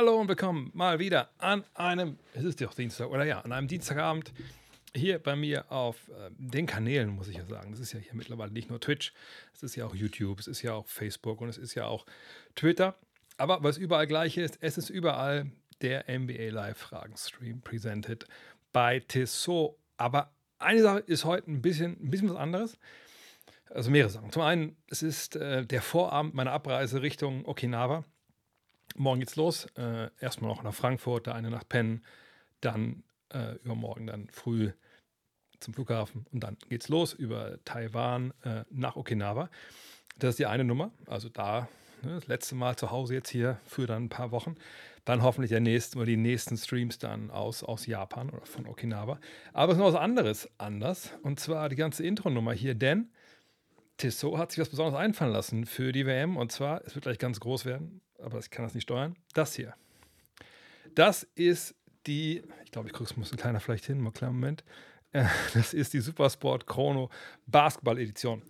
Hallo und willkommen mal wieder an einem, es ist doch Dienstag, oder ja, an einem Dienstagabend hier bei mir auf äh, den Kanälen, muss ich ja sagen. Das ist ja hier mittlerweile nicht nur Twitch, es ist ja auch YouTube, es ist ja auch Facebook und es ist ja auch Twitter. Aber was überall gleich ist, es ist überall der NBA Live Fragen Stream presented bei Tissot. Aber eine Sache ist heute ein bisschen, ein bisschen was anderes. Also mehrere Sachen. Zum einen, es ist äh, der Vorabend meiner Abreise Richtung Okinawa. Morgen geht's los. Äh, erstmal noch nach Frankfurt, da eine Nacht pennen, dann äh, übermorgen dann früh zum Flughafen und dann geht's los über Taiwan äh, nach Okinawa. Das ist die eine Nummer. Also da ne, das letzte Mal zu Hause jetzt hier für dann ein paar Wochen. Dann hoffentlich der nächste oder die nächsten Streams dann aus, aus Japan oder von Okinawa. Aber es ist noch was anderes anders. Und zwar die ganze Intro-Nummer hier, denn Tissot hat sich was Besonderes einfallen lassen für die WM. Und zwar, es wird gleich ganz groß werden, aber ich kann das nicht steuern. Das hier. Das ist die, ich glaube, ich gucke, es ein kleiner vielleicht hin, mal einen kleinen Moment. Äh, das ist die Supersport Chrono Basketball Edition.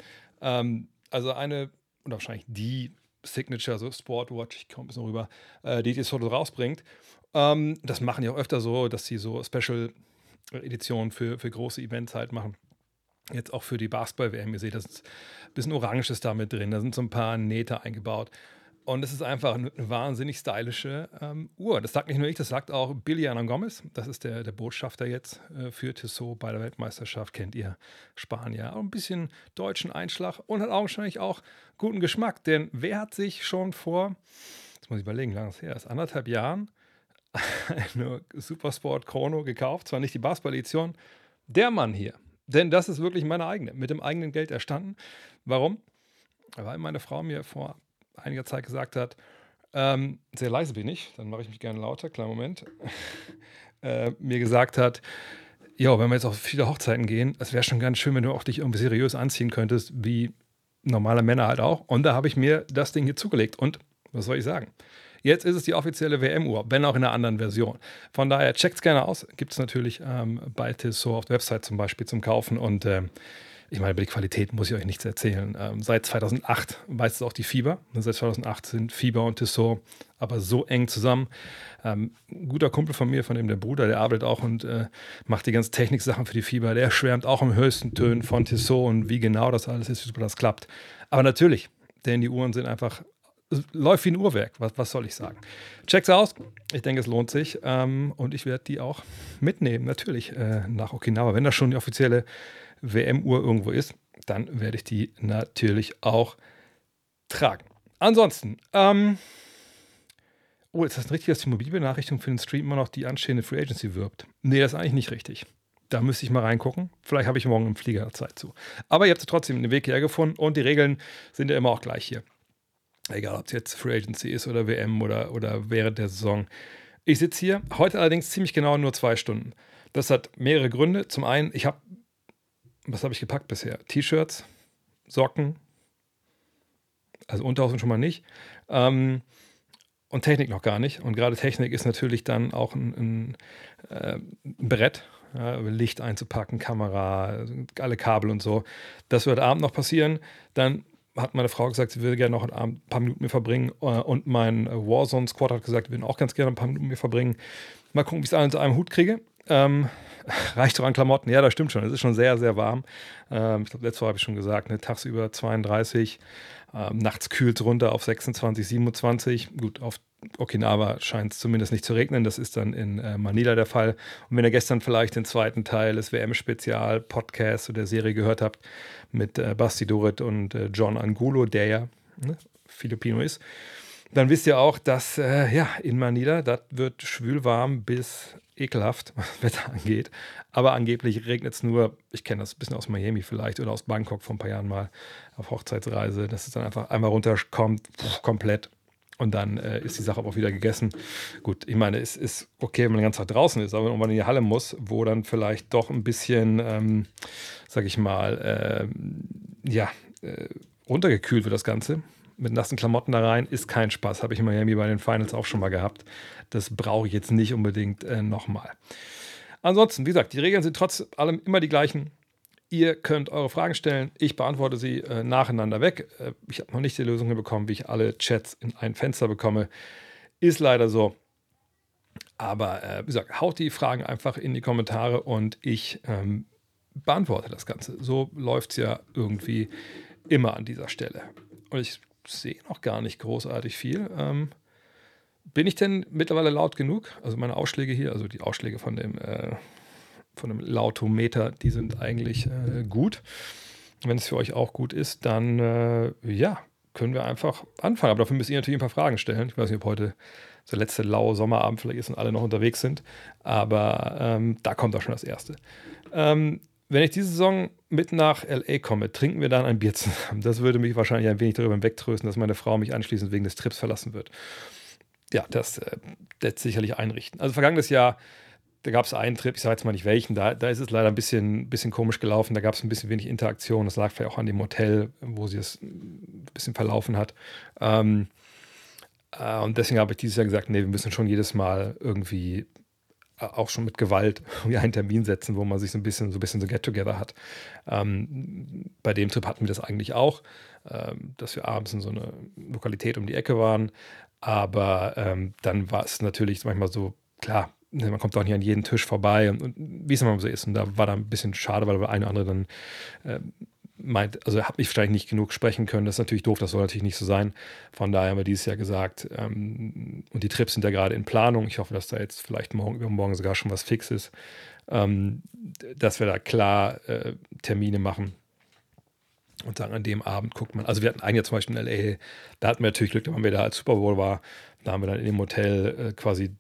Ähm, also eine, oder wahrscheinlich die Signature, so Sportwatch, ich komme ein bisschen rüber, äh, die das Foto rausbringt. Ähm, das machen die auch öfter so, dass sie so Special-Editionen für, für große Events halt machen. Jetzt auch für die Basketball-WM, ihr seht, das ist ein bisschen Oranges da mit drin, da sind so ein paar Nähte eingebaut. Und es ist einfach eine wahnsinnig stylische ähm, Uhr. Das sagt nicht nur ich, das sagt auch Billy Anan Gomez. Das ist der, der Botschafter jetzt äh, für Tissot bei der Weltmeisterschaft. Kennt ihr Spanier. Auch ein bisschen deutschen Einschlag und hat augenscheinlich auch guten Geschmack. Denn wer hat sich schon vor, jetzt muss ich überlegen, lange her ist, anderthalb Jahren eine Supersport Chrono gekauft? Zwar nicht die Basketball-Edition, der Mann hier. Denn das ist wirklich meine eigene, mit dem eigenen Geld erstanden. Warum? Weil meine Frau mir vor einiger Zeit gesagt hat, ähm, sehr leise bin ich, dann mache ich mich gerne lauter, kleinen Moment, äh, mir gesagt hat, ja, wenn wir jetzt auf viele Hochzeiten gehen, es wäre schon ganz schön, wenn du auch dich irgendwie seriös anziehen könntest, wie normale Männer halt auch. Und da habe ich mir das Ding hier zugelegt. Und was soll ich sagen? Jetzt ist es die offizielle WM-Uhr, wenn auch in einer anderen Version. Von daher checkt es gerne aus. Gibt es natürlich ähm, bei Tissot auf der Website zum Beispiel zum Kaufen. Und äh, ich meine, über die Qualität muss ich euch nichts erzählen. Ähm, seit 2008 weiß es auch die Fieber. Seit 2008 sind Fieber und Tissot aber so eng zusammen. Ähm, ein guter Kumpel von mir, von dem der Bruder, der arbeitet auch und äh, macht die ganzen Techniksachen für die Fieber. Der schwärmt auch im höchsten Tönen von Tissot und wie genau das alles ist, wie super das klappt. Aber natürlich, denn die Uhren sind einfach läuft wie ein Uhrwerk. Was, was, soll ich sagen? Check's aus. Ich denke, es lohnt sich. Ähm, und ich werde die auch mitnehmen, natürlich, äh, nach Okinawa. Wenn das schon die offizielle WM-Uhr irgendwo ist, dann werde ich die natürlich auch tragen. Ansonsten, ähm, oh, ist das richtig, dass die Mobilbenachrichtigung für den Stream immer noch die anstehende Free Agency wirbt? Nee, das ist eigentlich nicht richtig. Da müsste ich mal reingucken. Vielleicht habe ich morgen im Flieger Zeit zu. Aber ihr habt trotzdem den Weg hierher gefunden und die Regeln sind ja immer auch gleich hier. Egal, ob es jetzt Free Agency ist oder WM oder, oder während der Saison. Ich sitze hier, heute allerdings ziemlich genau nur zwei Stunden. Das hat mehrere Gründe. Zum einen, ich habe was habe ich gepackt bisher? T-Shirts, Socken, also Unterhosen schon mal nicht. Ähm, und Technik noch gar nicht. Und gerade Technik ist natürlich dann auch ein, ein, äh, ein Brett, ja, Licht einzupacken, Kamera, alle Kabel und so. Das wird Abend noch passieren. Dann hat meine Frau gesagt, sie würde gerne noch ein paar Minuten mit mir verbringen. Äh, und mein Warzone Squad hat gesagt, wir würden auch ganz gerne ein paar Minuten mit mir verbringen. Mal gucken, wie ich es alle zu einem Hut kriege. Ähm, reicht doch an Klamotten. Ja, das stimmt schon. Es ist schon sehr, sehr warm. Ähm, ich glaube, letzte Woche habe ich schon gesagt, ne, tagsüber 32, ähm, nachts kühlt es runter auf 26, 27. Gut, auf Okinawa scheint es zumindest nicht zu regnen. Das ist dann in äh, Manila der Fall. Und wenn ihr gestern vielleicht den zweiten Teil des WM-Spezial-Podcasts oder der Serie gehört habt mit äh, Basti Dorit und äh, John Angulo, der ja ne, Filipino ist, dann wisst ihr auch, dass äh, ja, in Manila, das wird schwül warm bis ekelhaft, was Wetter angeht. Aber angeblich regnet es nur, ich kenne das ein bisschen aus Miami vielleicht oder aus Bangkok vor ein paar Jahren mal auf Hochzeitsreise, dass es dann einfach einmal runterkommt, komplett. Und dann äh, ist die Sache auch wieder gegessen. Gut, ich meine, es ist okay, wenn man den ganzen Tag draußen ist, aber wenn man in die Halle muss, wo dann vielleicht doch ein bisschen, ähm, sag ich mal, äh, ja, äh, runtergekühlt wird das Ganze, mit nassen Klamotten da rein, ist kein Spaß. Habe ich in Miami bei den Finals auch schon mal gehabt. Das brauche ich jetzt nicht unbedingt äh, nochmal. Ansonsten, wie gesagt, die Regeln sind trotz allem immer die gleichen. Ihr könnt eure Fragen stellen. Ich beantworte sie äh, nacheinander weg. Äh, ich habe noch nicht die Lösung bekommen, wie ich alle Chats in ein Fenster bekomme. Ist leider so. Aber äh, wie gesagt, haut die Fragen einfach in die Kommentare und ich ähm, beantworte das Ganze. So läuft es ja irgendwie immer an dieser Stelle. Und ich sehe noch gar nicht großartig viel. Ähm, bin ich denn mittlerweile laut genug? Also meine Ausschläge hier, also die Ausschläge von dem, äh, von dem Lautometer, die sind eigentlich äh, gut. Wenn es für euch auch gut ist, dann äh, ja, können wir einfach anfangen. Aber dafür müsst ihr natürlich ein paar Fragen stellen. Ich weiß nicht, ob heute der letzte laue Sommerabend vielleicht ist und alle noch unterwegs sind. Aber ähm, da kommt auch schon das Erste. Ähm, wenn ich diese Saison mit nach LA komme, trinken wir dann ein Bier zusammen. Das würde mich wahrscheinlich ein wenig darüber wegtrösten, dass meine Frau mich anschließend wegen des Trips verlassen wird. Ja, das äh, lässt sicherlich einrichten. Also vergangenes Jahr, da gab es einen Trip, ich sage jetzt mal nicht welchen, da, da ist es leider ein bisschen, bisschen komisch gelaufen, da gab es ein bisschen wenig Interaktion. Das lag vielleicht auch an dem Hotel, wo sie es ein bisschen verlaufen hat. Ähm, äh, und deswegen habe ich dieses Jahr gesagt, nee, wir müssen schon jedes Mal irgendwie auch schon mit Gewalt einen Termin setzen, wo man sich so ein bisschen so ein bisschen so Get-Together hat. Ähm, bei dem Trip hatten wir das eigentlich auch, ähm, dass wir abends in so eine Lokalität um die Ecke waren. Aber ähm, dann war es natürlich manchmal so, klar, man kommt doch nicht an jeden Tisch vorbei und, und wie es immer so ist. Und da war da ein bisschen schade, weil der eine oder andere dann äh, meint, also habe ich vielleicht nicht genug sprechen können. Das ist natürlich doof, das soll natürlich nicht so sein. Von daher haben wir dieses Jahr gesagt, ähm, und die Trips sind ja gerade in Planung. Ich hoffe, dass da jetzt vielleicht morgen übermorgen sogar schon was fix ist, ähm, dass wir da klar äh, Termine machen und sagen, an dem Abend guckt man. Also wir hatten einen ja zum Beispiel in LA, da hatten wir natürlich Glück, wenn wir da als Super Bowl war, da haben wir dann in dem Hotel äh, quasi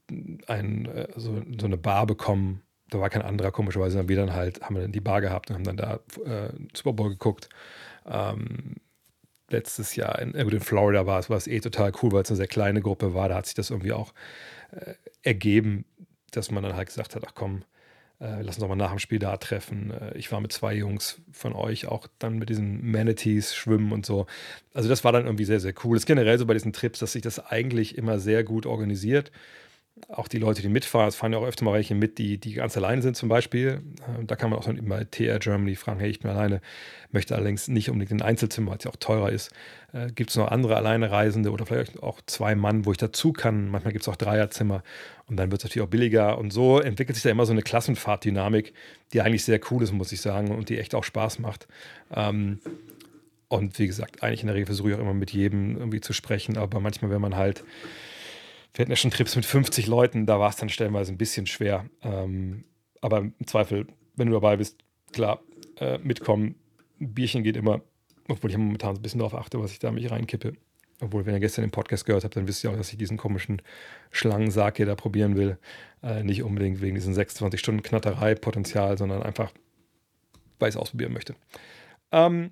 ein, äh, so, so eine Bar bekommen, da war kein anderer, komischerweise haben wir dann halt, haben wir dann die Bar gehabt und haben dann da äh, Super Bowl geguckt. Ähm, letztes Jahr in, in Florida war es, war es eh total cool, weil es eine sehr kleine Gruppe war. Da hat sich das irgendwie auch äh, ergeben, dass man dann halt gesagt hat, ach komm, äh, lass uns doch mal nach dem Spiel da treffen. Äh, ich war mit zwei Jungs von euch auch dann mit diesen Manatees schwimmen und so. Also das war dann irgendwie sehr, sehr cool. Es ist generell so bei diesen Trips, dass sich das eigentlich immer sehr gut organisiert auch die Leute, die mitfahren, es fahren ja auch öfter mal welche mit, die, die ganz alleine sind zum Beispiel. Äh, da kann man auch dann bei TR Germany fragen, hey, ich bin alleine, möchte allerdings nicht unbedingt ein Einzelzimmer, weil es ja auch teurer ist. Äh, gibt es noch andere Alleinereisende oder vielleicht auch zwei Mann, wo ich dazu kann. Manchmal gibt es auch Dreierzimmer und dann wird es natürlich auch billiger. Und so entwickelt sich da immer so eine Klassenfahrtdynamik, die eigentlich sehr cool ist, muss ich sagen, und die echt auch Spaß macht. Ähm, und wie gesagt, eigentlich in der Regel versuche ich auch immer mit jedem irgendwie zu sprechen, aber manchmal, wenn man halt wir hatten ja schon Trips mit 50 Leuten, da war es dann stellenweise ein bisschen schwer. Ähm, aber im Zweifel, wenn du dabei bist, klar, äh, mitkommen. Ein Bierchen geht immer, obwohl ich momentan ein bisschen darauf achte, was ich da mich reinkippe. Obwohl, wenn ihr gestern den Podcast gehört habt, dann wisst ihr auch, dass ich diesen komischen Schlangensarg hier da probieren will. Äh, nicht unbedingt wegen diesen 26 Stunden Knatterei-Potenzial, sondern einfach, weil ich es ausprobieren möchte. Ähm,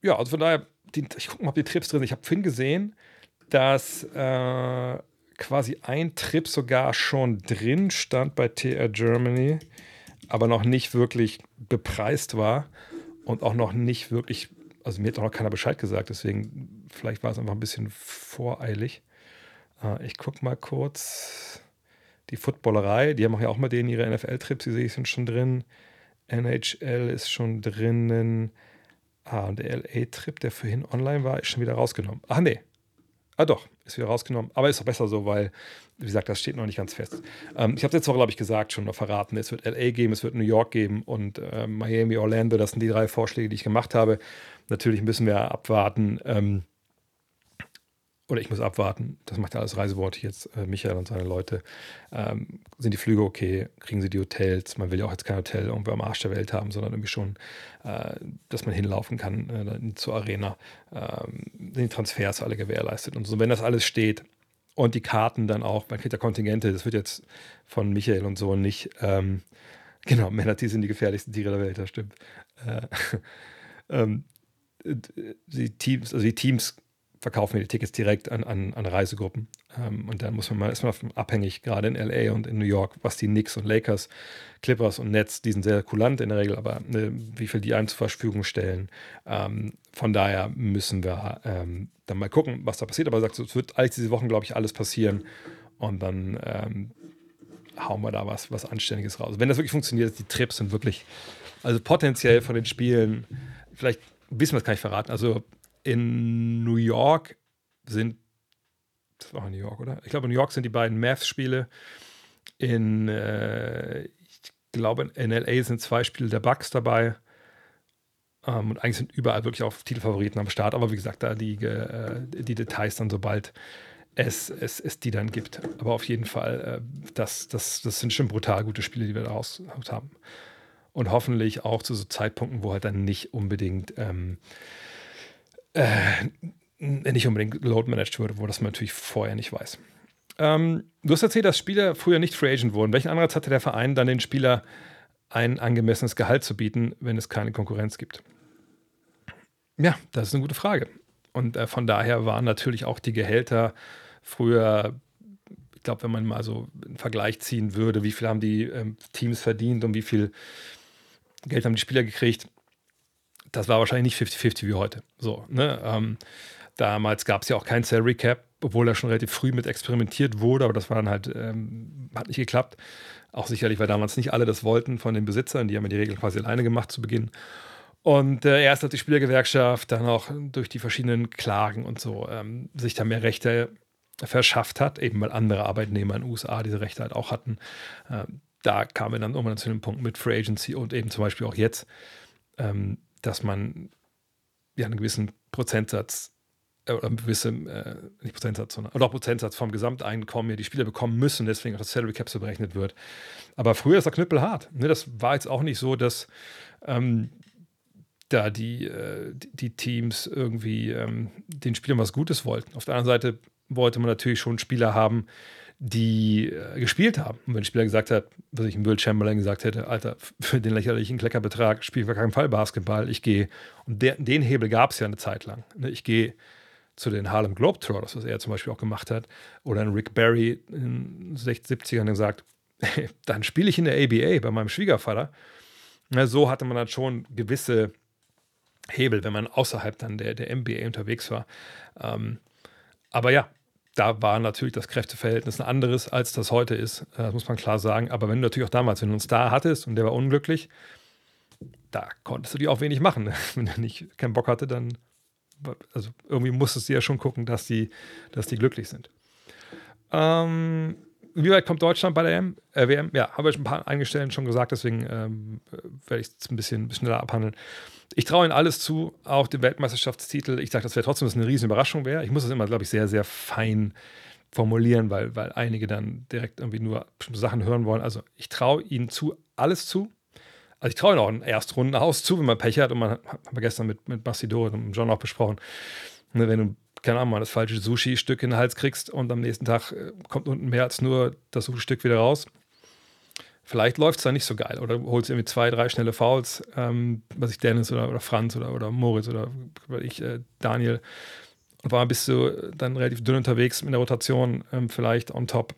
ja, also von daher, die, ich gucke mal, ob die Trips drin sind. Ich habe Finn gesehen, dass äh, quasi ein Trip sogar schon drin stand bei TR Germany, aber noch nicht wirklich bepreist war und auch noch nicht wirklich, also mir hat auch noch keiner Bescheid gesagt, deswegen vielleicht war es einfach ein bisschen voreilig. Äh, ich gucke mal kurz. Die Footballerei, die haben ja auch mal den ihre NFL-Trips, die sehe ich sind schon drin. NHL ist schon drinnen. Ah, und der LA-Trip, der vorhin online war, ist schon wieder rausgenommen. Ach nee, Ah doch, ist wieder rausgenommen. Aber ist doch besser so, weil, wie gesagt, das steht noch nicht ganz fest. Ähm, ich habe es jetzt auch, glaube ich, gesagt, schon noch verraten. Es wird LA geben, es wird New York geben und äh, Miami, Orlando. Das sind die drei Vorschläge, die ich gemacht habe. Natürlich müssen wir abwarten. Ähm, oder ich muss abwarten, das macht ja alles Reisewort jetzt, äh, Michael und seine Leute. Ähm, sind die Flüge okay? Kriegen sie die Hotels? Man will ja auch jetzt kein Hotel irgendwo am Arsch der Welt haben, sondern irgendwie schon, äh, dass man hinlaufen kann äh, zur Arena. Ähm, sind die Transfers alle gewährleistet und so. Wenn das alles steht und die Karten dann auch, man kriegt ja Kontingente, das wird jetzt von Michael und so nicht, ähm, genau, Männertiere sind die gefährlichsten Tiere der Welt, das stimmt. Äh, ähm, die Teams, also die Teams verkaufen wir die Tickets direkt an, an, an Reisegruppen. Ähm, und dann muss man mal, ist man abhängig, gerade in LA und in New York, was die Knicks und Lakers, Clippers und Nets, die sind sehr kulant in der Regel, aber ne, wie viel die einem zur Verfügung stellen. Ähm, von daher müssen wir ähm, dann mal gucken, was da passiert. Aber sagt, es wird all diese Wochen, glaube ich, alles passieren. Und dann ähm, hauen wir da was, was Anständiges raus. Wenn das wirklich funktioniert, die Trips sind wirklich, also potenziell von den Spielen, vielleicht wissen wir es, kann ich verraten. Also in New York sind Das war in New York, oder? Ich glaube, in New York sind die beiden Mavs-Spiele. In, äh, ich glaube, in LA sind zwei Spiele der Bucks dabei. Ähm, und eigentlich sind überall wirklich auch Titelfavoriten am Start. Aber wie gesagt, da die, äh, die Details dann, sobald es, es, es die dann gibt. Aber auf jeden Fall, äh, das, das, das sind schon brutal gute Spiele, die wir da raus haben. Und hoffentlich auch zu so Zeitpunkten, wo halt dann nicht unbedingt ähm, äh, nicht unbedingt Load managed wurde, wo das man natürlich vorher nicht weiß. Ähm, du hast erzählt, dass Spieler früher nicht Free Agent wurden. Welchen Anreiz hatte der Verein, dann den Spieler ein angemessenes Gehalt zu bieten, wenn es keine Konkurrenz gibt? Ja, das ist eine gute Frage. Und äh, von daher waren natürlich auch die Gehälter früher, ich glaube, wenn man mal so einen Vergleich ziehen würde, wie viel haben die ähm, Teams verdient und wie viel Geld haben die Spieler gekriegt, das war wahrscheinlich nicht 50-50 wie heute. So, ne? Ähm, damals gab es ja auch kein Salary Cap, obwohl da schon relativ früh mit experimentiert wurde, aber das war dann halt, ähm, hat nicht geklappt. Auch sicherlich, weil damals nicht alle das wollten von den Besitzern, die haben ja die Regel quasi alleine gemacht zu Beginn. Und äh, erst hat die Spielergewerkschaft dann auch durch die verschiedenen Klagen und so ähm, sich da mehr Rechte verschafft hat, eben weil andere Arbeitnehmer in den USA diese Rechte halt auch hatten. Ähm, da kamen wir dann irgendwann zu dem Punkt mit Free Agency und eben zum Beispiel auch jetzt, ähm, dass man ja einen gewissen Prozentsatz äh, oder einen gewissen, äh, nicht Prozentsatz, sondern oder auch Prozentsatz vom Gesamteinkommen ja die Spieler bekommen müssen, deswegen auch das Salary Cap so berechnet wird. Aber früher ist der Knüppel hart. Ne? Das war jetzt auch nicht so, dass ähm, da die, äh, die Teams irgendwie ähm, den Spielern was Gutes wollten. Auf der anderen Seite wollte man natürlich schon Spieler haben, die äh, gespielt haben. Und wenn ein Spieler gesagt hat, was ich im Will Chamberlain gesagt hätte, Alter, für den lächerlichen Kleckerbetrag spiele ich keinen Fall Basketball, ich gehe. Und der, den Hebel gab es ja eine Zeit lang. Ne? Ich gehe zu den Harlem Globetrotters, was er zum Beispiel auch gemacht hat, oder ein Rick Barry in den 60, 70ern gesagt, dann spiele ich in der ABA bei meinem Schwiegervater. Ja, so hatte man dann schon gewisse Hebel, wenn man außerhalb dann der, der MBA unterwegs war. Ähm, aber ja, da war natürlich das Kräfteverhältnis ein anderes, als das heute ist. Äh, das muss man klar sagen. Aber wenn du natürlich auch damals, wenn du einen Star hattest und der war unglücklich, da konntest du dir auch wenig machen. Wenn er nicht keinen Bock hatte, dann, also irgendwie musstest du ja schon gucken, dass die, dass die glücklich sind. Ähm, wie weit kommt Deutschland bei der M, äh, WM? Ja, habe ich ein paar Eingestellen schon gesagt, deswegen ähm, werde ich es ein bisschen schneller abhandeln. Ich traue ihnen alles zu, auch den Weltmeisterschaftstitel. Ich sage, das wäre trotzdem, dass eine riesen Überraschung wäre. Ich muss das immer, glaube ich, sehr, sehr fein formulieren, weil, weil einige dann direkt irgendwie nur Sachen hören wollen. Also ich traue ihnen zu, alles zu. Also ich traue ihnen auch ein Erstrundenhaus zu, wenn man Pech hat. Und man hat, gestern mit, mit Bastidor und John auch besprochen. Ne, wenn du, keine Ahnung, mal das falsche Sushi-Stück in den Hals kriegst und am nächsten Tag äh, kommt unten mehr als nur das Sushi-Stück wieder raus, Vielleicht läuft es da nicht so geil oder holst irgendwie zwei, drei schnelle Fouls, ähm, was ich Dennis oder, oder Franz oder, oder Moritz oder ich äh, Daniel und war bist du dann relativ dünn unterwegs mit der Rotation, ähm, vielleicht on top.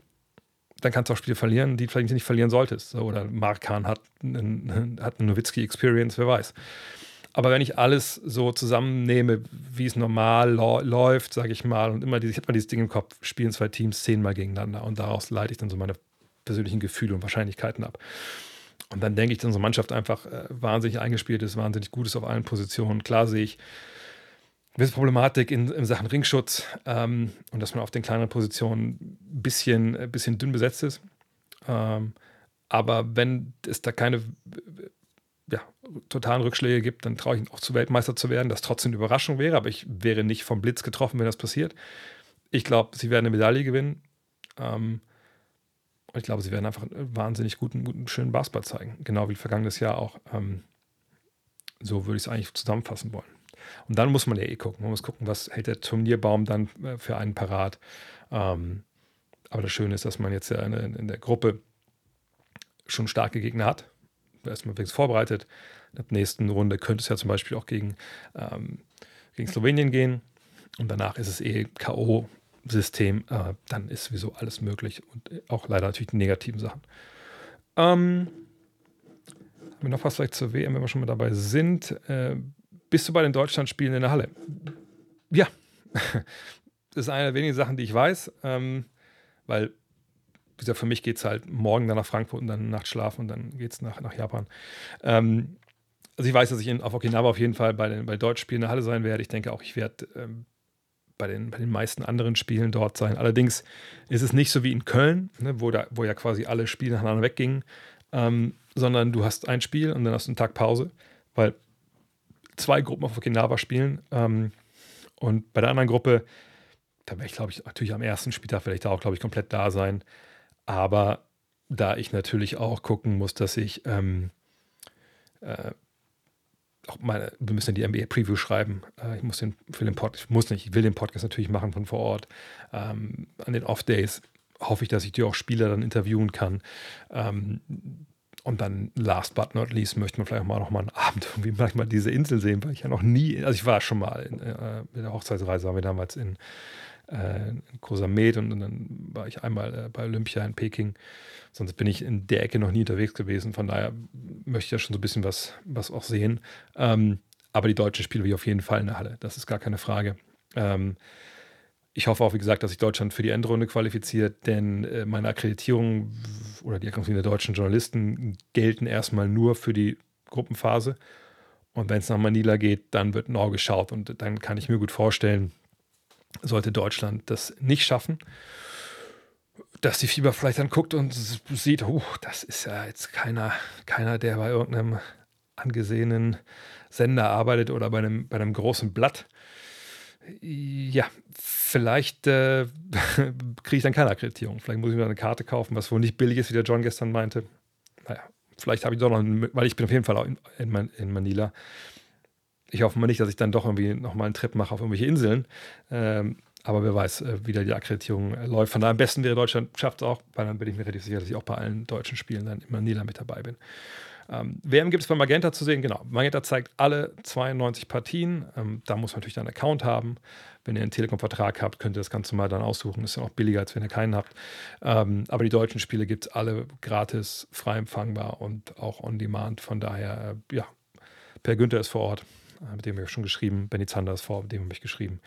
Dann kannst du auch Spiele verlieren, die vielleicht nicht verlieren solltest. So, oder Mark Kahn hat, einen, hat eine Nowitzki-Experience, wer weiß. Aber wenn ich alles so zusammennehme, wie es normal läuft, sage ich mal, und immer dieses, ich habe mal dieses Ding im Kopf, spielen zwei Teams zehnmal gegeneinander und daraus leite ich dann so meine persönlichen Gefühle und Wahrscheinlichkeiten ab. Und dann denke ich, dass unsere Mannschaft einfach äh, wahnsinnig eingespielt ist, wahnsinnig gut ist auf allen Positionen. Klar sehe ich gewisse Problematik in, in Sachen Ringschutz ähm, und dass man auf den kleineren Positionen ein bisschen, ein bisschen dünn besetzt ist. Ähm, aber wenn es da keine ja, totalen Rückschläge gibt, dann traue ich ihn auch zu Weltmeister zu werden, das trotzdem eine Überraschung wäre, aber ich wäre nicht vom Blitz getroffen, wenn das passiert. Ich glaube, sie werden eine Medaille gewinnen. Ähm, ich glaube, sie werden einfach einen wahnsinnig guten, guten, schönen Basketball zeigen. Genau wie vergangenes Jahr auch. Ähm, so würde ich es eigentlich zusammenfassen wollen. Und dann muss man ja eh gucken. Man muss gucken, was hält der Turnierbaum dann äh, für einen parat. Ähm, aber das Schöne ist, dass man jetzt ja in, in der Gruppe schon starke Gegner hat. Erstmal wenigstens vorbereitet. In der nächsten Runde könnte es ja zum Beispiel auch gegen, ähm, gegen Slowenien gehen. Und danach ist es eh K.O. System, äh, dann ist sowieso alles möglich und äh, auch leider natürlich die negativen Sachen. Ähm, haben wir noch was vielleicht zur WM, wenn wir schon mal dabei sind? Äh, bist du bei den Deutschlandspielen in der Halle? Ja, das ist eine der wenigen Sachen, die ich weiß, ähm, weil wie gesagt, für mich geht es halt morgen dann nach Frankfurt und dann Nacht schlafen und dann geht es nach, nach Japan. Ähm, also ich weiß, dass ich in, auf Okinawa auf jeden Fall bei den bei Deutschspielen in der Halle sein werde. Ich denke auch, ich werde ähm, bei den, bei den meisten anderen Spielen dort sein. Allerdings ist es nicht so wie in Köln, ne, wo, da, wo ja quasi alle Spiele nacheinander weggingen, ähm, sondern du hast ein Spiel und dann hast du einen Tag Pause, weil zwei Gruppen auf Okinawa spielen. Ähm, und bei der anderen Gruppe, da werde ich, glaube ich, natürlich am ersten Spieltag da auch, glaube ich, komplett da sein. Aber da ich natürlich auch gucken muss, dass ich ähm, äh, auch meine, wir müssen ja die NBA-Preview schreiben. Äh, ich muss den für den Podcast, ich muss nicht, ich will den Podcast natürlich machen von vor Ort. Ähm, an den Off-Days hoffe ich, dass ich die auch Spieler dann interviewen kann. Ähm, und dann, last but not least, möchte man vielleicht auch mal noch mal einen Abend irgendwie manchmal diese Insel sehen, weil ich ja noch nie, also ich war schon mal in, äh, mit der Hochzeitsreise, waren wir damals in, äh, in Kosamet und, und, dann war ich einmal äh, bei Olympia in Peking. Sonst bin ich in der Ecke noch nie unterwegs gewesen. Von daher möchte ich ja schon so ein bisschen was, was auch sehen. Ähm, aber die deutschen Spiele will auf jeden Fall in der Halle. Das ist gar keine Frage. Ähm, ich hoffe auch, wie gesagt, dass sich Deutschland für die Endrunde qualifiziert, denn äh, meine Akkreditierung oder die Akkreditierung der deutschen Journalisten gelten erstmal nur für die Gruppenphase. Und wenn es nach Manila geht, dann wird neu geschaut. Und dann kann ich mir gut vorstellen, sollte Deutschland das nicht schaffen, dass die Fieber vielleicht dann guckt und sieht, oh, das ist ja jetzt keiner, keiner, der bei irgendeinem angesehenen Sender arbeitet oder bei einem, bei einem großen Blatt. Ja, vielleicht äh, kriege ich dann keine Akkreditierung. Vielleicht muss ich mir eine Karte kaufen, was wohl nicht billig ist, wie der John gestern meinte. Naja, vielleicht habe ich doch noch, einen, weil ich bin auf jeden Fall auch in, in, in, Manila. Ich hoffe mal nicht, dass ich dann doch irgendwie nochmal einen Trip mache auf irgendwelche Inseln. Ähm, aber wer weiß, äh, wie da die Akkreditierung äh, läuft. Von daher am besten wäre Deutschland, schafft es auch, weil dann bin ich mir relativ sicher, dass ich auch bei allen deutschen Spielen dann in Manila mit dabei bin. Ähm, WM gibt es bei Magenta zu sehen, genau. Magenta zeigt alle 92 Partien. Ähm, da muss man natürlich dann einen Account haben. Wenn ihr einen Telekom-Vertrag habt, könnt ihr das Ganze mal dann aussuchen. Ist ja auch billiger, als wenn ihr keinen habt. Ähm, aber die deutschen Spiele gibt es alle gratis, frei empfangbar und auch on demand. Von daher, äh, ja, Per Günther ist vor Ort, mit dem habe ich schon geschrieben. Benny Zander ist vor, mit dem habe ich geschrieben.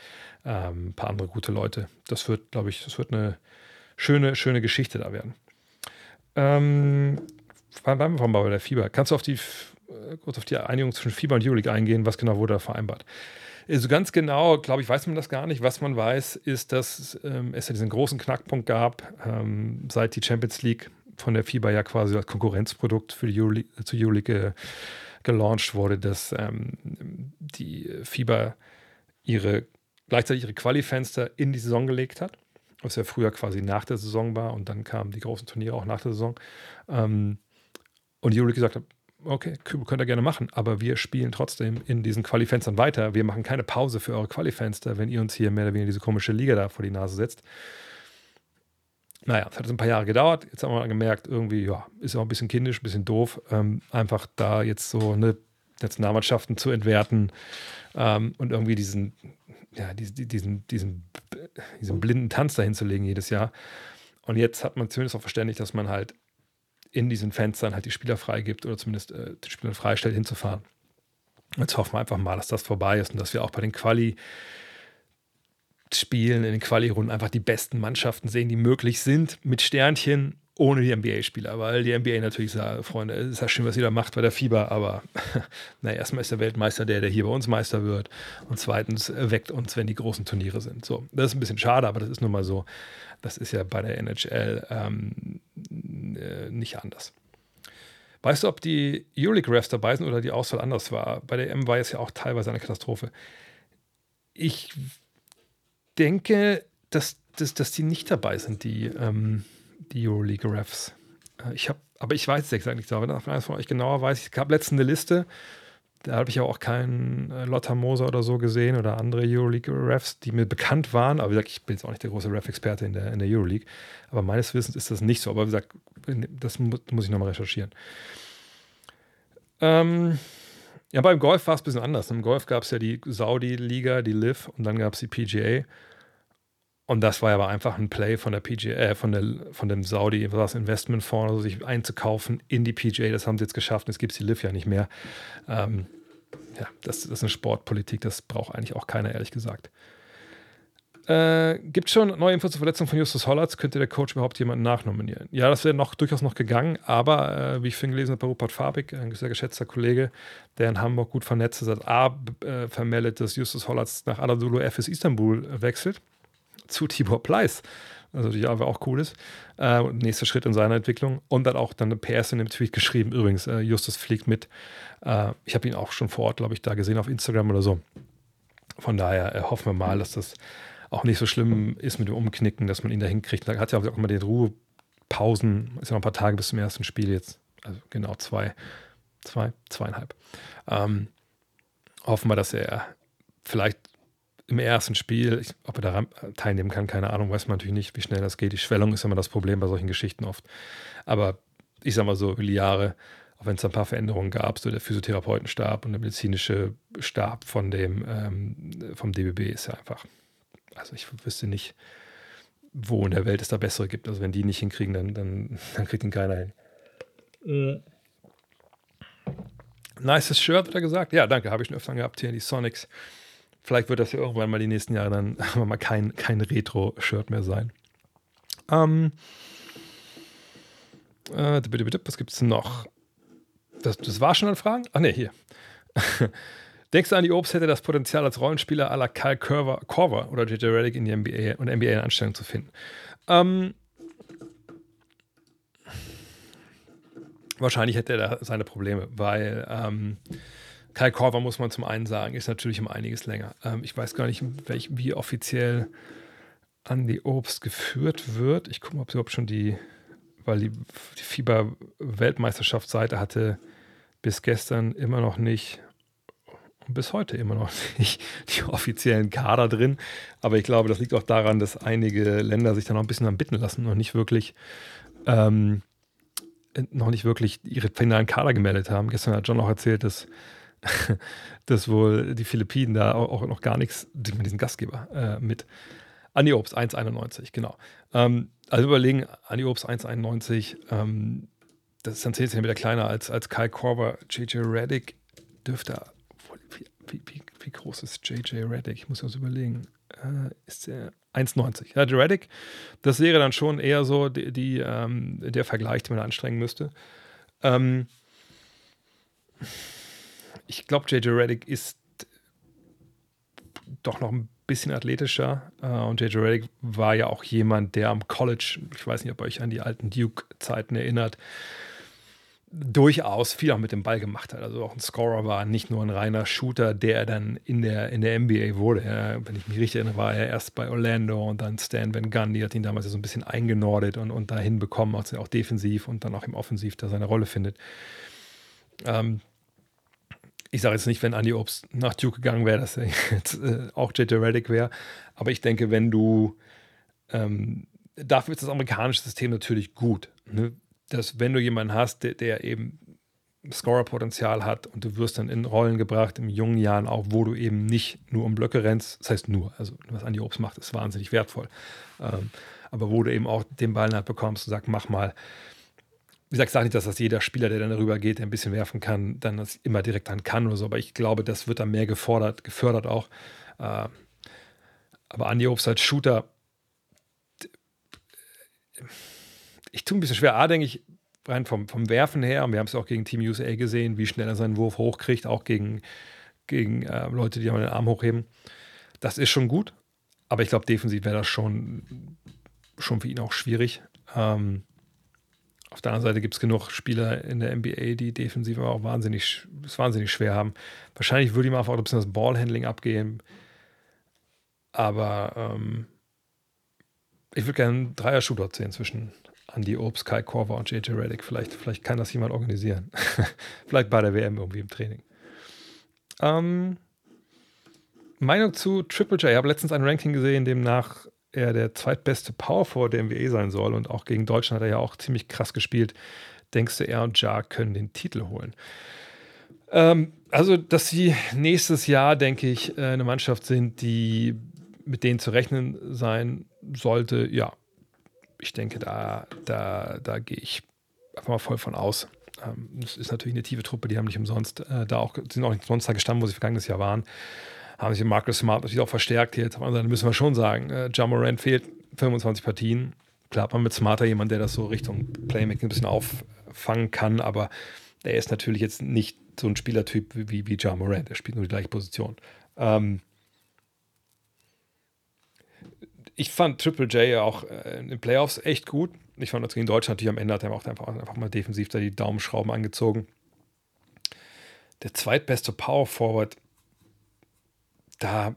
Ähm, ein paar andere gute Leute. Das wird, glaube ich, das wird eine schöne, schöne Geschichte da werden. Ähm, bleiben wir mal bei der Fieber. Kannst du auf die, äh, kurz auf die Einigung zwischen Fieber und Euroleague eingehen? Was genau wurde da vereinbart? Also ganz genau, glaube ich, weiß man das gar nicht. Was man weiß, ist, dass ähm, es ja diesen großen Knackpunkt gab, ähm, seit die Champions League von der FIBA ja quasi als Konkurrenzprodukt für die Euroleague, zur Euroleague äh, gelauncht wurde, dass ähm, die FIBA ihre gleichzeitig ihre Qualifenster in die Saison gelegt hat, was ja früher quasi nach der Saison war und dann kamen die großen Turniere auch nach der Saison. Ähm, und die gesagt hat, okay, könnt ihr gerne machen, aber wir spielen trotzdem in diesen Qualifenstern weiter. Wir machen keine Pause für eure Qualifenster, wenn ihr uns hier mehr oder weniger diese komische Liga da vor die Nase setzt. Naja, es hat ein paar Jahre gedauert. Jetzt haben wir gemerkt, irgendwie, ja, ist auch ein bisschen kindisch, ein bisschen doof, ähm, einfach da jetzt so eine Nationalmannschaften zu entwerten ähm, und irgendwie diesen, ja, diesen, diesen, diesen, diesen blinden Tanz dahin zu legen jedes Jahr. Und jetzt hat man zumindest auch verständigt, dass man halt in diesen Fenstern halt die Spieler freigibt oder zumindest äh, die Spieler freistellt, hinzufahren. Jetzt hoffen wir einfach mal, dass das vorbei ist und dass wir auch bei den Quali Spielen in den Quali-Runden einfach die besten Mannschaften sehen, die möglich sind, mit Sternchen, ohne die NBA-Spieler, weil die NBA natürlich sagt, Freunde, es ist ja schön, was ihr da macht bei der Fieber, aber naja, erstmal ist der Weltmeister der, der hier bei uns Meister wird und zweitens weckt uns, wenn die großen Turniere sind. So, das ist ein bisschen schade, aber das ist nun mal so. Das ist ja bei der NHL ähm, äh, nicht anders. Weißt du, ob die Euroleague-Refs dabei sind oder die Auswahl anders war? Bei der M war es ja auch teilweise eine Katastrophe. Ich denke, dass, dass, dass die nicht dabei sind, die, ähm, die Euroleague-Refs. Äh, ich habe, aber ich weiß es exakt nicht. Wenn eines von euch genauer weiß, ich gab letztens eine Liste, da habe ich auch keinen äh, Lotta Moser oder so gesehen oder andere Euroleague-Refs, die mir bekannt waren. Aber wie gesagt, ich bin jetzt auch nicht der große Ref-Experte in der, in der Euroleague. Aber meines Wissens ist das nicht so. Aber wie gesagt, das mu muss ich nochmal recherchieren. Ähm, ja, beim Golf war es ein bisschen anders. Im Golf gab es ja die Saudi-Liga, die LIV und dann gab es die PGA. Und das war aber einfach ein Play von der PGA, äh, von, der, von dem Saudi, was Investmentfonds, also sich einzukaufen in die PGA. Das haben sie jetzt geschafft. Jetzt gibt es die LIV ja nicht mehr. Ähm, ja, das, das ist eine Sportpolitik, das braucht eigentlich auch keiner, ehrlich gesagt. Äh, gibt schon neue Infos zur Verletzung von Justus Hollatz? Könnte der Coach überhaupt jemanden nachnominieren? Ja, das wäre noch durchaus noch gegangen, aber äh, wie ich vorhin gelesen habe bei Rupert Fabik, ein sehr geschätzter Kollege, der in Hamburg gut vernetzt ist, hat A äh, vermeldet, dass Justus Hollatz nach Anadolu FS Istanbul wechselt zu Tibor Pleiss. Also die aber auch cool ist. Äh, nächster Schritt in seiner Entwicklung. Und dann auch dann eine PS in dem Tweet geschrieben. Übrigens, äh, Justus fliegt mit. Äh, ich habe ihn auch schon vor Ort, glaube ich, da gesehen auf Instagram oder so. Von daher äh, hoffen wir mal, dass das auch nicht so schlimm ist mit dem Umknicken, dass man ihn da hinkriegt. Da hat ja auch immer den Ruhepausen, ist ja noch ein paar Tage bis zum ersten Spiel jetzt. Also genau zwei, zwei, zweieinhalb. Ähm, hoffen wir, dass er vielleicht im ersten Spiel, ich, ob er da teilnehmen kann, keine Ahnung, weiß man natürlich nicht, wie schnell das geht. Die Schwellung ist immer das Problem bei solchen Geschichten oft. Aber ich sag mal so, über die Jahre, auch wenn es ein paar Veränderungen gab, so der Physiotherapeutenstab und der medizinische Stab von dem, ähm, vom DBB ist ja einfach also ich wüsste nicht, wo in der Welt es da bessere gibt. Also wenn die nicht hinkriegen, dann, dann, dann kriegt ihn keiner hin. Äh. Nices Shirt, hat er gesagt. Ja, danke, habe ich schon öfter gehabt hier, die Sonics. Vielleicht wird das ja irgendwann mal die nächsten Jahre dann mal kein, kein Retro-Shirt mehr sein. Ähm, äh, was gibt es noch? Das, das war schon an Fragen? Ach ne, hier. Denkst du, Andy Obst hätte das Potenzial, als Rollenspieler à la Kyle Korver, Korver oder JJ Reddick in die NBA und NBA in Anstellung zu finden? Ähm, wahrscheinlich hätte er da seine Probleme, weil ähm, Kyle Korver, muss man zum einen sagen, ist natürlich um einiges länger. Ähm, ich weiß gar nicht, welch, wie offiziell Andy Obst geführt wird. Ich gucke mal, ob sie überhaupt schon die, weil die, die FIBA-Weltmeisterschaftsseite hatte bis gestern immer noch nicht bis heute immer noch nicht die offiziellen Kader drin. Aber ich glaube, das liegt auch daran, dass einige Länder sich da noch ein bisschen am Bitten lassen und nicht wirklich, ähm, noch nicht wirklich ihre finalen Kader gemeldet haben. Gestern hat John auch erzählt, dass, dass wohl die Philippinen da auch noch gar nichts, mit diesem Gastgeber äh, mit. Andi Obst 1,91, genau. Ähm, also überlegen, Andi Obst 1,91, ähm, das ist dann 10 cm kleiner als, als Kai Korver. JJ Reddick dürfte wie, wie, wie groß ist JJ Reddick? Ich muss das überlegen. Äh, ist der 1,90. Ja, Reddick, das wäre dann schon eher so die, die ähm, der Vergleich, den man anstrengen müsste. Ähm, ich glaube, JJ Reddick ist doch noch ein bisschen athletischer. Äh, und JJ Reddick war ja auch jemand, der am College, ich weiß nicht, ob ihr euch an die alten Duke-Zeiten erinnert, durchaus viel auch mit dem Ball gemacht hat. Also auch ein Scorer war, nicht nur ein reiner Shooter, der dann in der, in der NBA wurde. Ja, wenn ich mich richtig erinnere, war er erst bei Orlando und dann Stan Van Gundy hat ihn damals so ein bisschen eingenordet und, und dahin bekommen, auch, auch defensiv und dann auch im Offensiv da seine Rolle findet. Ähm, ich sage jetzt nicht, wenn Andy Obst nach Duke gegangen wäre, dass er jetzt äh, auch JJ Reddick wäre, aber ich denke, wenn du ähm, dafür ist das amerikanische System natürlich gut. Ne? Dass wenn du jemanden hast, der, der eben Scorer-Potenzial hat und du wirst dann in Rollen gebracht in jungen Jahren auch, wo du eben nicht nur um Blöcke rennst, das heißt nur, also was Andi Obst macht, ist wahnsinnig wertvoll, ähm, aber wo du eben auch den Ball halt bekommst und sagst, mach mal, wie gesagt, ich sage nicht, dass das jeder Spieler, der dann darüber geht, der ein bisschen werfen kann, dann das immer direkt dann kann oder so, aber ich glaube, das wird dann mehr gefordert, gefördert auch. Äh, aber Andi Obst als Shooter, ich tue ein bisschen schwer. A, denke ich, rein vom, vom Werfen her, und wir haben es auch gegen Team USA gesehen, wie schnell er seinen Wurf hochkriegt, auch gegen, gegen äh, Leute, die den Arm hochheben. Das ist schon gut, aber ich glaube, defensiv wäre das schon, schon für ihn auch schwierig. Ähm, auf der anderen Seite gibt es genug Spieler in der NBA, die defensiv auch wahnsinnig, es wahnsinnig schwer haben. Wahrscheinlich würde ihm einfach ein bisschen das Ballhandling abgehen. Aber ähm, ich würde gerne einen Dreier-Shooter sehen zwischen Andy Obst, Kai Korver und JJ Reddick. Vielleicht, vielleicht kann das jemand organisieren. vielleicht bei der WM irgendwie im Training. Ähm, Meinung zu Triple J. Ich habe letztens ein Ranking gesehen, demnach er der zweitbeste Power Forward der NBA sein soll und auch gegen Deutschland hat er ja auch ziemlich krass gespielt. Denkst du, er und Ja können den Titel holen? Ähm, also, dass sie nächstes Jahr, denke ich, äh, eine Mannschaft sind, die mit denen zu rechnen sein sollte, ja, ich denke, da, da, da gehe ich einfach mal voll von aus. Ähm, das ist natürlich eine tiefe Truppe, die haben nicht umsonst äh, da auch, sind auch nicht umsonst da gestanden, wo sie vergangenes Jahr waren. haben sich Marcus Smart natürlich auch verstärkt jetzt. Aber dann müssen wir schon sagen, äh, Jamorant fehlt 25 Partien. Klar hat man mit Smarter jemand, der das so Richtung Playmaking ein bisschen auffangen kann, aber er ist natürlich jetzt nicht so ein Spielertyp wie, wie Ja Morant. Er spielt nur die gleiche Position. Ähm ich fand Triple J auch äh, in den Playoffs echt gut. Ich fand das gegen Deutschland natürlich am Ende hat er auch einfach, einfach mal defensiv da die Daumenschrauben angezogen. Der zweitbeste Power Forward, da,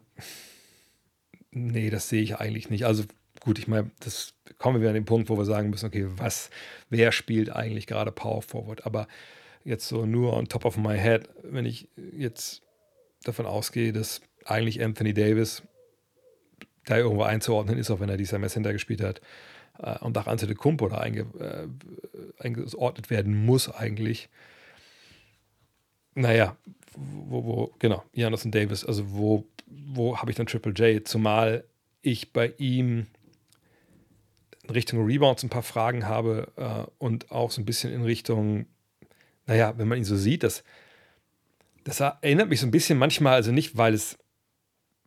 nee, das sehe ich eigentlich nicht. Also gut, ich meine, das kommen wir an den Punkt, wo wir sagen müssen, okay, was, wer spielt eigentlich gerade Power Forward? Aber jetzt so nur on top of my head, wenn ich jetzt davon ausgehe, dass eigentlich Anthony Davis da irgendwo einzuordnen ist, auch wenn er dieses Jahr Center gespielt hat, äh, und auch Ante de Kumpo da einge, äh, eingeordnet werden muss eigentlich. Naja, wo, wo, genau, Janis und Davis, also wo, wo habe ich dann Triple J? Zumal ich bei ihm in Richtung Rebounds ein paar Fragen habe äh, und auch so ein bisschen in Richtung, naja, wenn man ihn so sieht, das, das erinnert mich so ein bisschen manchmal, also nicht, weil es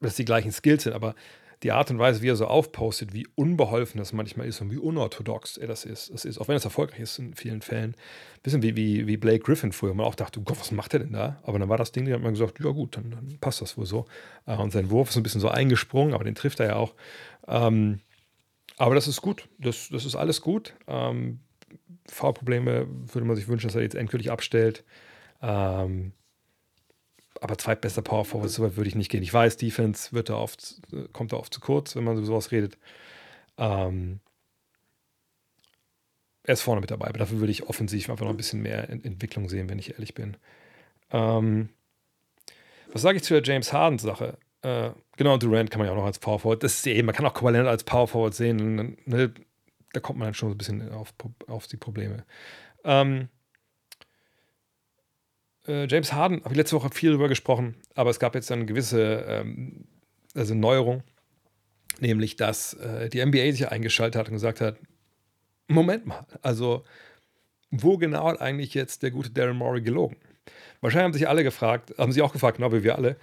dass die gleichen Skills sind, aber die Art und Weise, wie er so aufpostet, wie unbeholfen das manchmal ist und wie unorthodox er das ist, das ist, auch wenn es erfolgreich ist in vielen Fällen, ein bisschen wie, wie, wie Blake Griffin früher, man auch dachte, oh Gott, was macht er denn da? Aber dann war das Ding, da hat man gesagt, ja gut, dann, dann passt das wohl so. Äh, und sein Wurf ist ein bisschen so eingesprungen, aber den trifft er ja auch. Ähm, aber das ist gut, das, das ist alles gut. Ähm, V-Probleme würde man sich wünschen, dass er jetzt endgültig abstellt. Ähm, aber zweitbester Power Forward, so weit würde ich nicht gehen. Ich weiß, Defense wird da oft, kommt da oft zu kurz, wenn man über sowas redet. Ähm, er ist vorne mit dabei, aber dafür würde ich offensiv einfach noch ein bisschen mehr Entwicklung sehen, wenn ich ehrlich bin. Ähm, was sage ich zu der James Harden-Sache? Äh, genau, Durant kann man ja auch noch als Power Forward. Das ist eben, man kann auch Kawhi als Power Forward sehen. Ne, da kommt man dann schon so ein bisschen auf, auf die Probleme. Ähm, äh, James Harden, habe ich letzte Woche viel drüber gesprochen, aber es gab jetzt eine gewisse ähm, also Neuerung, nämlich dass äh, die NBA sich eingeschaltet hat und gesagt hat: Moment mal, also wo genau hat eigentlich jetzt der gute Daryl Morey gelogen? Wahrscheinlich haben sich alle gefragt, haben sie auch gefragt, genau wie wir alle,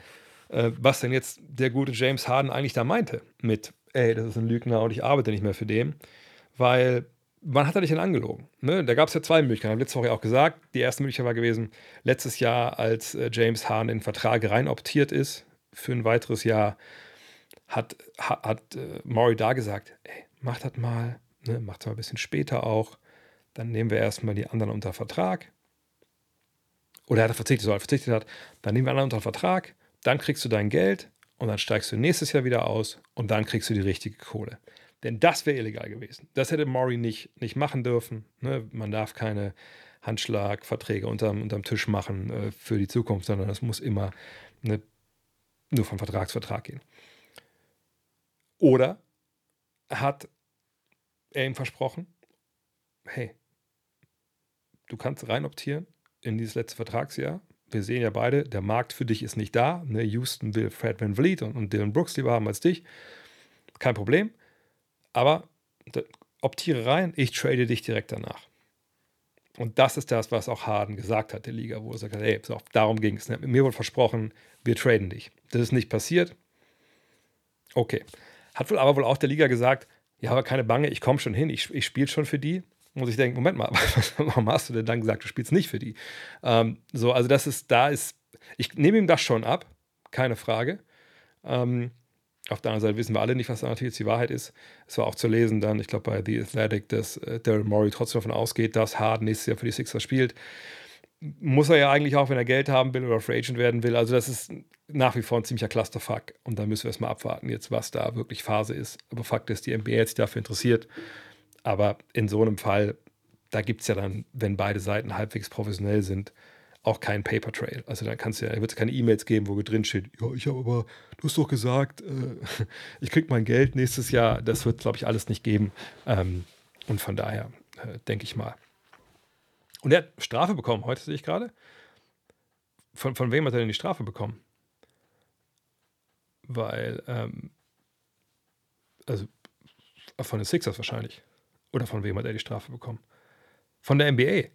äh, was denn jetzt der gute James Harden eigentlich da meinte mit, ey, das ist ein Lügner und ich arbeite nicht mehr für den, weil wann hat er dich denn angelogen? Ne? Da gab es ja zwei Möglichkeiten. Letzte Woche auch gesagt. Die erste Möglichkeit war gewesen, letztes Jahr, als äh, James Hahn in den Vertrag rein optiert ist für ein weiteres Jahr, hat, hat, hat äh, Maury da gesagt, ey, mach das mal, ne? mach das mal ein bisschen später auch. Dann nehmen wir erstmal die anderen unter Vertrag. Oder er hat verzichtet, so er verzichtet hat, dann nehmen wir anderen unter Vertrag, dann kriegst du dein Geld und dann steigst du nächstes Jahr wieder aus und dann kriegst du die richtige Kohle. Denn das wäre illegal gewesen. Das hätte Maury nicht, nicht machen dürfen. Ne? Man darf keine Handschlagverträge unterm, unterm Tisch machen äh, für die Zukunft, sondern das muss immer ne, nur vom Vertragsvertrag gehen. Oder hat er ihm versprochen, hey, du kannst rein optieren in dieses letzte Vertragsjahr. Wir sehen ja beide, der Markt für dich ist nicht da. Ne? Houston will Fred Van Vliet und, und Dylan Brooks lieber haben als dich. Kein Problem. Aber optiere rein, ich trade dich direkt danach. Und das ist das, was auch Harden gesagt hat, der Liga, wo er sagt, hey, so, darum ging es. Mir wurde versprochen, wir traden dich. Das ist nicht passiert. Okay. Hat wohl aber wohl auch der Liga gesagt, ja, aber keine Bange, ich komme schon hin, ich, ich spiele schon für die. Muss ich denken, Moment mal, warum hast du denn dann gesagt, du spielst nicht für die? Ähm, so, also das ist, da ist, ich nehme ihm das schon ab, keine Frage. Ähm, auf der anderen Seite wissen wir alle nicht, was da natürlich die Wahrheit ist. Es war auch zu lesen dann, ich glaube bei The Athletic, dass äh, Daryl Morey trotzdem davon ausgeht, dass Harden nächstes Jahr für die Sixers spielt. Muss er ja eigentlich auch, wenn er Geld haben will oder Free Agent werden will. Also das ist nach wie vor ein ziemlicher Clusterfuck. Und da müssen wir erstmal abwarten, jetzt was da wirklich Phase ist. Aber Fakt ist, die NBA hat sich dafür interessiert. Aber in so einem Fall, da gibt es ja dann, wenn beide Seiten halbwegs professionell sind, auch kein Paper Trail. Also dann kannst du ja, wird es keine E-Mails geben, wo drin steht, ja, ich habe aber, du hast doch gesagt, äh, ich krieg mein Geld nächstes Jahr. Das wird, glaube ich, alles nicht geben. Ähm, und von daher äh, denke ich mal. Und er hat Strafe bekommen, heute sehe ich gerade. Von, von wem hat er denn die Strafe bekommen? Weil, ähm, also von den Sixers wahrscheinlich. Oder von wem hat er die Strafe bekommen? Von der NBA.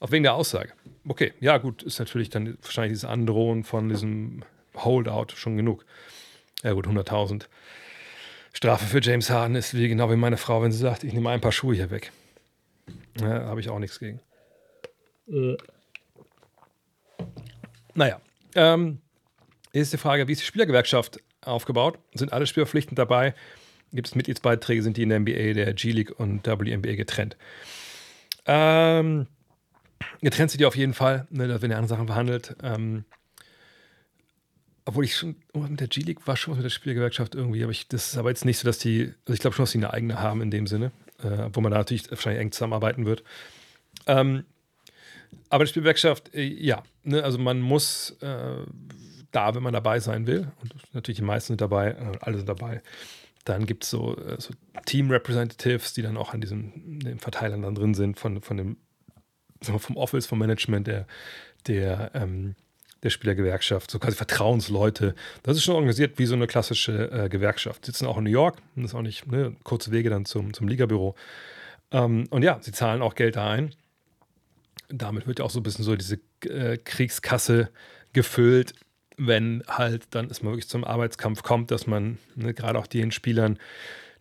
Auch wegen der Aussage. Okay, ja, gut, ist natürlich dann wahrscheinlich dieses Androhen von diesem Holdout schon genug. Ja gut, 100.000. Strafe für James Harden ist wie genau wie meine Frau, wenn sie sagt, ich nehme ein paar Schuhe hier weg. Ja, Habe ich auch nichts gegen. Äh. Naja, ähm, ist die Frage, wie ist die Spielergewerkschaft aufgebaut? Sind alle Spieler dabei? Gibt es Mitgliedsbeiträge? Sind die in der NBA, der G-League und WNBA getrennt? Ähm, getrennt sind die auf jeden Fall, ne, werden ja andere Sachen verhandelt. Ähm, obwohl ich schon oh, mit der G-League war schon mit der Spielergewerkschaft irgendwie, aber ich, das ist aber jetzt nicht so, dass die, also ich glaube schon, dass die eine eigene haben in dem Sinne, äh, wo man da natürlich wahrscheinlich eng zusammenarbeiten wird. Ähm, aber die Spielgewerkschaft, äh, ja, ne, also man muss äh, da, wenn man dabei sein will, und natürlich die meisten sind dabei, äh, alle sind dabei, dann gibt es so, äh, so Team-Representatives, die dann auch an diesen Verteilern dann drin sind, von, von dem, vom Office, vom Management der, der, ähm, der Spielergewerkschaft, so quasi Vertrauensleute. Das ist schon organisiert wie so eine klassische äh, Gewerkschaft. Sitzen auch in New York, das ist auch nicht ne, kurze Wege dann zum, zum Ligabüro. Ähm, und ja, sie zahlen auch Geld da ein. Damit wird ja auch so ein bisschen so diese äh, Kriegskasse gefüllt wenn halt dann es mal wirklich zum Arbeitskampf kommt, dass man ne, gerade auch den Spielern,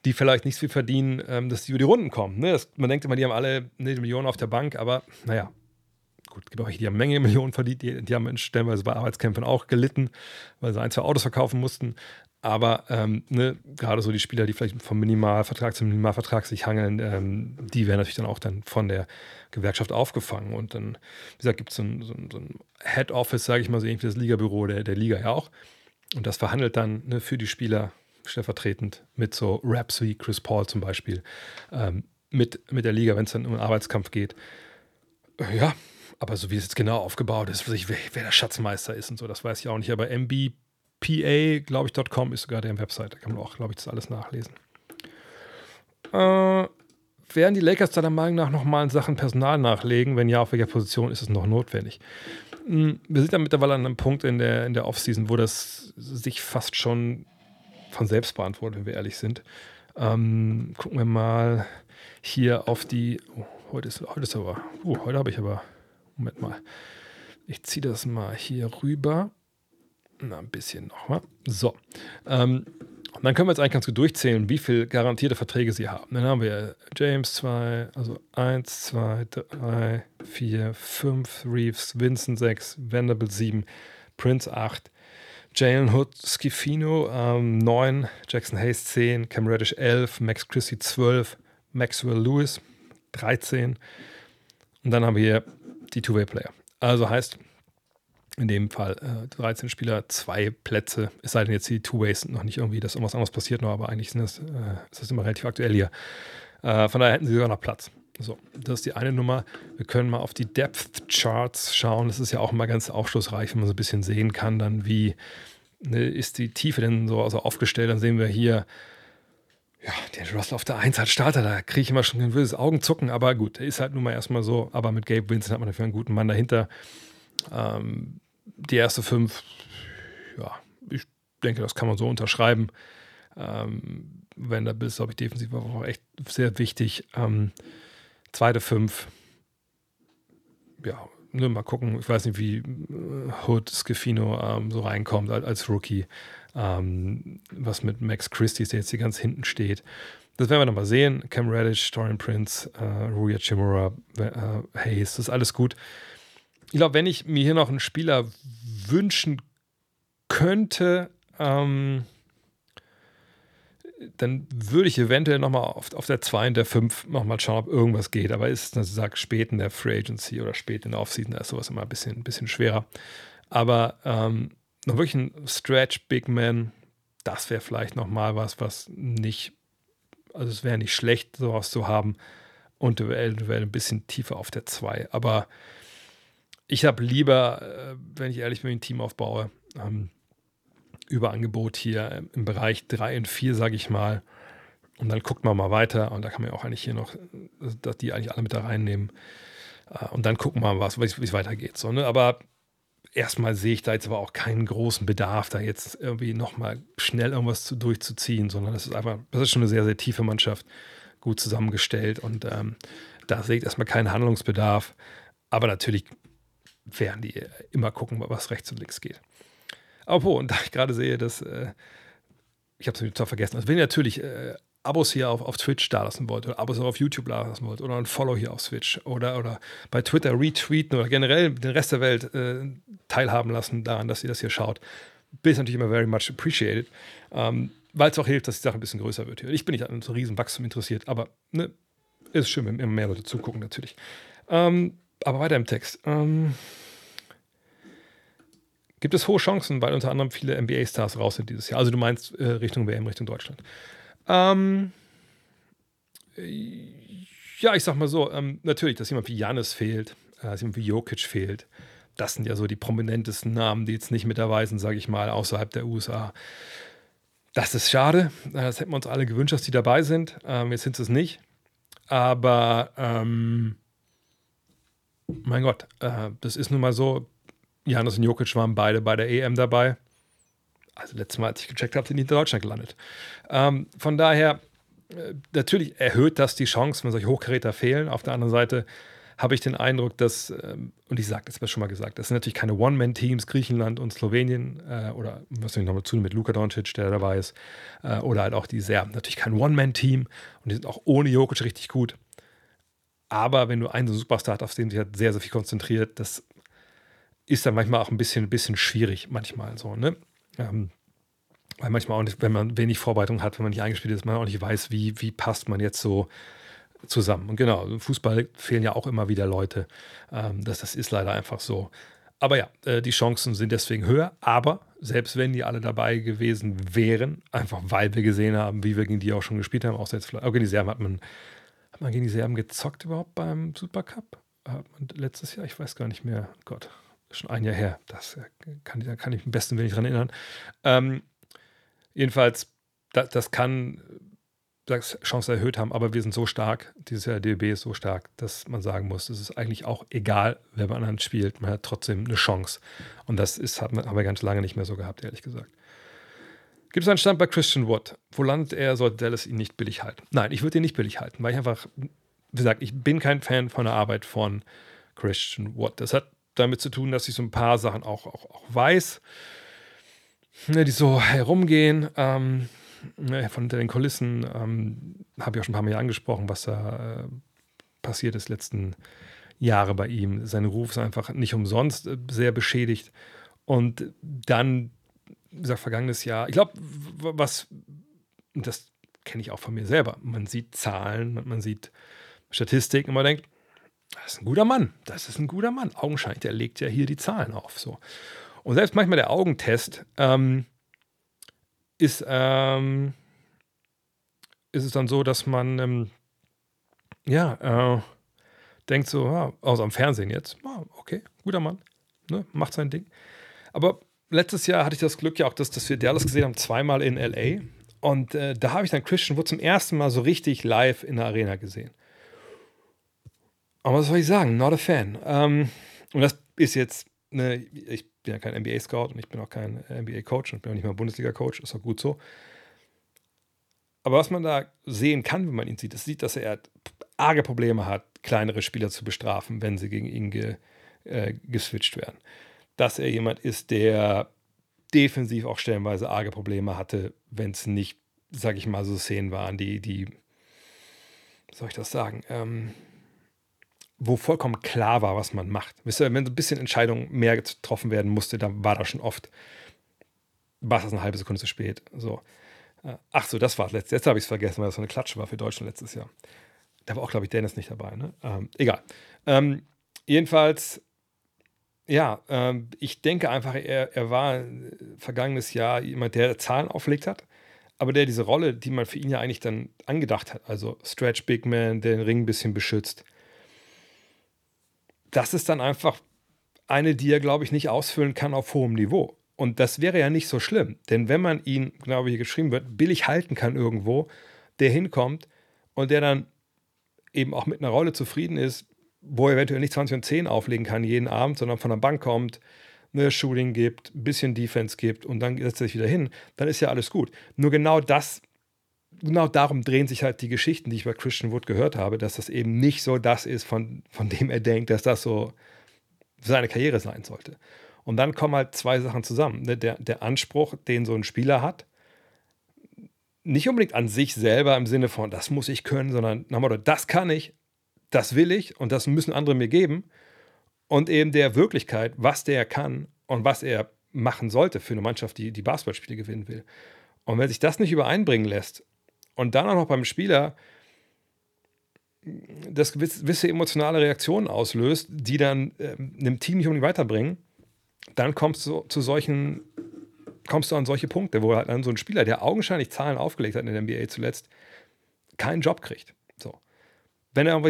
die vielleicht nicht so viel verdienen, ähm, dass die über die Runden kommen. Ne? Das, man denkt immer, die haben alle eine Million auf der Bank, aber naja, gut, gibt auch welche, die haben Menge Millionen verdient, die, die haben stellenweise bei Arbeitskämpfen auch gelitten, weil sie ein, zwei Autos verkaufen mussten. Aber ähm, ne, gerade so die Spieler, die vielleicht vom Minimalvertrag zum Minimalvertrag sich hangeln, ähm, die werden natürlich dann auch dann von der Gewerkschaft aufgefangen. Und dann, wie gesagt, gibt so es so ein, so ein Head Office, sage ich mal so, irgendwie das Ligabüro der, der Liga ja auch. Und das verhandelt dann ne, für die Spieler stellvertretend mit so Raps wie Chris Paul zum Beispiel, ähm, mit, mit der Liga, wenn es dann um einen Arbeitskampf geht. Ja, aber so wie es jetzt genau aufgebaut ist, wer, wer der Schatzmeister ist und so, das weiß ich auch nicht. Aber MBPA, glaube ich, .com ist sogar der Website. Da kann man auch, glaube ich, das alles nachlesen. Äh, werden die Lakers deiner Meinung nach nochmal in Sachen Personal nachlegen? Wenn ja, auf welcher Position ist es noch notwendig? Hm, wir sind ja mittlerweile an einem Punkt in der, in der Offseason, wo das sich fast schon von selbst beantwortet, wenn wir ehrlich sind. Ähm, gucken wir mal hier auf die. Oh, heute ist, heute ist aber. Uh, heute habe ich aber. Moment mal. Ich ziehe das mal hier rüber. Na, ein bisschen nochmal. So. Ähm, und dann können wir jetzt eigentlich ganz gut durchzählen, wie viele garantierte Verträge sie haben. Dann haben wir James 2, also 1, 2, 3, 4, 5, Reeves, Vincent 6, Vanderbilt 7, Prince 8, Jalen Hood, Schifino ähm, 9, Jackson Hayes 10, Cam Reddish 11, Max Christie 12, Maxwell Lewis 13. Und dann haben wir hier die Two-Way-Player. Also heißt, in dem Fall äh, 13 Spieler, zwei Plätze, es sei denn jetzt die Two-Ways noch nicht irgendwie, dass irgendwas anderes passiert noch, aber eigentlich sind das, äh, ist das immer relativ aktuell hier. Äh, von daher hätten sie sogar noch Platz. So, das ist die eine Nummer. Wir können mal auf die Depth Charts schauen. Das ist ja auch immer ganz aufschlussreich, wenn man so ein bisschen sehen kann, dann wie ne, ist die Tiefe denn so also aufgestellt. Dann sehen wir hier, ja, der Russell auf der 1 hat Starter, da kriege ich immer schon ein böses Augenzucken, aber gut, der ist halt nun mal erstmal so. Aber mit Gabe Vincent hat man dafür einen guten Mann dahinter. Ähm, die erste fünf, ja, ich denke, das kann man so unterschreiben. Ähm, wenn der Biss, glaube ich, defensiv war auch echt sehr wichtig. Ähm, zweite fünf, ja, ne, mal gucken. Ich weiß nicht, wie äh, Hood Scafino ähm, so reinkommt als, als Rookie. Ähm, was mit Max Christie, der jetzt hier ganz hinten steht. Das werden wir nochmal sehen. Cam Reddish, Dorian Prince, äh, Ruya Chimura, äh, Hayes, das ist alles gut ich glaube, wenn ich mir hier noch einen Spieler wünschen könnte, ähm, dann würde ich eventuell nochmal auf, auf der 2 und der 5 nochmal schauen, ob irgendwas geht. Aber ist es, sag, spät in der Free Agency oder spät in der Offseason, da ist sowas immer ein bisschen, ein bisschen schwerer. Aber ähm, noch wirklich ein Stretch Big Man, das wäre vielleicht nochmal was, was nicht, also es wäre nicht schlecht, sowas zu haben. Und eventuell ein bisschen tiefer auf der 2. Aber ich habe lieber, äh, wenn ich ehrlich bin, ein Team aufbaue, ähm, Überangebot hier im Bereich 3 und 4, sage ich mal. Und dann guckt man mal weiter und da kann man ja auch eigentlich hier noch, dass die eigentlich alle mit da reinnehmen. Äh, und dann gucken wir mal, wie es weitergeht. So, ne? Aber erstmal sehe ich da jetzt aber auch keinen großen Bedarf, da jetzt irgendwie nochmal schnell irgendwas zu, durchzuziehen, sondern das ist einfach, das ist schon eine sehr, sehr tiefe Mannschaft, gut zusammengestellt und ähm, da sehe ich erstmal keinen Handlungsbedarf. Aber natürlich werden die immer gucken, was rechts und links geht. Apropos, und da ich gerade sehe, dass, äh, ich habe es zwar vergessen, also wenn ihr natürlich äh, Abos hier auf, auf Twitch da lassen wollt oder Abos auf YouTube da lassen wollt oder ein Follow hier auf Twitch oder, oder bei Twitter retweeten oder generell den Rest der Welt äh, teilhaben lassen daran, dass ihr das hier schaut, bin ich natürlich immer very much appreciated. Ähm, weil es auch hilft, dass die Sache ein bisschen größer wird. Ich bin nicht an so riesen Wachstum interessiert, aber ne, ist schön, wenn immer mehr Leute zugucken, natürlich. Ähm, aber weiter im Text. Ähm, gibt es hohe Chancen, weil unter anderem viele NBA-Stars raus sind dieses Jahr. Also du meinst äh, Richtung WM, Richtung Deutschland. Ähm, ja, ich sag mal so, ähm, natürlich, dass jemand wie Janis fehlt, äh, dass jemand wie Jokic fehlt. Das sind ja so die prominentesten Namen, die jetzt nicht mit dabei sind, sage ich mal, außerhalb der USA. Das ist schade. Das hätten wir uns alle gewünscht, dass die dabei sind. Ähm, jetzt sind sie es nicht. Aber ähm, mein Gott, äh, das ist nun mal so. Janis und Jokic waren beide bei der EM dabei. Also letztes Mal, als ich gecheckt habe, sind die in Deutschland gelandet. Ähm, von daher, äh, natürlich erhöht das die Chance, wenn solche Hochkaräter fehlen. Auf der anderen Seite habe ich den Eindruck, dass, ähm, und ich sage das habe ich schon mal gesagt, das sind natürlich keine One-Man-Teams, Griechenland und Slowenien äh, oder was ich noch dazu mit Luka Doncic, der dabei ist, äh, oder halt auch die Serben. Natürlich kein One-Man-Team und die sind auch ohne Jokic richtig gut. Aber wenn du einen so Superstar hast, auf den sich halt sehr, sehr viel konzentriert, das ist dann manchmal auch ein bisschen, ein bisschen schwierig, manchmal so, ne? Ähm, weil manchmal auch nicht, wenn man wenig Vorbereitung hat, wenn man nicht eingespielt ist, man auch nicht weiß, wie, wie passt man jetzt so zusammen. Und genau, im Fußball fehlen ja auch immer wieder Leute. Ähm, das, das ist leider einfach so. Aber ja, äh, die Chancen sind deswegen höher. Aber selbst wenn die alle dabei gewesen wären, einfach weil wir gesehen haben, wie wir gegen die auch schon gespielt haben, außer jetzt gegen die Serben hat man, hat man gegen die Serben gezockt überhaupt beim Supercup? Und letztes Jahr, ich weiß gar nicht mehr. Gott, schon ein Jahr her. Das äh, kann, da kann ich am besten wenig dran erinnern. Ähm, jedenfalls, das, das kann Chance erhöht haben, aber wir sind so stark, dieses Jahr DB ist so stark, dass man sagen muss, es ist eigentlich auch egal, wer bei anderen spielt, man hat trotzdem eine Chance. Und das ist, hat man, haben wir ganz lange nicht mehr so gehabt, ehrlich gesagt. Gibt es einen Stand bei Christian Wood? Wo landet er, sollte Dallas ihn nicht billig halten? Nein, ich würde ihn nicht billig halten, weil ich einfach, wie gesagt, ich bin kein Fan von der Arbeit von Christian Wood. Das hat damit zu tun, dass ich so ein paar Sachen auch, auch, auch weiß, ne, die so herumgehen. Ähm, Ne, von den Kulissen ähm, habe ich auch schon ein paar Mal angesprochen, was da äh, passiert ist letzten Jahre bei ihm. Sein Ruf ist einfach nicht umsonst äh, sehr beschädigt. Und dann, wie gesagt, vergangenes Jahr, ich glaube, was, das kenne ich auch von mir selber, man sieht Zahlen, man sieht Statistiken und man denkt, das ist ein guter Mann, das ist ein guter Mann. Augenscheinlich, der legt ja hier die Zahlen auf. So. Und selbst manchmal der Augentest, ähm, ist, ähm, ist es dann so, dass man ähm, ja äh, denkt so, ja, außer am Fernsehen jetzt, ah, okay, guter Mann, ne, macht sein Ding. Aber letztes Jahr hatte ich das Glück ja auch, dass, dass wir Dallas gesehen haben, zweimal in LA. Und äh, da habe ich dann Christian Wood zum ersten Mal so richtig live in der Arena gesehen. Aber was soll ich sagen? Not a fan. Ähm, und das ist jetzt, ne, ich bin ja kein NBA-Scout und ich bin auch kein NBA-Coach und bin auch nicht mal Bundesliga-Coach, ist auch gut so. Aber was man da sehen kann, wenn man ihn sieht, ist, sieht, dass er arge Probleme hat, kleinere Spieler zu bestrafen, wenn sie gegen ihn ge, äh, geswitcht werden. Dass er jemand ist, der defensiv auch stellenweise arge Probleme hatte, wenn es nicht, sag ich mal, so Szenen waren, die, die, soll ich das sagen, ähm, wo vollkommen klar war, was man macht. Wisst ihr, wenn so ein bisschen Entscheidung mehr getroffen werden musste, dann war das schon oft, war das eine halbe Sekunde zu spät. So. Äh, ach so, das war letztes. Jetzt habe ich es vergessen, weil das so eine Klatsche war für Deutschland letztes Jahr. Da war auch, glaube ich, Dennis nicht dabei. Ne? Ähm, egal. Ähm, jedenfalls, ja, ähm, ich denke einfach, er, er war vergangenes Jahr jemand, der Zahlen aufgelegt hat, aber der diese Rolle, die man für ihn ja eigentlich dann angedacht hat, also Stretch Big Man, der den Ring ein bisschen beschützt, das ist dann einfach eine, die er, glaube ich, nicht ausfüllen kann auf hohem Niveau. Und das wäre ja nicht so schlimm, denn wenn man ihn, genau wie hier geschrieben wird, billig halten kann irgendwo, der hinkommt und der dann eben auch mit einer Rolle zufrieden ist, wo er eventuell nicht 20 und 10 auflegen kann jeden Abend, sondern von der Bank kommt, eine Shooting gibt, ein bisschen Defense gibt und dann setzt er sich wieder hin, dann ist ja alles gut. Nur genau das genau darum drehen sich halt die Geschichten, die ich bei Christian Wood gehört habe, dass das eben nicht so das ist, von, von dem er denkt, dass das so seine Karriere sein sollte. Und dann kommen halt zwei Sachen zusammen. Ne? Der, der Anspruch, den so ein Spieler hat, nicht unbedingt an sich selber im Sinne von, das muss ich können, sondern nach Motto, das kann ich, das will ich und das müssen andere mir geben. Und eben der Wirklichkeit, was der kann und was er machen sollte für eine Mannschaft, die die Basketballspiele gewinnen will. Und wenn sich das nicht übereinbringen lässt und dann auch noch beim Spieler das gewisse emotionale Reaktionen auslöst, die dann äh, einem Team nicht unbedingt weiterbringen, dann kommst du zu solchen, kommst du an solche Punkte, wo halt dann so ein Spieler, der augenscheinlich Zahlen aufgelegt hat in der NBA zuletzt, keinen Job kriegt. So. Wenn er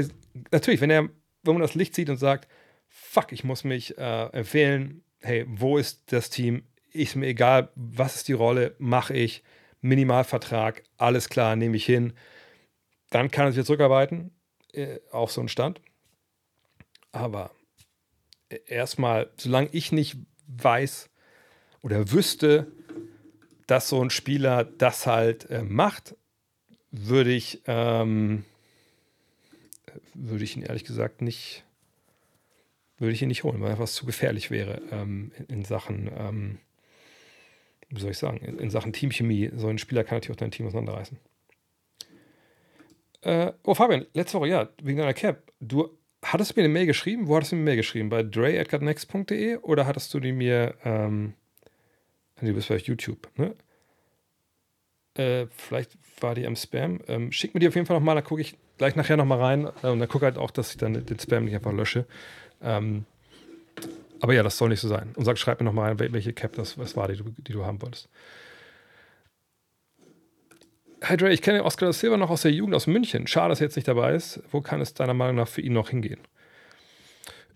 natürlich, wenn er, wenn man das Licht sieht und sagt, fuck, ich muss mich äh, empfehlen, hey, wo ist das Team? Ist mir egal, was ist die Rolle, mache ich, Minimalvertrag, alles klar, nehme ich hin. Dann kann er sich zurückarbeiten äh, auf so einen Stand. Aber äh, erstmal, solange ich nicht weiß oder wüsste, dass so ein Spieler das halt äh, macht, würde ich, ähm, würde ich ihn ehrlich gesagt nicht, würde ich ihn nicht holen, weil er was zu gefährlich wäre ähm, in, in, Sachen, ähm, wie soll ich sagen, in, Sachen Teamchemie. So ein Spieler kann natürlich auch dein Team auseinanderreißen. Äh, oh, Fabian, letzte Woche, ja, wegen deiner Cap. Du hattest mir eine Mail geschrieben. Wo hattest du mir eine Mail geschrieben? Bei dre.next.de oder hattest du die mir, ähm, du bist vielleicht YouTube, ne? Äh, vielleicht war die am Spam. Ähm, schick mir die auf jeden Fall nochmal, dann gucke ich gleich nachher nochmal rein äh, und dann gucke halt auch, dass ich dann den Spam nicht einfach lösche. Ähm, aber ja, das soll nicht so sein. Und sag, schreib mir nochmal welche Cap das was war, die du, die du haben wolltest. Hey Dre, ich kenne Oscar Silva noch aus der Jugend aus München. Schade, dass er jetzt nicht dabei ist. Wo kann es deiner Meinung nach für ihn noch hingehen?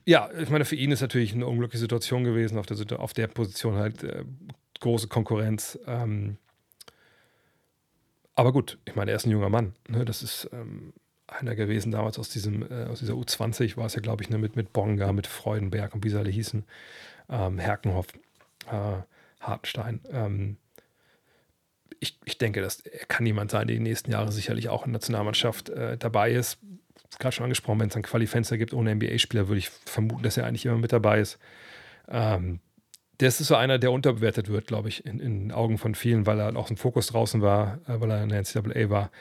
Ja, ich meine, für ihn ist natürlich eine unglückliche Situation gewesen, auf der, auf der Position halt äh, große Konkurrenz. Ähm, aber gut, ich meine, er ist ein junger Mann. Ne? Das ist ähm, einer gewesen damals aus, diesem, äh, aus dieser U20, war es ja, glaube ich, ne? mit, mit Bonga, mit Freudenberg und wie sie alle hießen. Ähm, Herkenhoff, äh, Hartenstein. Ähm, ich, ich denke, dass er kann jemand sein, der die nächsten Jahre sicherlich auch in der Nationalmannschaft äh, dabei ist. Gerade schon angesprochen, wenn es ein Qualifenster gibt ohne NBA-Spieler, würde ich vermuten, dass er eigentlich immer mit dabei ist. Ähm, das ist so einer, der unterbewertet wird, glaube ich, in, in Augen von vielen, weil er auch ein Fokus draußen war, äh, weil er in der NCAA war.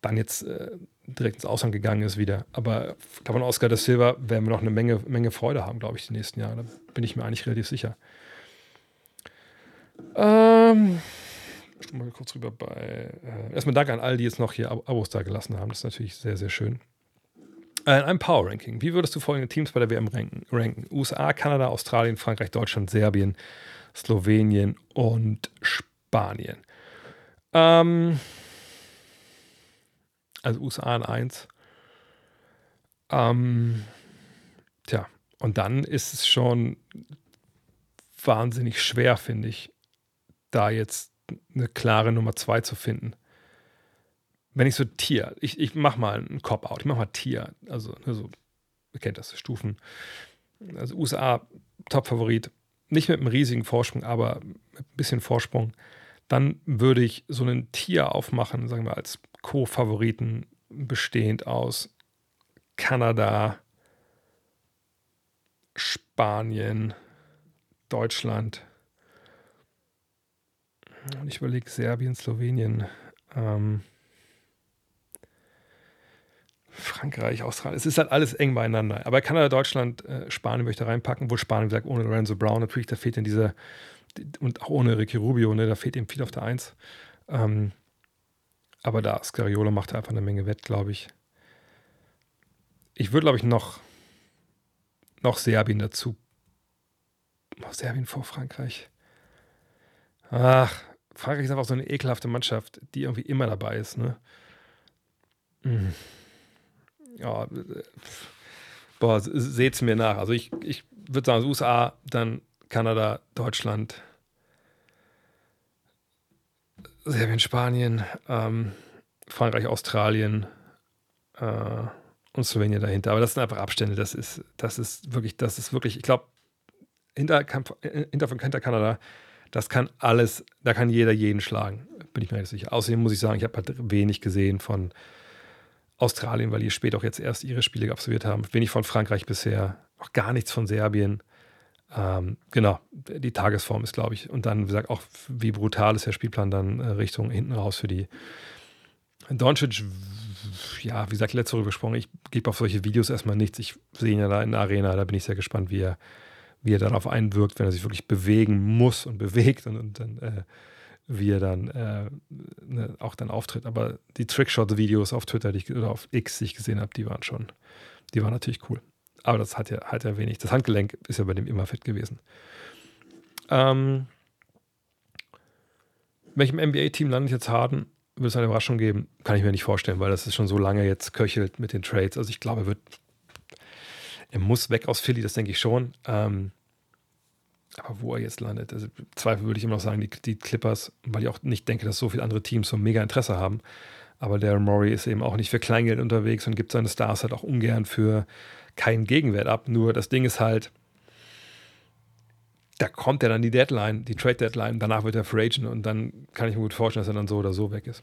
Dann jetzt äh, direkt ins Ausland gegangen ist wieder. Aber davon Oscar da Silva werden wir noch eine Menge, Menge Freude haben, glaube ich, die nächsten Jahre. Da bin ich mir eigentlich relativ sicher. Ähm, mal kurz rüber bei. Äh, erstmal Dank an all, die jetzt noch hier Ab Abos da gelassen haben. Das ist natürlich sehr, sehr schön. Äh, in einem Power Ranking. Wie würdest du folgende Teams bei der WM ranken? ranken? USA, Kanada, Australien, Frankreich, Deutschland, Serbien, Slowenien und Spanien. Ähm, also USA in 1. Ähm, tja, und dann ist es schon wahnsinnig schwer, finde ich, da jetzt eine klare Nummer zwei zu finden. Wenn ich so Tier, ich, ich mach mal einen Cop-Out, ich mach mal Tier, also, also ihr kennt das, Stufen. Also USA, Top-Favorit, nicht mit einem riesigen Vorsprung, aber mit ein bisschen Vorsprung. Dann würde ich so einen Tier aufmachen, sagen wir als Co-Favoriten, bestehend aus Kanada, Spanien, Deutschland, und ich überlege Serbien, Slowenien, ähm, Frankreich, Australien. Es ist halt alles eng beieinander. Aber Kanada, Deutschland, äh, Spanien möchte reinpacken, wo Spanien sagt, ohne Lorenzo Brown natürlich, da fehlt in dieser, und auch ohne Ricky Rubio, ne, da fehlt ihm viel auf der Eins. Ähm, aber da, Scariolo macht einfach eine Menge Wett, glaube ich. Ich würde, glaube ich, noch, noch Serbien dazu. Noch Serbien vor Frankreich. Ach, Frankreich ist einfach so eine ekelhafte Mannschaft, die irgendwie immer dabei ist. Ne? Mhm. Ja, boah, seht es mir nach. Also ich, ich würde sagen, USA, dann Kanada, Deutschland, Serbien, Spanien, ähm, Frankreich, Australien äh, und Slowenien dahinter. Aber das sind einfach Abstände. Das ist, das ist wirklich, das ist wirklich, ich glaube, hinter, hinter, hinter Kanada das kann alles, da kann jeder jeden schlagen, bin ich mir nicht sicher. Außerdem muss ich sagen, ich habe halt wenig gesehen von Australien, weil die spät auch jetzt erst ihre Spiele absolviert haben. Wenig von Frankreich bisher, auch gar nichts von Serbien. Ähm, genau, die Tagesform ist, glaube ich. Und dann, wie gesagt, auch wie brutal ist der Spielplan dann äh, Richtung hinten raus für die. Doncic, ja, wie gesagt, letzte Woche gesprochen, ich gebe auf solche Videos erstmal nichts. Ich sehe ihn ja da in der Arena, da bin ich sehr gespannt, wie er, wie er darauf einwirkt, wenn er sich wirklich bewegen muss und bewegt und, und dann, äh, wie er dann äh, ne, auch dann auftritt. Aber die Trickshot-Videos auf Twitter die ich, oder auf X, die ich gesehen habe, die waren schon, die waren natürlich cool. Aber das hat ja, hat ja wenig. Das Handgelenk ist ja bei dem immer fit gewesen. Ähm, welchem NBA-Team landet jetzt Harden? Wird es eine Überraschung geben? Kann ich mir nicht vorstellen, weil das ist schon so lange jetzt köchelt mit den Trades. Also ich glaube, er wird, er muss weg aus Philly, das denke ich schon. Ähm, aber wo er jetzt landet, also Zweifel würde ich immer noch sagen, die, die, Clippers, weil ich auch nicht denke, dass so viele andere Teams so mega Interesse haben. Aber der Murray ist eben auch nicht für Kleingeld unterwegs und gibt seine Stars halt auch ungern für keinen Gegenwert ab. Nur das Ding ist halt, da kommt ja dann die Deadline, die Trade Deadline, danach wird er Free Agent und dann kann ich mir gut vorstellen, dass er dann so oder so weg ist.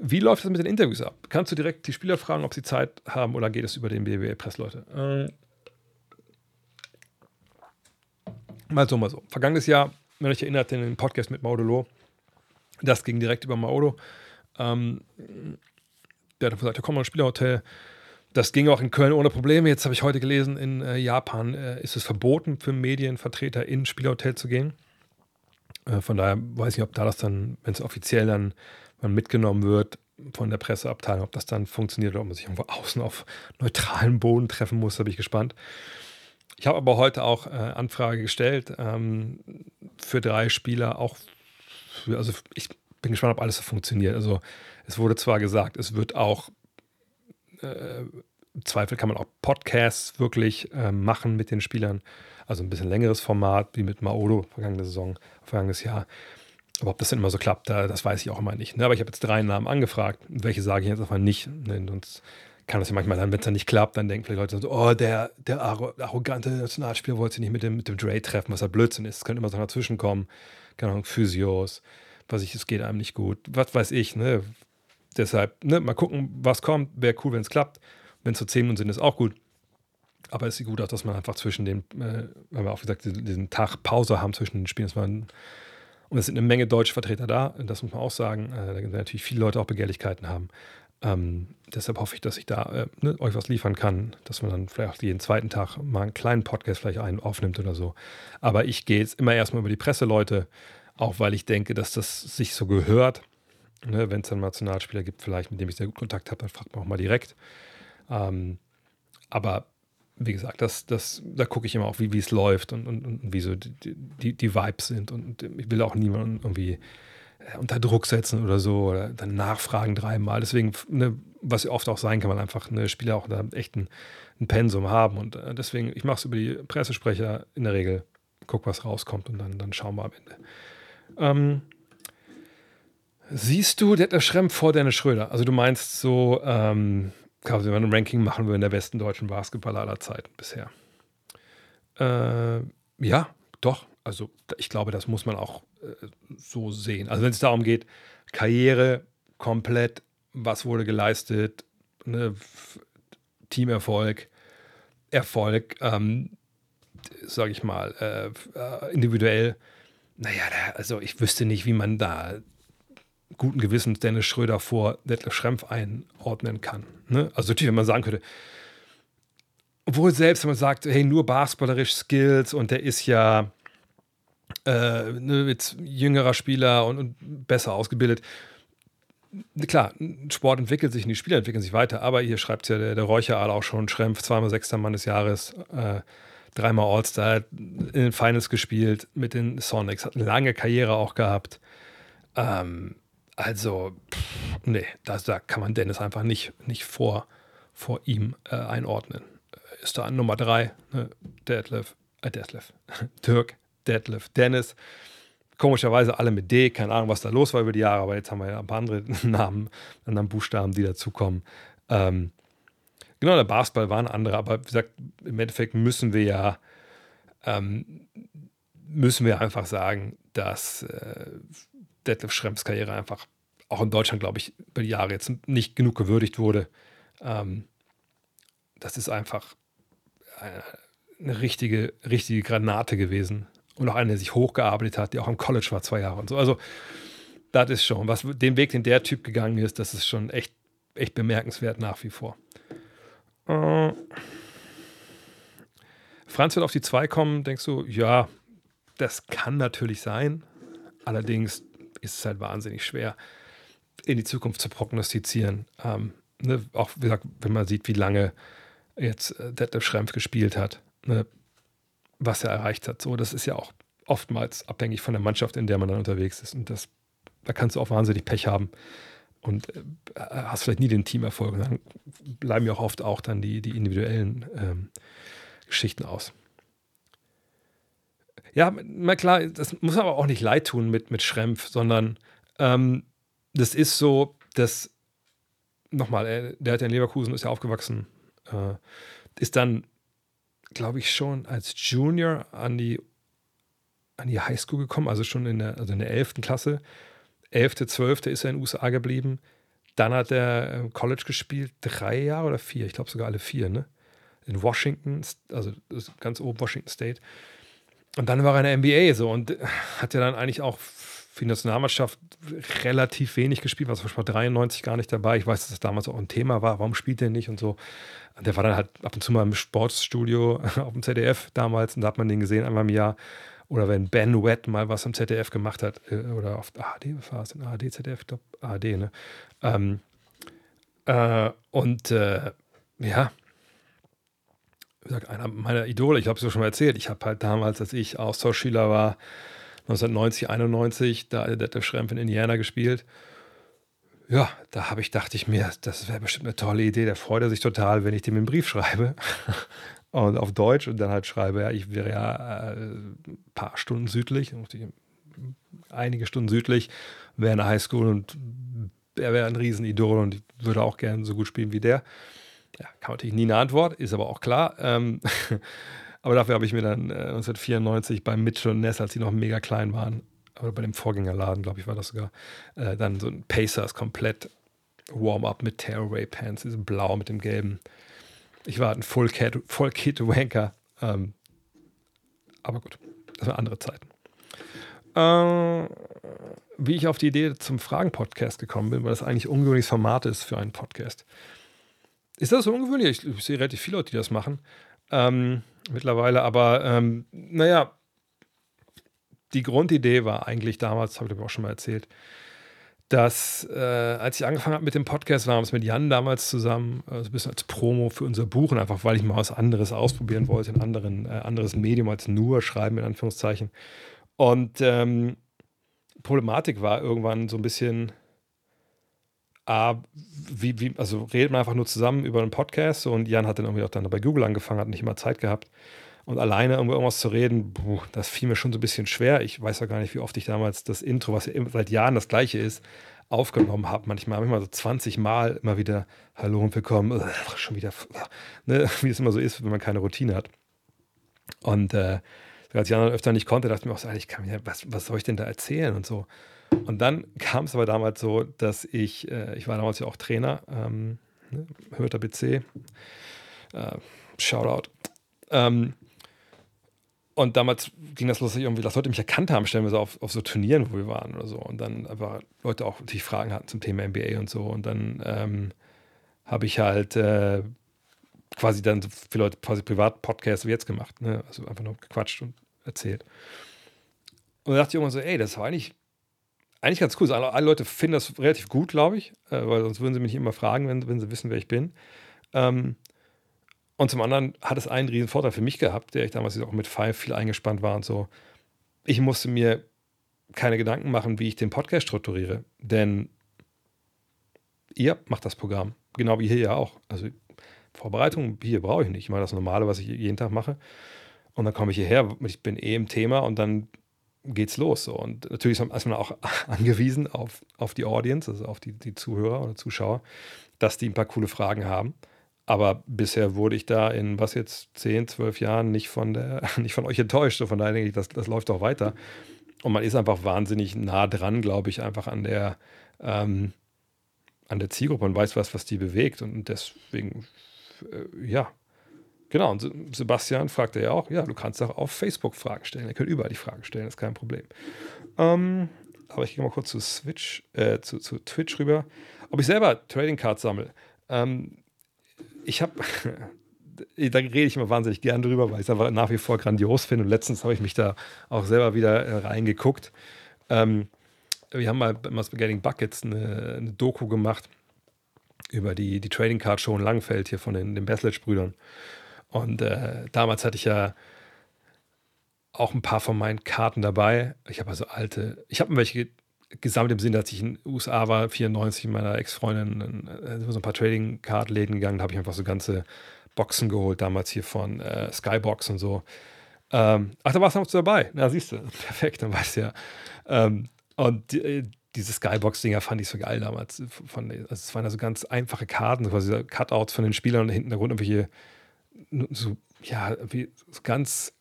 Wie läuft das mit den Interviews ab? Kannst du direkt die Spieler fragen, ob sie Zeit haben oder geht es über den BWL-Pressleute? Ähm, mal so, mal so. Vergangenes Jahr, wenn euch erinnert, in den Podcast mit Maudolo, das ging direkt über Maudo. Ähm, der hat gesagt, ja, komm mal ins Spielerhotel, das ging auch in Köln ohne Probleme. Jetzt habe ich heute gelesen, in äh, Japan äh, ist es verboten für Medienvertreter in Spielhotel zu gehen. Äh, von daher weiß ich, ob da das dann, wenn es offiziell dann, mitgenommen wird von der Presseabteilung, ob das dann funktioniert oder ob man sich irgendwo außen auf neutralem Boden treffen muss, da bin ich gespannt. Ich habe aber heute auch äh, Anfrage gestellt ähm, für drei Spieler, auch für, also ich bin gespannt, ob alles so funktioniert. Also es wurde zwar gesagt, es wird auch äh, im Zweifel kann man auch Podcasts wirklich äh, machen mit den Spielern. Also ein bisschen längeres Format, wie mit Maodo vergangene Saison, vergangenes Jahr. Aber ob das denn immer so klappt, das weiß ich auch immer nicht. Ne? Aber ich habe jetzt drei Namen angefragt. Welche sage ich jetzt einfach nicht? Ne? Sonst kann das ja manchmal dann, wenn es dann nicht klappt, dann denken vielleicht Leute so, oh, der, der arrogante Nationalspieler wollte sich nicht mit dem, mit dem Dre treffen, was ja Blödsinn ist. Es könnte immer so dazwischen kommen. Keine Ahnung, Physios, was ich, es geht einem nicht gut. Was weiß ich, ne? Deshalb, ne, mal gucken, was kommt. Wäre cool, wenn es klappt. Wenn es so zehn Minuten sind, ist auch gut. Aber es sieht gut aus, dass man einfach zwischen den, äh, haben wir auch gesagt, diesen Tag Pause haben zwischen den Spielen. Man, und es sind eine Menge deutsche Vertreter da, das muss man auch sagen. Äh, da sind natürlich viele Leute auch Begehrlichkeiten haben. Ähm, deshalb hoffe ich, dass ich da äh, ne, euch was liefern kann, dass man dann vielleicht auch jeden zweiten Tag mal einen kleinen Podcast vielleicht einen aufnimmt oder so. Aber ich gehe jetzt immer erstmal über die Presseleute, auch weil ich denke, dass das sich so gehört. Ne, Wenn es einen Nationalspieler gibt, vielleicht, mit dem ich sehr gut Kontakt habe, dann fragt man auch mal direkt. Ähm, aber wie gesagt, das, das, da gucke ich immer auch, wie es läuft und, und, und, wie so die, die, die Vibes sind. Und ich will auch niemanden irgendwie äh, unter Druck setzen oder so oder dann nachfragen dreimal. Deswegen, ne, was oft auch sein kann, man einfach eine Spieler auch da echt ein, ein Pensum haben. Und äh, deswegen, ich mache es über die Pressesprecher in der Regel, guck, was rauskommt und dann, dann schauen wir am Ende. Ähm, Siehst du Detlef Schrempf vor Dennis Schröder? Also du meinst so, ähm, wenn wir ein Ranking machen würden, der besten deutschen Basketballer aller Zeiten bisher. Äh, ja, doch. Also ich glaube, das muss man auch äh, so sehen. Also wenn es darum geht, Karriere komplett, was wurde geleistet, ne, Teamerfolg, Erfolg, ähm, sage ich mal, äh, äh individuell. Naja, also ich wüsste nicht, wie man da guten Gewissens Dennis Schröder vor Detlef Schrempf einordnen kann. Ne? Also natürlich, wenn man sagen könnte, obwohl selbst, wenn man sagt, hey, nur basketballerisch Skills und der ist ja äh, ne, jetzt jüngerer Spieler und, und, besser ausgebildet. Klar, Sport entwickelt sich und die Spieler entwickeln sich weiter, aber hier schreibt ja der, der Räucheraal auch schon, Schrempf, zweimal sechster Mann des Jahres, äh, dreimal All-Star, in den Finals gespielt mit den Sonics, hat eine lange Karriere auch gehabt. Ähm, also, pff, nee, das, da kann man Dennis einfach nicht, nicht vor, vor ihm äh, einordnen. Ist da an Nummer drei, ne? Detlef, äh, Detlef, Dirk, Detlef, Dennis. Komischerweise alle mit D, keine Ahnung, was da los war über die Jahre, aber jetzt haben wir ja ein paar andere Namen, anderen Buchstaben, die dazukommen. Ähm, genau, der Basketball war ein anderer, aber wie gesagt, im Endeffekt müssen wir ja, ähm, müssen wir einfach sagen, dass äh, Detlef Schrempfs Karriere einfach auch in Deutschland, glaube ich, über die Jahre jetzt nicht genug gewürdigt wurde. Ähm, das ist einfach, äh, eine richtige, richtige Granate gewesen. Und auch einer, der sich hochgearbeitet hat, der auch am College war, zwei Jahre und so. Also, das ist schon, was den Weg, den der Typ gegangen ist, das ist schon echt, echt bemerkenswert nach wie vor. Äh, Franz wird auf die 2 kommen, denkst du, ja, das kann natürlich sein. Allerdings ist es halt wahnsinnig schwer, in die Zukunft zu prognostizieren. Ähm, ne, auch wie gesagt, wenn man sieht, wie lange jetzt äh, Detlef Schrempf gespielt hat, ne, was er erreicht hat. So, das ist ja auch oftmals abhängig von der Mannschaft, in der man dann unterwegs ist. Und das, da kannst du auch wahnsinnig Pech haben und äh, hast vielleicht nie den Teamerfolg. Und dann bleiben ja auch oft auch dann die, die individuellen ähm, Geschichten aus. Ja, na klar, das muss aber auch nicht leid tun mit, mit Schrempf, sondern ähm, das ist so, dass, nochmal, der hat ja in Leverkusen, ist ja aufgewachsen, äh, ist dann, glaube ich, schon als Junior an die, an die Highschool gekommen, also schon in der, also in der 11. Klasse. 11., 12. ist er in den USA geblieben. Dann hat er äh, College gespielt, drei Jahre oder vier, ich glaube sogar alle vier, ne? In Washington, also ganz oben Washington State. Und dann war er in der NBA so und hat ja dann eigentlich auch für die Nationalmannschaft relativ wenig gespielt, war zum Beispiel 93 gar nicht dabei. Ich weiß, dass das damals auch ein Thema war, warum spielt er nicht und so. Und der war dann halt ab und zu mal im Sportstudio auf dem ZDF damals und da hat man den gesehen einmal im Jahr. Oder wenn Ben Wett mal was am ZDF gemacht hat, äh, oder auf ARD war es, in ARD, ZDF, ich glaube ARD, ne? Ähm, äh, und äh, ja, gesagt, einer meiner Idole, ich habe es ja schon mal erzählt, ich habe halt damals, als ich Austauschschüler war, 1990, 91, da der Schrempf in Indiana gespielt. Ja, da habe ich, dachte ich mir, das wäre bestimmt eine tolle Idee. Der freut er sich total, wenn ich dem einen Brief schreibe. und auf Deutsch und dann halt schreibe, ja, ich wäre ja äh, ein paar Stunden südlich, einige Stunden südlich, wäre in der Highschool und er wäre ein Riesenidol und würde auch gerne so gut spielen wie der. Ja, kam natürlich nie eine Antwort, ist aber auch klar. Ähm, aber dafür habe ich mir dann äh, 1994 beim Mitchell und Ness, als sie noch mega klein waren, oder bei dem Vorgängerladen, glaube ich, war das sogar, äh, dann so ein Pacers komplett Warm-up mit Tearaway Pants, diesem Blau mit dem Gelben. Ich war ein Full, Cat, Full Kit Wanker. Ähm, aber gut, das waren andere Zeiten. Äh, wie ich auf die Idee zum Fragen-Podcast gekommen bin, weil das eigentlich ungewöhnliches Format ist für einen Podcast. Ist das so ungewöhnlich? Ich, ich sehe relativ viele Leute, die das machen ähm, mittlerweile, aber ähm, naja, die Grundidee war eigentlich damals, habe ich auch schon mal erzählt, dass äh, als ich angefangen habe mit dem Podcast, waren wir es mit Jan damals zusammen, also ein bisschen als Promo für unser Buch und einfach, weil ich mal was anderes ausprobieren wollte, ein anderen, äh, anderes Medium als nur Schreiben in Anführungszeichen. Und ähm, Problematik war irgendwann so ein bisschen, A, wie, wie, also redet man einfach nur zusammen über einen Podcast und Jan hat dann irgendwie auch dann bei Google angefangen, hat nicht immer Zeit gehabt. Und alleine irgendwas zu reden, puh, das fiel mir schon so ein bisschen schwer. Ich weiß ja gar nicht, wie oft ich damals das Intro, was ja seit Jahren das gleiche ist, aufgenommen habe. Manchmal, manchmal so 20 Mal immer wieder Hallo und willkommen, Ach, schon wieder, ne, wie es immer so ist, wenn man keine Routine hat. Und äh, als Jan dann öfter nicht konnte, dachte ich mir auch so, ich kann mir, was, was soll ich denn da erzählen und so. Und dann kam es aber damals so, dass ich, äh, ich war damals ja auch Trainer, ähm, ne, Hörter BC, äh, Shoutout. Ähm, und damals ging das los, dass, irgendwie, dass Leute mich erkannt haben, stellen wir so auf, auf so Turnieren, wo wir waren oder so. Und dann aber Leute auch natürlich Fragen hatten zum Thema NBA und so. Und dann ähm, habe ich halt äh, quasi dann für Leute quasi privat Podcasts wie jetzt gemacht. Ne? Also einfach nur gequatscht und erzählt. Und dann dachte ich irgendwann so, ey, das war eigentlich eigentlich ganz cool. Also alle, Leute finden das relativ gut, glaube ich, äh, weil sonst würden sie mich immer fragen, wenn, wenn sie wissen, wer ich bin. Ähm, und zum anderen hat es einen riesen Vorteil für mich gehabt, der ich damals auch mit Five viel eingespannt war und so. Ich musste mir keine Gedanken machen, wie ich den Podcast strukturiere, denn ihr macht das Programm, genau wie hier ja auch. Also Vorbereitung hier brauche ich nicht. Ich mache das Normale, was ich jeden Tag mache. Und dann komme ich hierher, ich bin eh im Thema und dann geht's los. So. Und natürlich ist man auch angewiesen auf, auf die Audience, also auf die, die Zuhörer oder Zuschauer, dass die ein paar coole Fragen haben. Aber bisher wurde ich da in was jetzt 10, 12 Jahren nicht von, der, nicht von euch enttäuscht. So von daher denke ich, das, das läuft auch weiter. Und man ist einfach wahnsinnig nah dran, glaube ich, einfach an der, ähm, an der Zielgruppe und weiß was, was die bewegt. Und deswegen, äh, ja, genau, und Sebastian fragte ja auch, ja, du kannst auch auf Facebook Fragen stellen. Er kann überall die Fragen stellen, ist kein Problem. Ähm, aber ich gehe mal kurz zu Switch, äh, zu, zu Twitch rüber. Ob ich selber Trading Cards sammle. Ähm, ich habe, da rede ich immer wahnsinnig gern drüber, weil ich es einfach nach wie vor grandios finde. Und letztens habe ich mich da auch selber wieder äh, reingeguckt. Ähm, wir haben mal bei Spaghetti Buckets eine, eine, Doku gemacht über die, die Trading Card Show in Langfeld hier von den, den Besledge-Brüdern. Und äh, damals hatte ich ja auch ein paar von meinen Karten dabei. Ich habe also alte, ich habe welche gesammelt im Sinne, dass ich in den USA war, 94 mit meiner Ex-Freundin, äh, so ein paar Trading-Card-Läden gegangen, da habe ich einfach so ganze Boxen geholt, damals hier von äh, Skybox und so. Ähm, ach, da warst du noch dabei. Na, siehst du, perfekt, dann weißt du ja. Ähm, und äh, diese Skybox-Dinger fand ich so geil damals. Von, also es waren also ganz einfache Karten, quasi Cutouts von den Spielern und hinten Grund irgendwelche, so, ja, wie, ganz,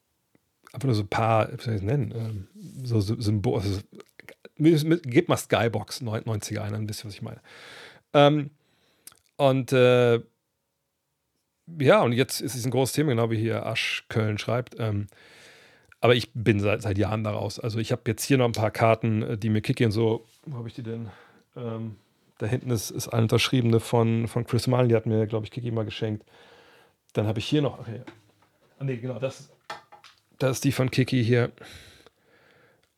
einfach nur so ein paar, wie soll ich das nennen, ähm, so, so Symbole, also, gebt mal Skybox 90er ein, wisst ihr, was ich meine. Ähm, und äh, ja, und jetzt ist es ein großes Thema, genau wie hier Asch Köln schreibt. Ähm, aber ich bin seit, seit Jahren daraus. Also ich habe jetzt hier noch ein paar Karten, äh, die mir kicken. So, wo habe ich die denn? Ähm, da hinten ist, ist eine unterschriebene von, von Chris Mullen, die hat mir, glaube ich, Kiki mal geschenkt. Dann habe ich hier noch, ja. Ah, nee, genau, das, das ist die von Kiki hier.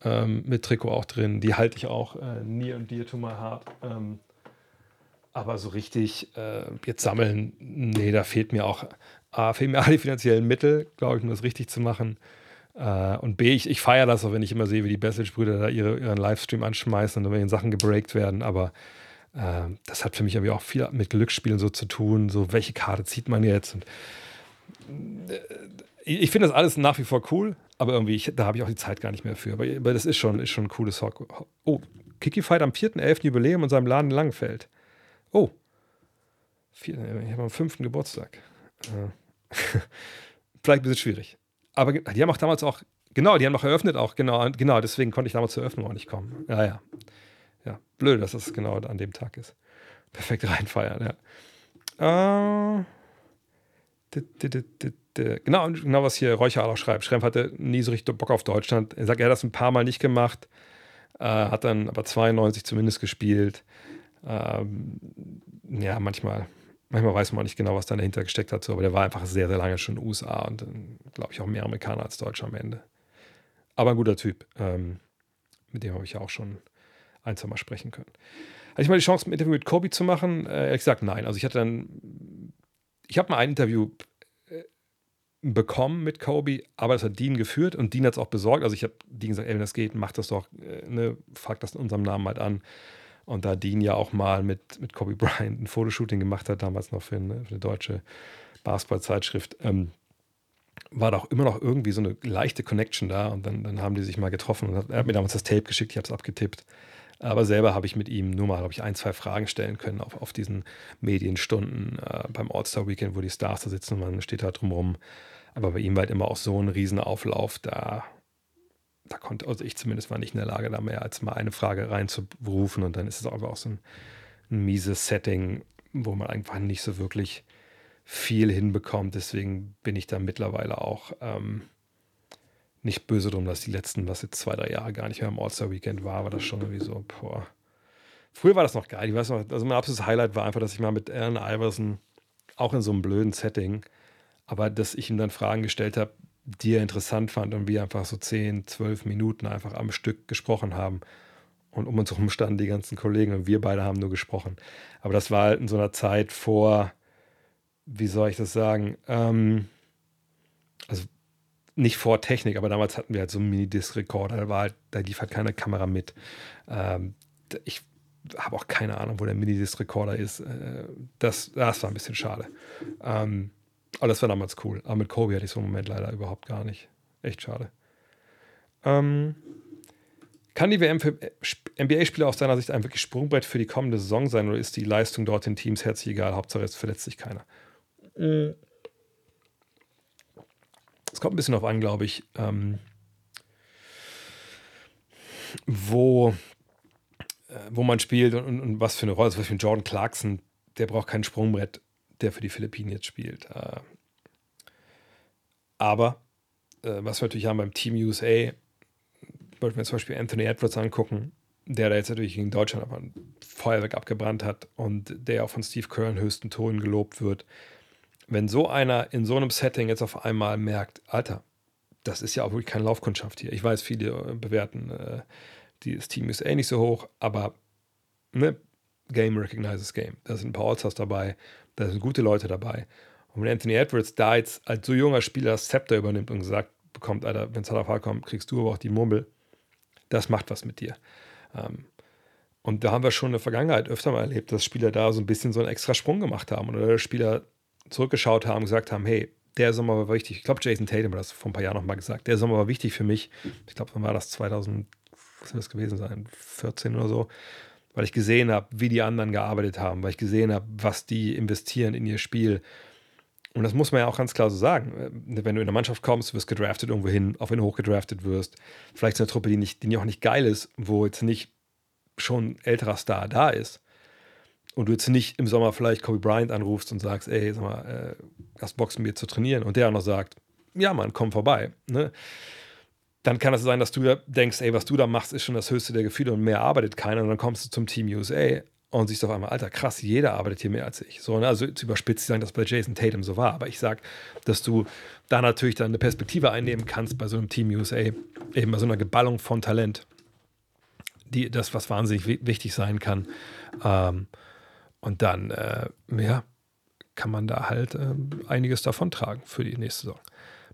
Ähm, mit Trikot auch drin. Die halte ich auch. Äh, Near and Dear to My Heart. Ähm, aber so richtig äh, jetzt sammeln, nee, da fehlt mir auch, A, fehlen mir alle finanziellen Mittel, glaube ich, um das richtig zu machen. Äh, und B, ich, ich feiere das auch, wenn ich immer sehe, wie die Bessage-Brüder da ihre, ihren Livestream anschmeißen und wenn Sachen gebreakt werden. Aber das hat für mich irgendwie auch viel mit Glücksspielen so zu tun. So, welche Karte zieht man jetzt? Und, äh, ich finde das alles nach wie vor cool, aber irgendwie, ich, da habe ich auch die Zeit gar nicht mehr für. Aber, aber das ist schon, ist schon ein cooles Hock. Oh, Kiki feiert am 4.11. Jubiläum in seinem Laden in Langenfeld. Oh, vier, ich habe am fünften Geburtstag. Äh, vielleicht ein bisschen schwierig. Aber die haben auch damals auch, genau, die haben auch eröffnet auch, genau, genau, deswegen konnte ich damals zur Eröffnung auch nicht kommen. Ja, ja. Ja, blöd, dass das genau an dem Tag ist. Perfekt reinfeiern, ja. Äh, Genau, genau, was hier Räucher auch schreibt. Schrempf hatte nie so richtig Bock auf Deutschland. Er sagt, er hat das ein paar Mal nicht gemacht, äh, hat dann aber 92 zumindest gespielt. Ähm, ja, manchmal, manchmal weiß man auch nicht genau, was da dahinter gesteckt hat, so, aber der war einfach sehr, sehr lange schon in den USA und glaube ich auch mehr Amerikaner als Deutscher am Ende. Aber ein guter Typ. Ähm, mit dem habe ich auch schon ein, Mal sprechen können. Hatte ich mal die Chance, ein Interview mit Kobe zu machen? Äh, ehrlich gesagt, nein. Also ich hatte dann, ich habe mal ein Interview äh, bekommen mit Kobe, aber das hat Dean geführt und Dean hat es auch besorgt. Also ich habe Dean gesagt, ey, wenn das geht, mach das doch, äh, ne, frag das in unserem Namen halt an. Und da Dean ja auch mal mit, mit Kobe Bryant ein Fotoshooting gemacht hat, damals noch für eine, für eine deutsche Basketballzeitschrift, ähm, war da auch immer noch irgendwie so eine leichte Connection da. Und dann, dann haben die sich mal getroffen. Und hat, er hat mir damals das Tape geschickt, ich habe es abgetippt. Aber selber habe ich mit ihm nur mal, glaube ich, ein, zwei Fragen stellen können auf, auf diesen Medienstunden äh, beim All-Star-Weekend, wo die Stars da sitzen und man steht da drumherum. Aber bei ihm war halt immer auch so ein Riesenauflauf, da da konnte, also ich zumindest war nicht in der Lage, da mehr als mal eine Frage reinzurufen und dann ist es einfach auch so ein, ein mieses Setting, wo man einfach nicht so wirklich viel hinbekommt. Deswegen bin ich da mittlerweile auch ähm, nicht böse drum, dass die letzten, was jetzt zwei, drei Jahre gar nicht mehr im All-Star-Weekend war, war das schon irgendwie so, boah. Früher war das noch geil. Ich weiß noch, also mein absolutes Highlight war einfach, dass ich mal mit Alan Iverson auch in so einem blöden Setting, aber dass ich ihm dann Fragen gestellt habe, die er interessant fand und wir einfach so 10, 12 Minuten einfach am Stück gesprochen haben. Und um uns herum standen die ganzen Kollegen und wir beide haben nur gesprochen. Aber das war halt in so einer Zeit vor, wie soll ich das sagen? Ähm, also nicht vor Technik, aber damals hatten wir halt so einen Minidisc-Rekorder, da, halt, da lief halt keine Kamera mit. Ähm, ich habe auch keine Ahnung, wo der Minidisc-Rekorder ist. Äh, das, das war ein bisschen schade. Ähm, aber das war damals cool. Aber mit Kobe hatte ich so einen Moment leider überhaupt gar nicht. Echt schade. Ähm, kann die WM für NBA-Spieler aus deiner Sicht ein wirklich Sprungbrett für die kommende Saison sein oder ist die Leistung dort den Teams herzlich egal? Hauptsache es verletzt sich keiner. Es kommt ein bisschen darauf an, glaube ich, ähm, wo, äh, wo man spielt und, und, und, was für eine Rolle. Zum Beispiel Jordan Clarkson, der braucht kein Sprungbrett der für die Philippinen jetzt spielt. Äh, Aber äh, was wir natürlich haben beim Team USA, wollten wir zum Beispiel Anthony Edwards angucken, der da jetzt natürlich gegen Deutschland aber ein Feuerwerk abgebrannt hat und der auch von Steve Kerr in höchsten Tonen gelobt wird. Wenn so einer in so einem Setting jetzt auf einmal merkt, Alter, das ist ja auch wirklich keine Laufkundschaft hier. Ich weiß, viele äh, bewerten äh, das Team ist eh nicht so hoch, aber ne, Game recognizes Game. Da sind ein paar Allstars dabei, da sind gute Leute dabei. Und wenn Anthony Edwards da jetzt als so junger Spieler das Zepter übernimmt und sagt, bekommt, Alter, wenn es auf kommt, kriegst du aber auch die Murmel, das macht was mit dir. Ähm, und da haben wir schon in der Vergangenheit öfter mal erlebt, dass Spieler da so ein bisschen so einen extra Sprung gemacht haben oder Spieler zurückgeschaut haben gesagt haben, hey, der Sommer war wichtig. Ich glaube, Jason Tatum hat das vor ein paar Jahren nochmal gesagt. Der Sommer war wichtig für mich. Ich glaube, wann war das? 2000, was soll das gewesen sein? 14 oder so. Weil ich gesehen habe, wie die anderen gearbeitet haben, weil ich gesehen habe, was die investieren in ihr Spiel. Und das muss man ja auch ganz klar so sagen. Wenn du in eine Mannschaft kommst, wirst gedraftet irgendwo hin, wenn du hochgedraftet wirst. Vielleicht ist eine Truppe, die, nicht, die auch nicht geil ist, wo jetzt nicht schon ein älterer Star da ist und du jetzt nicht im Sommer vielleicht Kobe Bryant anrufst und sagst, ey, sag mal, äh, hast Bock mit zu trainieren und der auch noch sagt, ja Mann, komm vorbei, ne? dann kann es sein, dass du denkst, ey, was du da machst, ist schon das höchste der Gefühle und mehr arbeitet keiner und dann kommst du zum Team USA und siehst auf einmal, Alter, krass, jeder arbeitet hier mehr als ich. So, ne? Also zu überspitzt sagen, dass bei Jason Tatum so war, aber ich sag, dass du da natürlich dann eine Perspektive einnehmen kannst bei so einem Team USA, eben bei so einer Geballung von Talent die, das, was wahnsinnig wichtig sein kann. Ähm, und dann, äh, ja, kann man da halt äh, einiges davon tragen für die nächste Saison.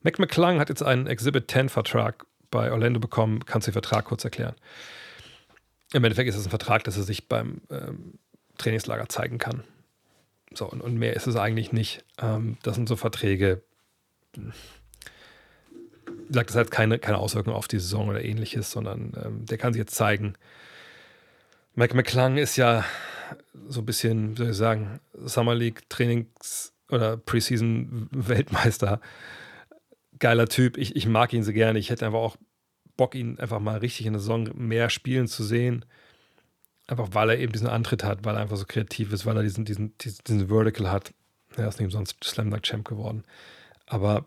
Mac McClung hat jetzt einen Exhibit 10 Vertrag bei Orlando bekommen. Kannst du den Vertrag kurz erklären? Im Endeffekt ist es ein Vertrag, dass er sich beim ähm, Trainingslager zeigen kann. So, und, und, mehr ist es eigentlich nicht. Ähm, das sind so Verträge, sagt, das hat keine, keine Auswirkungen auf die Saison oder ähnliches, sondern ähm, der kann sich jetzt zeigen. Mike McClung ist ja so ein bisschen, wie soll ich sagen, Summer League Trainings- oder Preseason Weltmeister. Geiler Typ. Ich, ich mag ihn so gerne. Ich hätte einfach auch Bock, ihn einfach mal richtig in der Saison mehr spielen zu sehen. Einfach weil er eben diesen Antritt hat, weil er einfach so kreativ ist, weil er diesen, diesen, diesen, diesen Vertical hat. Er ist nicht umsonst Slam Dunk Champ geworden. Aber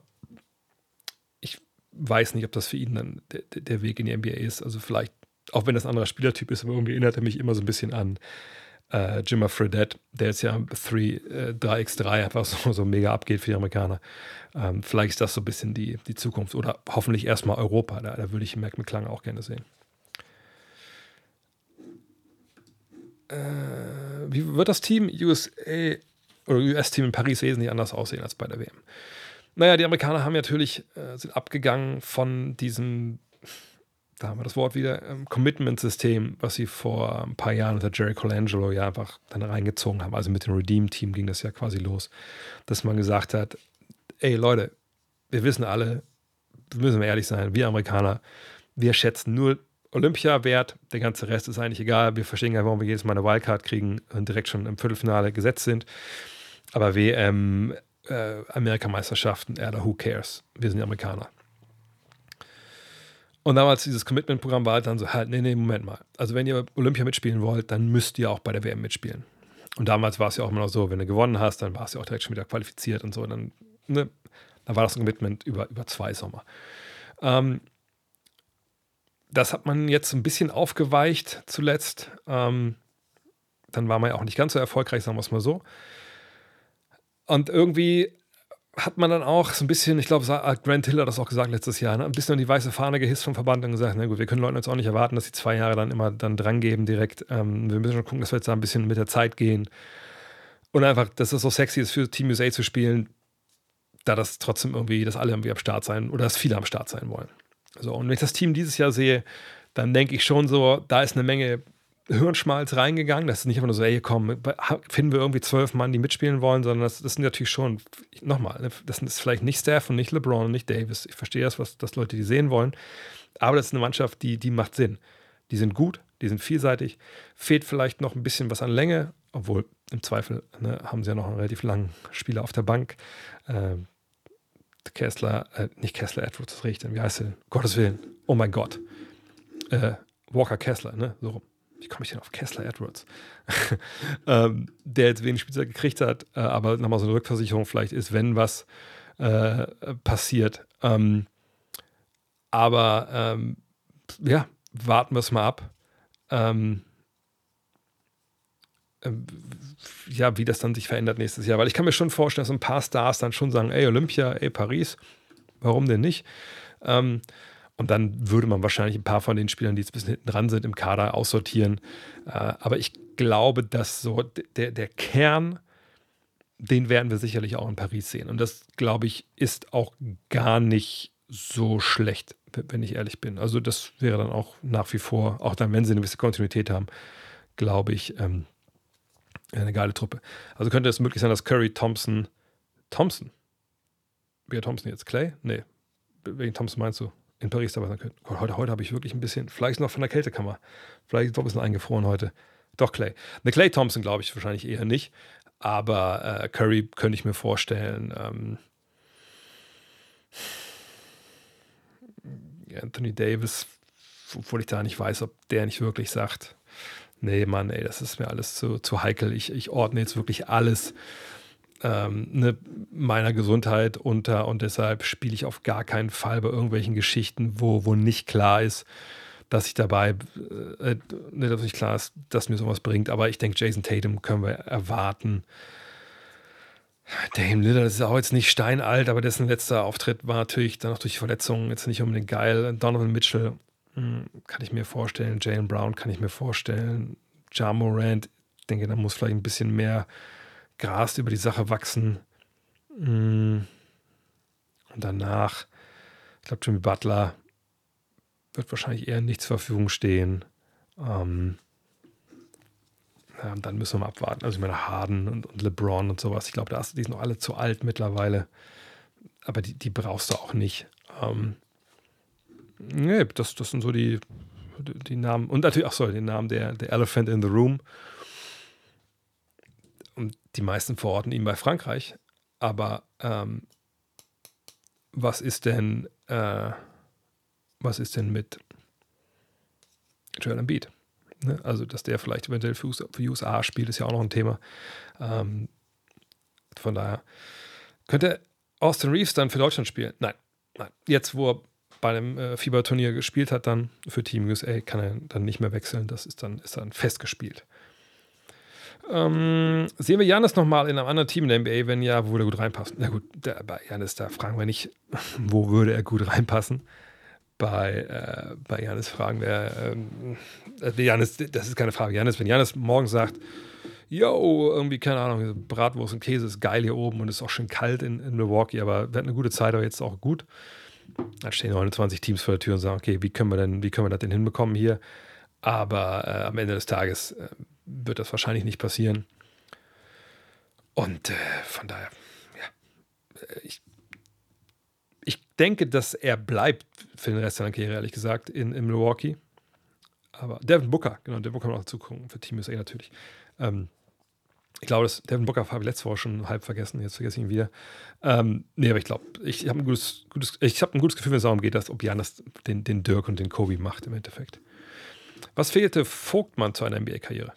weiß nicht, ob das für ihn dann der, der Weg in die NBA ist. Also vielleicht, auch wenn das ein anderer Spielertyp ist, aber irgendwie erinnert er mich immer so ein bisschen an äh, Jimmer Fredette, der jetzt ja 3, äh, 3x3 einfach so, so mega abgeht für die Amerikaner. Ähm, vielleicht ist das so ein bisschen die, die Zukunft. Oder hoffentlich erstmal Europa. Da, da würde ich Mac McClung auch gerne sehen. Äh, wie wird das Team USA oder US-Team in Paris wesentlich anders aussehen als bei der WM? Naja, die Amerikaner haben natürlich, äh, sind abgegangen von diesem, da haben wir das Wort wieder, ähm, Commitment-System, was sie vor ein paar Jahren unter Jerry Colangelo ja einfach dann reingezogen haben. Also mit dem Redeem-Team ging das ja quasi los, dass man gesagt hat, ey Leute, wir wissen alle, müssen wir ehrlich sein, wir Amerikaner, wir schätzen nur Olympia wert, der ganze Rest ist eigentlich egal. Wir verstehen gar nicht, warum wir jedes Mal eine Wildcard kriegen und direkt schon im Viertelfinale gesetzt sind. Aber WM äh, Amerikameisterschaften, ja, who cares? Wir sind Amerikaner. Und damals dieses Commitment-Programm war halt dann so, halt, nee, nee, Moment mal. Also wenn ihr Olympia mitspielen wollt, dann müsst ihr auch bei der WM mitspielen. Und damals war es ja auch immer noch so, wenn du gewonnen hast, dann war es ja auch direkt schon wieder qualifiziert und so. Und dann, ne, dann war das ein Commitment über, über zwei Sommer. Ähm, das hat man jetzt ein bisschen aufgeweicht zuletzt. Ähm, dann war man ja auch nicht ganz so erfolgreich, sagen wir es mal so. Und irgendwie hat man dann auch so ein bisschen, ich glaube, Grant Hill hat das auch gesagt letztes Jahr, ne, ein bisschen an die weiße Fahne gehisst vom Verband und gesagt, na gut, wir können Leuten jetzt auch nicht erwarten, dass sie zwei Jahre dann immer dann dran geben direkt. Ähm, wir müssen schon gucken, dass wir jetzt da ein bisschen mit der Zeit gehen. Und einfach, dass es so sexy ist, für Team USA zu spielen, da das trotzdem irgendwie, dass alle irgendwie am Start sein oder dass viele am Start sein wollen. So, und wenn ich das Team dieses Jahr sehe, dann denke ich schon so, da ist eine Menge Hirnschmalz reingegangen. Das ist nicht einfach nur so, ey, komm, finden wir irgendwie zwölf Mann, die mitspielen wollen, sondern das, das sind natürlich schon, nochmal, ne, das ist vielleicht nicht Steph und nicht LeBron und nicht Davis. Ich verstehe das, was das Leute, die sehen wollen. Aber das ist eine Mannschaft, die, die macht Sinn. Die sind gut, die sind vielseitig. Fehlt vielleicht noch ein bisschen was an Länge, obwohl im Zweifel ne, haben sie ja noch einen relativ langen Spieler auf der Bank. Äh, Kessler, äh, nicht Kessler, Edwards, das riecht Wie heißt er? Gottes Willen. Oh mein Gott. Äh, Walker Kessler, ne? So rum wie komme ich denn auf Kessler Edwards? ähm, der jetzt wenig Spielzeit gekriegt hat, äh, aber nochmal so eine Rückversicherung vielleicht ist, wenn was. äh, passiert. Ähm, aber ähm, ja, warten wir es mal ab. Ähm, ähm, ja, wie das dann sich verändert nächstes Jahr. Weil ich kann mir schon vorstellen, dass ein paar Stars dann schon sagen, ey, Olympia, ey, Paris, warum denn nicht? Ähm, und dann würde man wahrscheinlich ein paar von den Spielern, die jetzt ein bisschen hinten dran sind, im Kader aussortieren. Äh, aber ich glaube, dass so der, der Kern, den werden wir sicherlich auch in Paris sehen. Und das, glaube ich, ist auch gar nicht so schlecht, wenn ich ehrlich bin. Also das wäre dann auch nach wie vor, auch dann, wenn sie eine gewisse Kontinuität haben, glaube ich, ähm, eine geile Truppe. Also könnte es möglich sein, dass Curry, Thompson, Thompson, wer Thompson jetzt? Clay? Nee, wegen Thompson meinst du? In Paris dabei sein können. Heute, heute habe ich wirklich ein bisschen, vielleicht noch von der Kältekammer. Vielleicht ist doch ein bisschen eingefroren heute. Doch, Clay. Eine Clay Thompson glaube ich wahrscheinlich eher nicht. Aber äh, Curry könnte ich mir vorstellen. Ähm, Anthony Davis, obwohl ich da nicht weiß, ob der nicht wirklich sagt, nee, Mann, ey, das ist mir alles zu, zu heikel. Ich, ich ordne jetzt wirklich alles ähm, ne, meiner Gesundheit unter und deshalb spiele ich auf gar keinen Fall bei irgendwelchen Geschichten, wo, wo nicht klar ist, dass ich dabei, äh, ne, dass nicht klar ist, dass mir sowas bringt. Aber ich denke, Jason Tatum können wir erwarten. Dame Lillard ist auch jetzt nicht steinalt, aber dessen letzter Auftritt war natürlich dann auch durch Verletzungen jetzt nicht unbedingt geil. Donovan Mitchell mh, hm, kann ich mir vorstellen. Jalen Brown kann ich mir vorstellen. Ja Morant, ich denke, da muss vielleicht ein bisschen mehr Gras über die Sache wachsen. Mm. Und danach, ich glaube, Jimmy Butler wird wahrscheinlich eher nicht zur Verfügung stehen. Ähm, ja, und dann müssen wir mal abwarten. Also ich meine, Harden und, und LeBron und sowas. Ich glaube, die sind noch alle zu alt mittlerweile. Aber die, die brauchst du auch nicht. Ähm, nee, das, das sind so die, die Namen. Und natürlich, ach so, den Namen der, der Elephant in the Room und die meisten verorten ihn bei Frankreich. Aber ähm, was ist denn, äh, was ist denn mit Joel Embiid? Ne? Also, dass der vielleicht eventuell für, USA spielt, ist ja auch noch ein Thema. Ähm, von daher könnte Austin Reeves dann für Deutschland spielen? Nein, nein. Jetzt, wo er bei einem äh, Fieberturnier gespielt hat, dann für Team USA, kann er dann nicht mehr wechseln. Das ist dann, ist dann festgespielt. Ähm, sehen wir Janis nochmal in einem anderen Team in der NBA? Wenn ja, wo würde er gut reinpassen? Na gut, der, bei Janis, da fragen wir nicht, wo würde er gut reinpassen. Bei, äh, bei Janis fragen wir, ähm, äh, Janis, das ist keine Frage. Janis, wenn Janis morgen sagt, yo, irgendwie, keine Ahnung, Bratwurst und Käse ist geil hier oben und ist auch schön kalt in, in Milwaukee, aber wir hatten eine gute Zeit, aber jetzt auch gut. Dann stehen 29 Teams vor der Tür und sagen, okay, wie können wir denn, wie können wir das denn hinbekommen hier? Aber äh, am Ende des Tages äh, wird das wahrscheinlich nicht passieren. Und äh, von daher, ja, äh, ich, ich denke, dass er bleibt für den Rest seiner Karriere, ehrlich gesagt, in, in Milwaukee. Aber Devin Booker, genau, Devin Booker noch dazu gucken, für Team USA natürlich. Ähm, ich glaube, dass Devin Booker habe ich letzte Woche schon halb vergessen, jetzt vergesse ich ihn wieder. Ähm, nee, aber ich glaube, ich habe ein gutes, gutes, ich habe ein gutes Gefühl, wenn es darum geht, dass ob Janis den, den Dirk und den Kobe macht im Endeffekt. Was fehlte Vogtmann zu einer NBA-Karriere?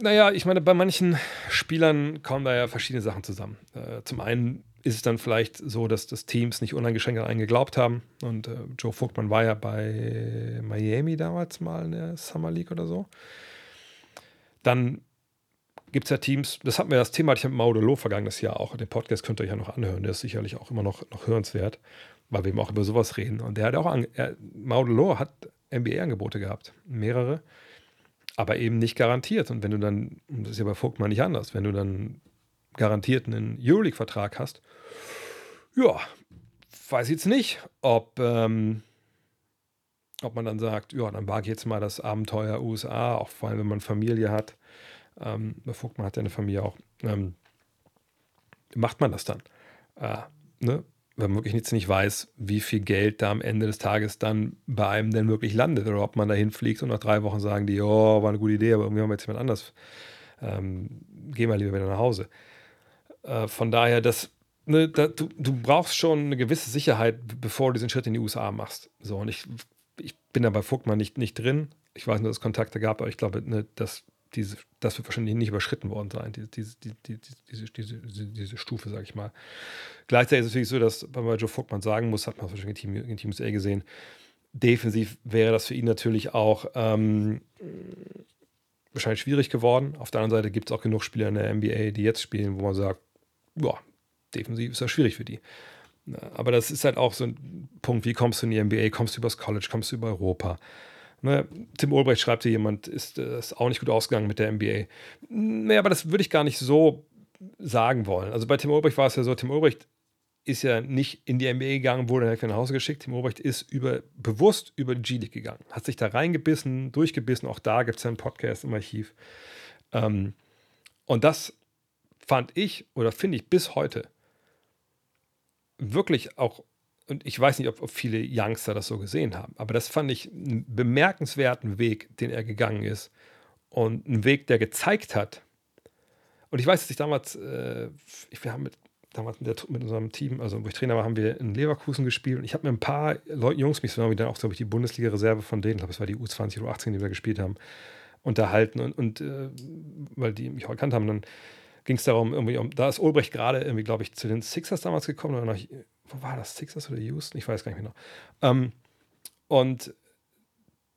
Naja, ich meine, bei manchen Spielern kommen da ja verschiedene Sachen zusammen. Äh, zum einen ist es dann vielleicht so, dass das Teams nicht uneingeschränkt an einen geglaubt haben. Und äh, Joe Vogtmann war ja bei Miami damals mal in der Summer League oder so. Dann gibt es ja Teams, das hatten wir das Thema, ich habe mit Maudolo vergangenes Jahr auch. Den Podcast könnt ihr euch ja noch anhören, der ist sicherlich auch immer noch, noch hörenswert, weil wir eben auch über sowas reden. Und der hat auch, er, Maudolo hat NBA-Angebote gehabt, mehrere aber eben nicht garantiert. Und wenn du dann, das ist ja bei Vogtmann nicht anders, wenn du dann garantiert einen Euroleague-Vertrag hast, ja, weiß jetzt nicht, ob, ähm, ob man dann sagt, ja, dann wage ich jetzt mal das Abenteuer USA, auch vor allem, wenn man Familie hat. Ähm, Vogtmann hat ja eine Familie auch. Ähm, macht man das dann? Äh, ne? Wenn man wirklich jetzt nicht weiß, wie viel Geld da am Ende des Tages dann bei einem denn wirklich landet oder ob man da hinfliegt und nach drei Wochen sagen die, oh, war eine gute Idee, aber irgendwie haben wir jetzt jemand anders. Ähm, geh mal lieber wieder nach Hause. Äh, von daher, das, ne, da, du, du brauchst schon eine gewisse Sicherheit, bevor du diesen Schritt in die USA machst. So, und ich, ich bin da bei Vogtmann nicht, nicht drin. Ich weiß nur, dass es Kontakte gab, aber ich glaube, ne, das diese, das wird wahrscheinlich nicht überschritten worden sein, diese, diese, diese, diese, diese, diese Stufe, sage ich mal. Gleichzeitig ist es natürlich so, dass man Joe Vogtmann sagen muss, hat man wahrscheinlich in Team, in Team USA gesehen, defensiv wäre das für ihn natürlich auch ähm, wahrscheinlich schwierig geworden. Auf der anderen Seite gibt es auch genug Spieler in der NBA, die jetzt spielen, wo man sagt, ja, defensiv ist das schwierig für die. Aber das ist halt auch so ein Punkt, wie kommst du in die NBA, kommst du übers College, kommst du über Europa. Ne, Tim Ulbrecht schreibt hier jemand, ist, äh, ist auch nicht gut ausgegangen mit der NBA. Naja, aber das würde ich gar nicht so sagen wollen. Also bei Tim Ulbrecht war es ja so, Tim Ulbrecht ist ja nicht in die NBA gegangen, wurde direkt nach Hause geschickt. Tim Ulbrecht ist über, bewusst über die G-League gegangen, hat sich da reingebissen, durchgebissen. Auch da gibt es ja einen Podcast im Archiv. Ähm, und das fand ich oder finde ich bis heute wirklich auch, und ich weiß nicht, ob, ob, viele Youngster das so gesehen haben, aber das fand ich einen bemerkenswerten Weg, den er gegangen ist. Und einen Weg, der gezeigt hat. Und ich weiß, dass ich damals, äh, wir haben mit, damals mit, der, mit, unserem Team, also wo ich Trainer war, haben wir in Leverkusen gespielt und ich habe mir ein paar Leute, Jungs, mich so dann auch, glaube ich, die Bundesliga-Reserve von denen, ich glaube, es war die U20 oder U18, die wir gespielt haben, unterhalten und, und äh, weil die mich auch erkannt haben, dann ging es darum, irgendwie um, da ist Ulbricht gerade irgendwie, glaube ich, zu den Sixers damals gekommen oder noch, wo war das, Sixers oder Houston? Ich weiß gar nicht mehr genau. Ähm, und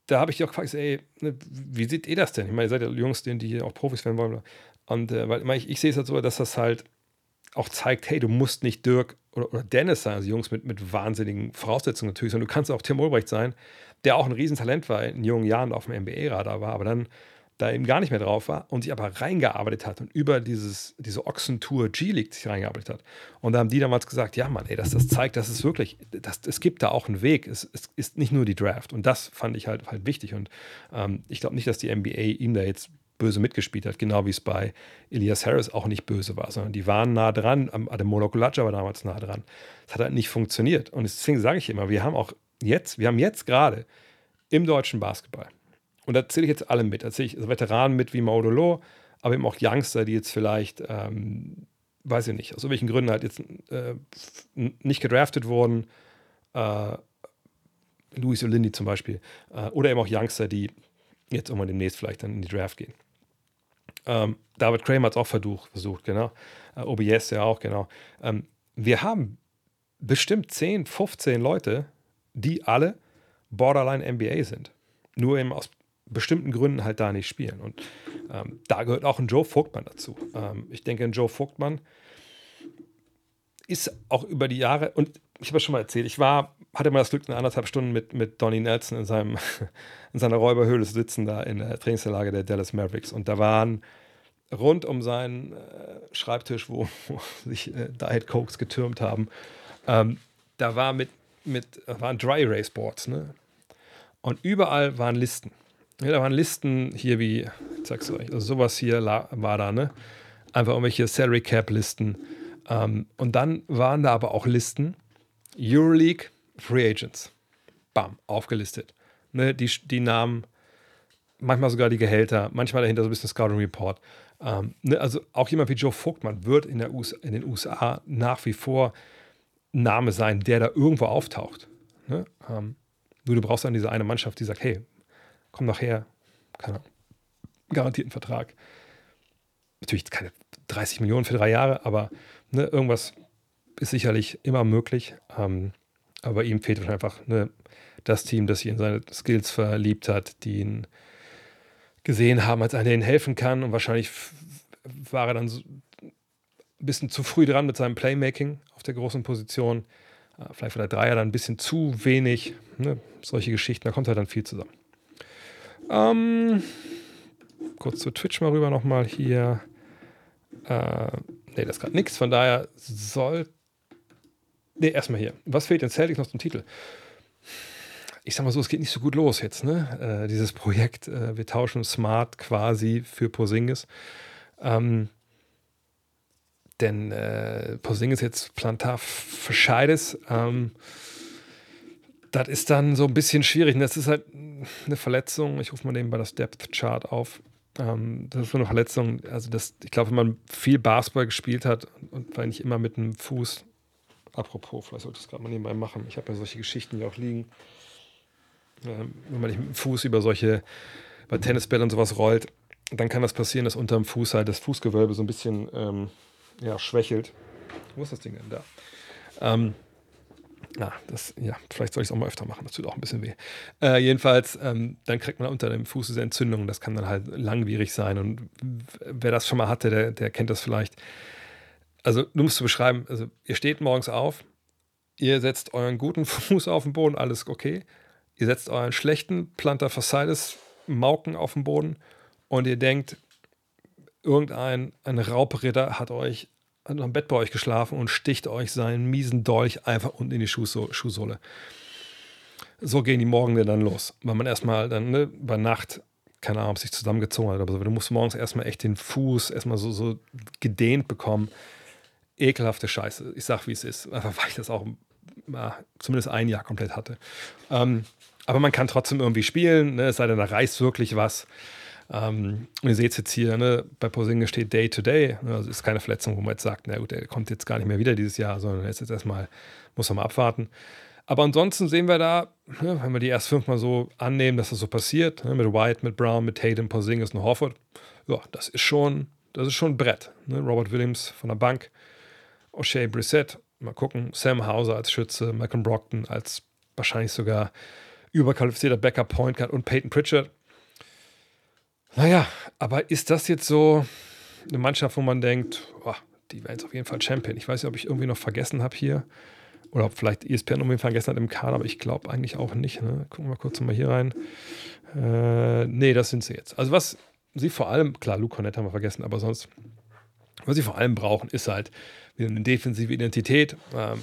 da habe ich die auch gefragt, ey, ne, wie seht ihr das denn? Ich meine, ihr seid ja Jungs, die hier auch Profis werden wollen. Und äh, weil ich, ich sehe es halt so, dass das halt auch zeigt, hey, du musst nicht Dirk oder, oder Dennis sein, also Jungs mit, mit wahnsinnigen Voraussetzungen natürlich, sondern du kannst auch Tim Ulbricht sein, der auch ein Riesentalent war in jungen Jahren auf dem NBA-Radar war, aber dann da eben gar nicht mehr drauf war und sich aber reingearbeitet hat und über dieses, diese Ochsentour G-League sich reingearbeitet hat. Und da haben die damals gesagt, ja Mann, ey, das, das zeigt, dass es wirklich, das, es gibt da auch einen Weg. Es, es ist nicht nur die Draft. Und das fand ich halt, halt wichtig. Und ähm, ich glaube nicht, dass die NBA ihm da jetzt böse mitgespielt hat, genau wie es bei Elias Harris auch nicht böse war, sondern die waren nah dran, Ademola Kulacha war damals nah dran. Es hat halt nicht funktioniert. Und deswegen sage ich immer, wir haben auch jetzt, wir haben jetzt gerade im deutschen Basketball und da zähle ich jetzt alle mit. Da zähle ich also Veteranen mit wie Maudolo, aber eben auch Youngster, die jetzt vielleicht, ähm, weiß ich nicht, aus welchen Gründen halt jetzt äh, nicht gedraftet wurden. Äh, Luis Olindi zum Beispiel. Äh, oder eben auch Youngster, die jetzt irgendwann demnächst vielleicht dann in die Draft gehen. Ähm, David Kramer hat es auch versucht, versucht genau. Äh, OBS ja auch, genau. Ähm, wir haben bestimmt 10, 15 Leute, die alle Borderline NBA sind. Nur eben aus bestimmten Gründen halt da nicht spielen. Und ähm, da gehört auch ein Joe Vogtmann dazu. Ähm, ich denke, ein Joe Vogtmann ist auch über die Jahre, und ich habe es schon mal erzählt, ich war, hatte mal das Glück, in anderthalb Stunden mit, mit Donnie Nelson in, seinem, in seiner Räuberhöhle zu sitzen, da in der Trainingsanlage der Dallas Mavericks. Und da waren rund um seinen äh, Schreibtisch, wo, wo sich äh, Diet Cokes getürmt haben, ähm, da war mit, mit, waren Dry Erase Boards, ne? Und überall waren Listen. Ja, da waren Listen hier wie, ich sag's euch, also sowas hier war da, ne? Einfach irgendwelche Salary Cap Listen. Ähm, und dann waren da aber auch Listen, Euroleague Free Agents. Bam, aufgelistet. Ne, die, die Namen, manchmal sogar die Gehälter, manchmal dahinter so ein bisschen Scouting Report. Ähm, ne, also auch jemand wie Joe Vogtmann wird in, der US, in den USA nach wie vor Name sein, der da irgendwo auftaucht. Ne? Ähm, nur du brauchst dann diese eine Mannschaft, die sagt, hey, komm doch keine Ahnung, garantierten Vertrag. Natürlich keine 30 Millionen für drei Jahre, aber ne, irgendwas ist sicherlich immer möglich. Ähm, aber ihm fehlt einfach ne, das Team, das sich in seine Skills verliebt hat, die ihn gesehen haben, als einer, der ihnen helfen kann. Und wahrscheinlich war er dann so ein bisschen zu früh dran mit seinem Playmaking auf der großen Position. Äh, vielleicht war der Dreier dann ein bisschen zu wenig. Ne? Solche Geschichten, da kommt halt dann viel zusammen. Ähm, kurz zu Twitch mal rüber nochmal hier. Äh, ne, das ist gerade nichts. Von daher soll. Ne, erstmal hier. Was fehlt den Celtics noch zum Titel? Ich sag mal so, es geht nicht so gut los jetzt, ne? Äh, dieses Projekt, äh, wir tauschen Smart quasi für Posingis. Ähm, denn äh, Posingis jetzt plantar verscheides. Ähm, das ist dann so ein bisschen schwierig. Und das ist halt eine Verletzung. Ich rufe mal nebenbei das Depth Chart auf. Ähm, das ist so eine Verletzung. Also, das, ich glaube, wenn man viel Basketball gespielt hat und weil nicht immer mit dem Fuß, apropos, vielleicht sollte ich das gerade mal nebenbei machen. Ich habe ja solche Geschichten hier auch liegen. Ähm, wenn man nicht mit dem Fuß über solche, bei Tennisbällen und sowas rollt, dann kann das passieren, dass unterm Fuß halt das Fußgewölbe so ein bisschen ähm, ja, schwächelt. Wo ist das Ding denn da? Ähm, na, das, ja, vielleicht soll ich es auch mal öfter machen, das tut auch ein bisschen weh. Äh, jedenfalls, ähm, dann kriegt man unter dem Fuß diese Entzündung, das kann dann halt langwierig sein. Und wer das schon mal hatte, der, der kennt das vielleicht. Also, du musst zu beschreiben, also ihr steht morgens auf, ihr setzt euren guten Fuß auf den Boden, alles okay. Ihr setzt euren schlechten Plantar Fasciitis Mauken auf den Boden und ihr denkt, irgendein ein Raubritter hat euch hat noch im Bett bei euch geschlafen und sticht euch seinen miesen Dolch einfach unten in die Schuhso Schuhsohle. So gehen die Morgen dann los. Weil man erstmal dann ne, bei Nacht, keine Ahnung, sich zusammengezogen hat, aber so, du musst morgens erstmal echt den Fuß erstmal so, so gedehnt bekommen. Ekelhafte Scheiße. Ich sag, wie es ist. Einfach weil ich das auch ja, zumindest ein Jahr komplett hatte. Ähm, aber man kann trotzdem irgendwie spielen, ne? es sei denn, da reißt wirklich was. Ähm, ihr seht es jetzt hier, ne, bei Porzingis steht Day to Day. Ne, also ist keine Verletzung, wo man jetzt sagt, na gut, der kommt jetzt gar nicht mehr wieder dieses Jahr, sondern jetzt, jetzt erstmal, muss man mal abwarten. Aber ansonsten sehen wir da, ne, wenn wir die erst fünfmal so annehmen, dass das so passiert, ne, mit White, mit Brown, mit Tatum, Porzingis und Horford, ja, das ist schon, das ist schon ein Brett. Ne? Robert Williams von der Bank, O'Shea Brissett, mal gucken, Sam Hauser als Schütze, Malcolm Brockton als wahrscheinlich sogar überqualifizierter Backup Point Guard und Peyton Pritchard naja, aber ist das jetzt so eine Mannschaft, wo man denkt, oh, die werden jetzt auf jeden Fall Champion? Ich weiß nicht, ob ich irgendwie noch vergessen habe hier. Oder ob vielleicht ESPN irgendwie vergessen hat im Kader, aber ich glaube eigentlich auch nicht. Ne? Gucken wir kurz mal hier rein. Äh, nee, das sind sie jetzt. Also, was sie vor allem, klar, Luke Cornett haben wir vergessen, aber sonst, was sie vor allem brauchen, ist halt eine defensive Identität. Ähm,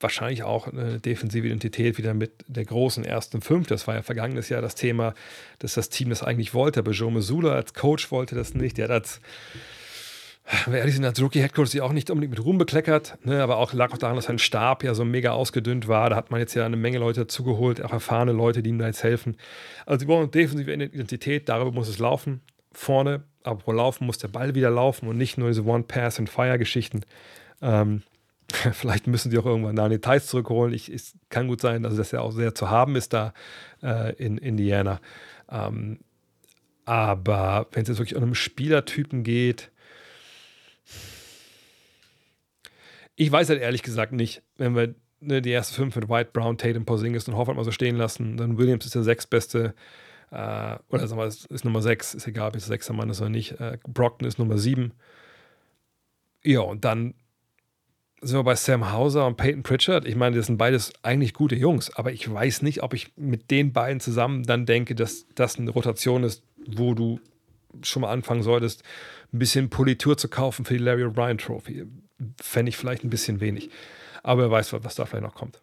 wahrscheinlich auch eine defensive Identität wieder mit der großen ersten Fünf. Das war ja vergangenes Jahr das Thema, dass das Team das eigentlich wollte. Aber Joe Missoula als Coach wollte das nicht. Der hat als, ehrlich sind, als Rookie-Headcoach sich auch nicht unbedingt mit Ruhm bekleckert. Ne? Aber auch lag auch daran, dass sein Stab ja so mega ausgedünnt war. Da hat man jetzt ja eine Menge Leute dazugeholt, auch erfahrene Leute, die ihm da jetzt helfen. Also sie brauchen eine defensive Identität, darüber muss es laufen. Vorne, aber pro Laufen muss der Ball wieder laufen und nicht nur diese One-Pass-and-Fire-Geschichten. Ähm, Vielleicht müssen sie auch irgendwann da Details zurückholen. Ich, es kann gut sein, dass das ja auch sehr zu haben ist da äh, in Indiana. Ähm, aber wenn es jetzt wirklich um einen Spielertypen geht, ich weiß halt ehrlich gesagt nicht, wenn wir ne, die erste fünf mit White, Brown, Tatum, Porzingis und Hoffert mal so stehen lassen, dann Williams ist der sechstbeste, äh, oder sagen wir, es ist Nummer sechs, ist egal, ob es sechster Mann ist oder nicht. Äh, Brockton ist Nummer sieben. Ja, und dann wir bei Sam Hauser und Peyton Pritchard. Ich meine, das sind beides eigentlich gute Jungs, aber ich weiß nicht, ob ich mit den beiden zusammen dann denke, dass das eine Rotation ist, wo du schon mal anfangen solltest, ein bisschen Politur zu kaufen für die Larry O'Brien Trophy. Fände ich vielleicht ein bisschen wenig. Aber wer weiß, was da vielleicht noch kommt.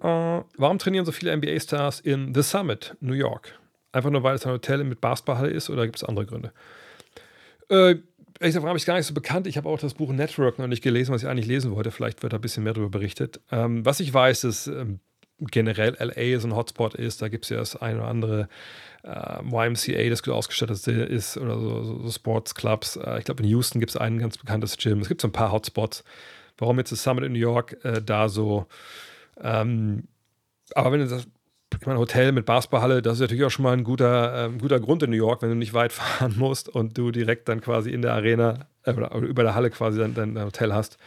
Äh, warum trainieren so viele NBA-Stars in The Summit, New York? Einfach nur, weil es ein Hotel mit Basketballhalle ist oder gibt es andere Gründe? Äh, ehrlich gesagt, habe ich gar nicht so bekannt. Ich habe auch das Buch Network noch nicht gelesen, was ich eigentlich lesen wollte. Vielleicht wird da ein bisschen mehr darüber berichtet. Ähm, was ich weiß, ist ähm, generell LA so ein Hotspot ist. Da gibt es ja das eine oder andere äh, YMCA, das gut ausgestattet ist oder so, so, so Sportsclubs. Äh, ich glaube, in Houston gibt es ein ganz bekanntes Gym. Es gibt so ein paar Hotspots. Warum jetzt das Summit in New York äh, da so. Ähm, aber wenn du das ich meine, Hotel mit Basketballhalle, das ist natürlich auch schon mal ein guter, äh, guter Grund in New York, wenn du nicht weit fahren musst und du direkt dann quasi in der Arena äh, oder, über der Halle quasi dein, dein Hotel hast.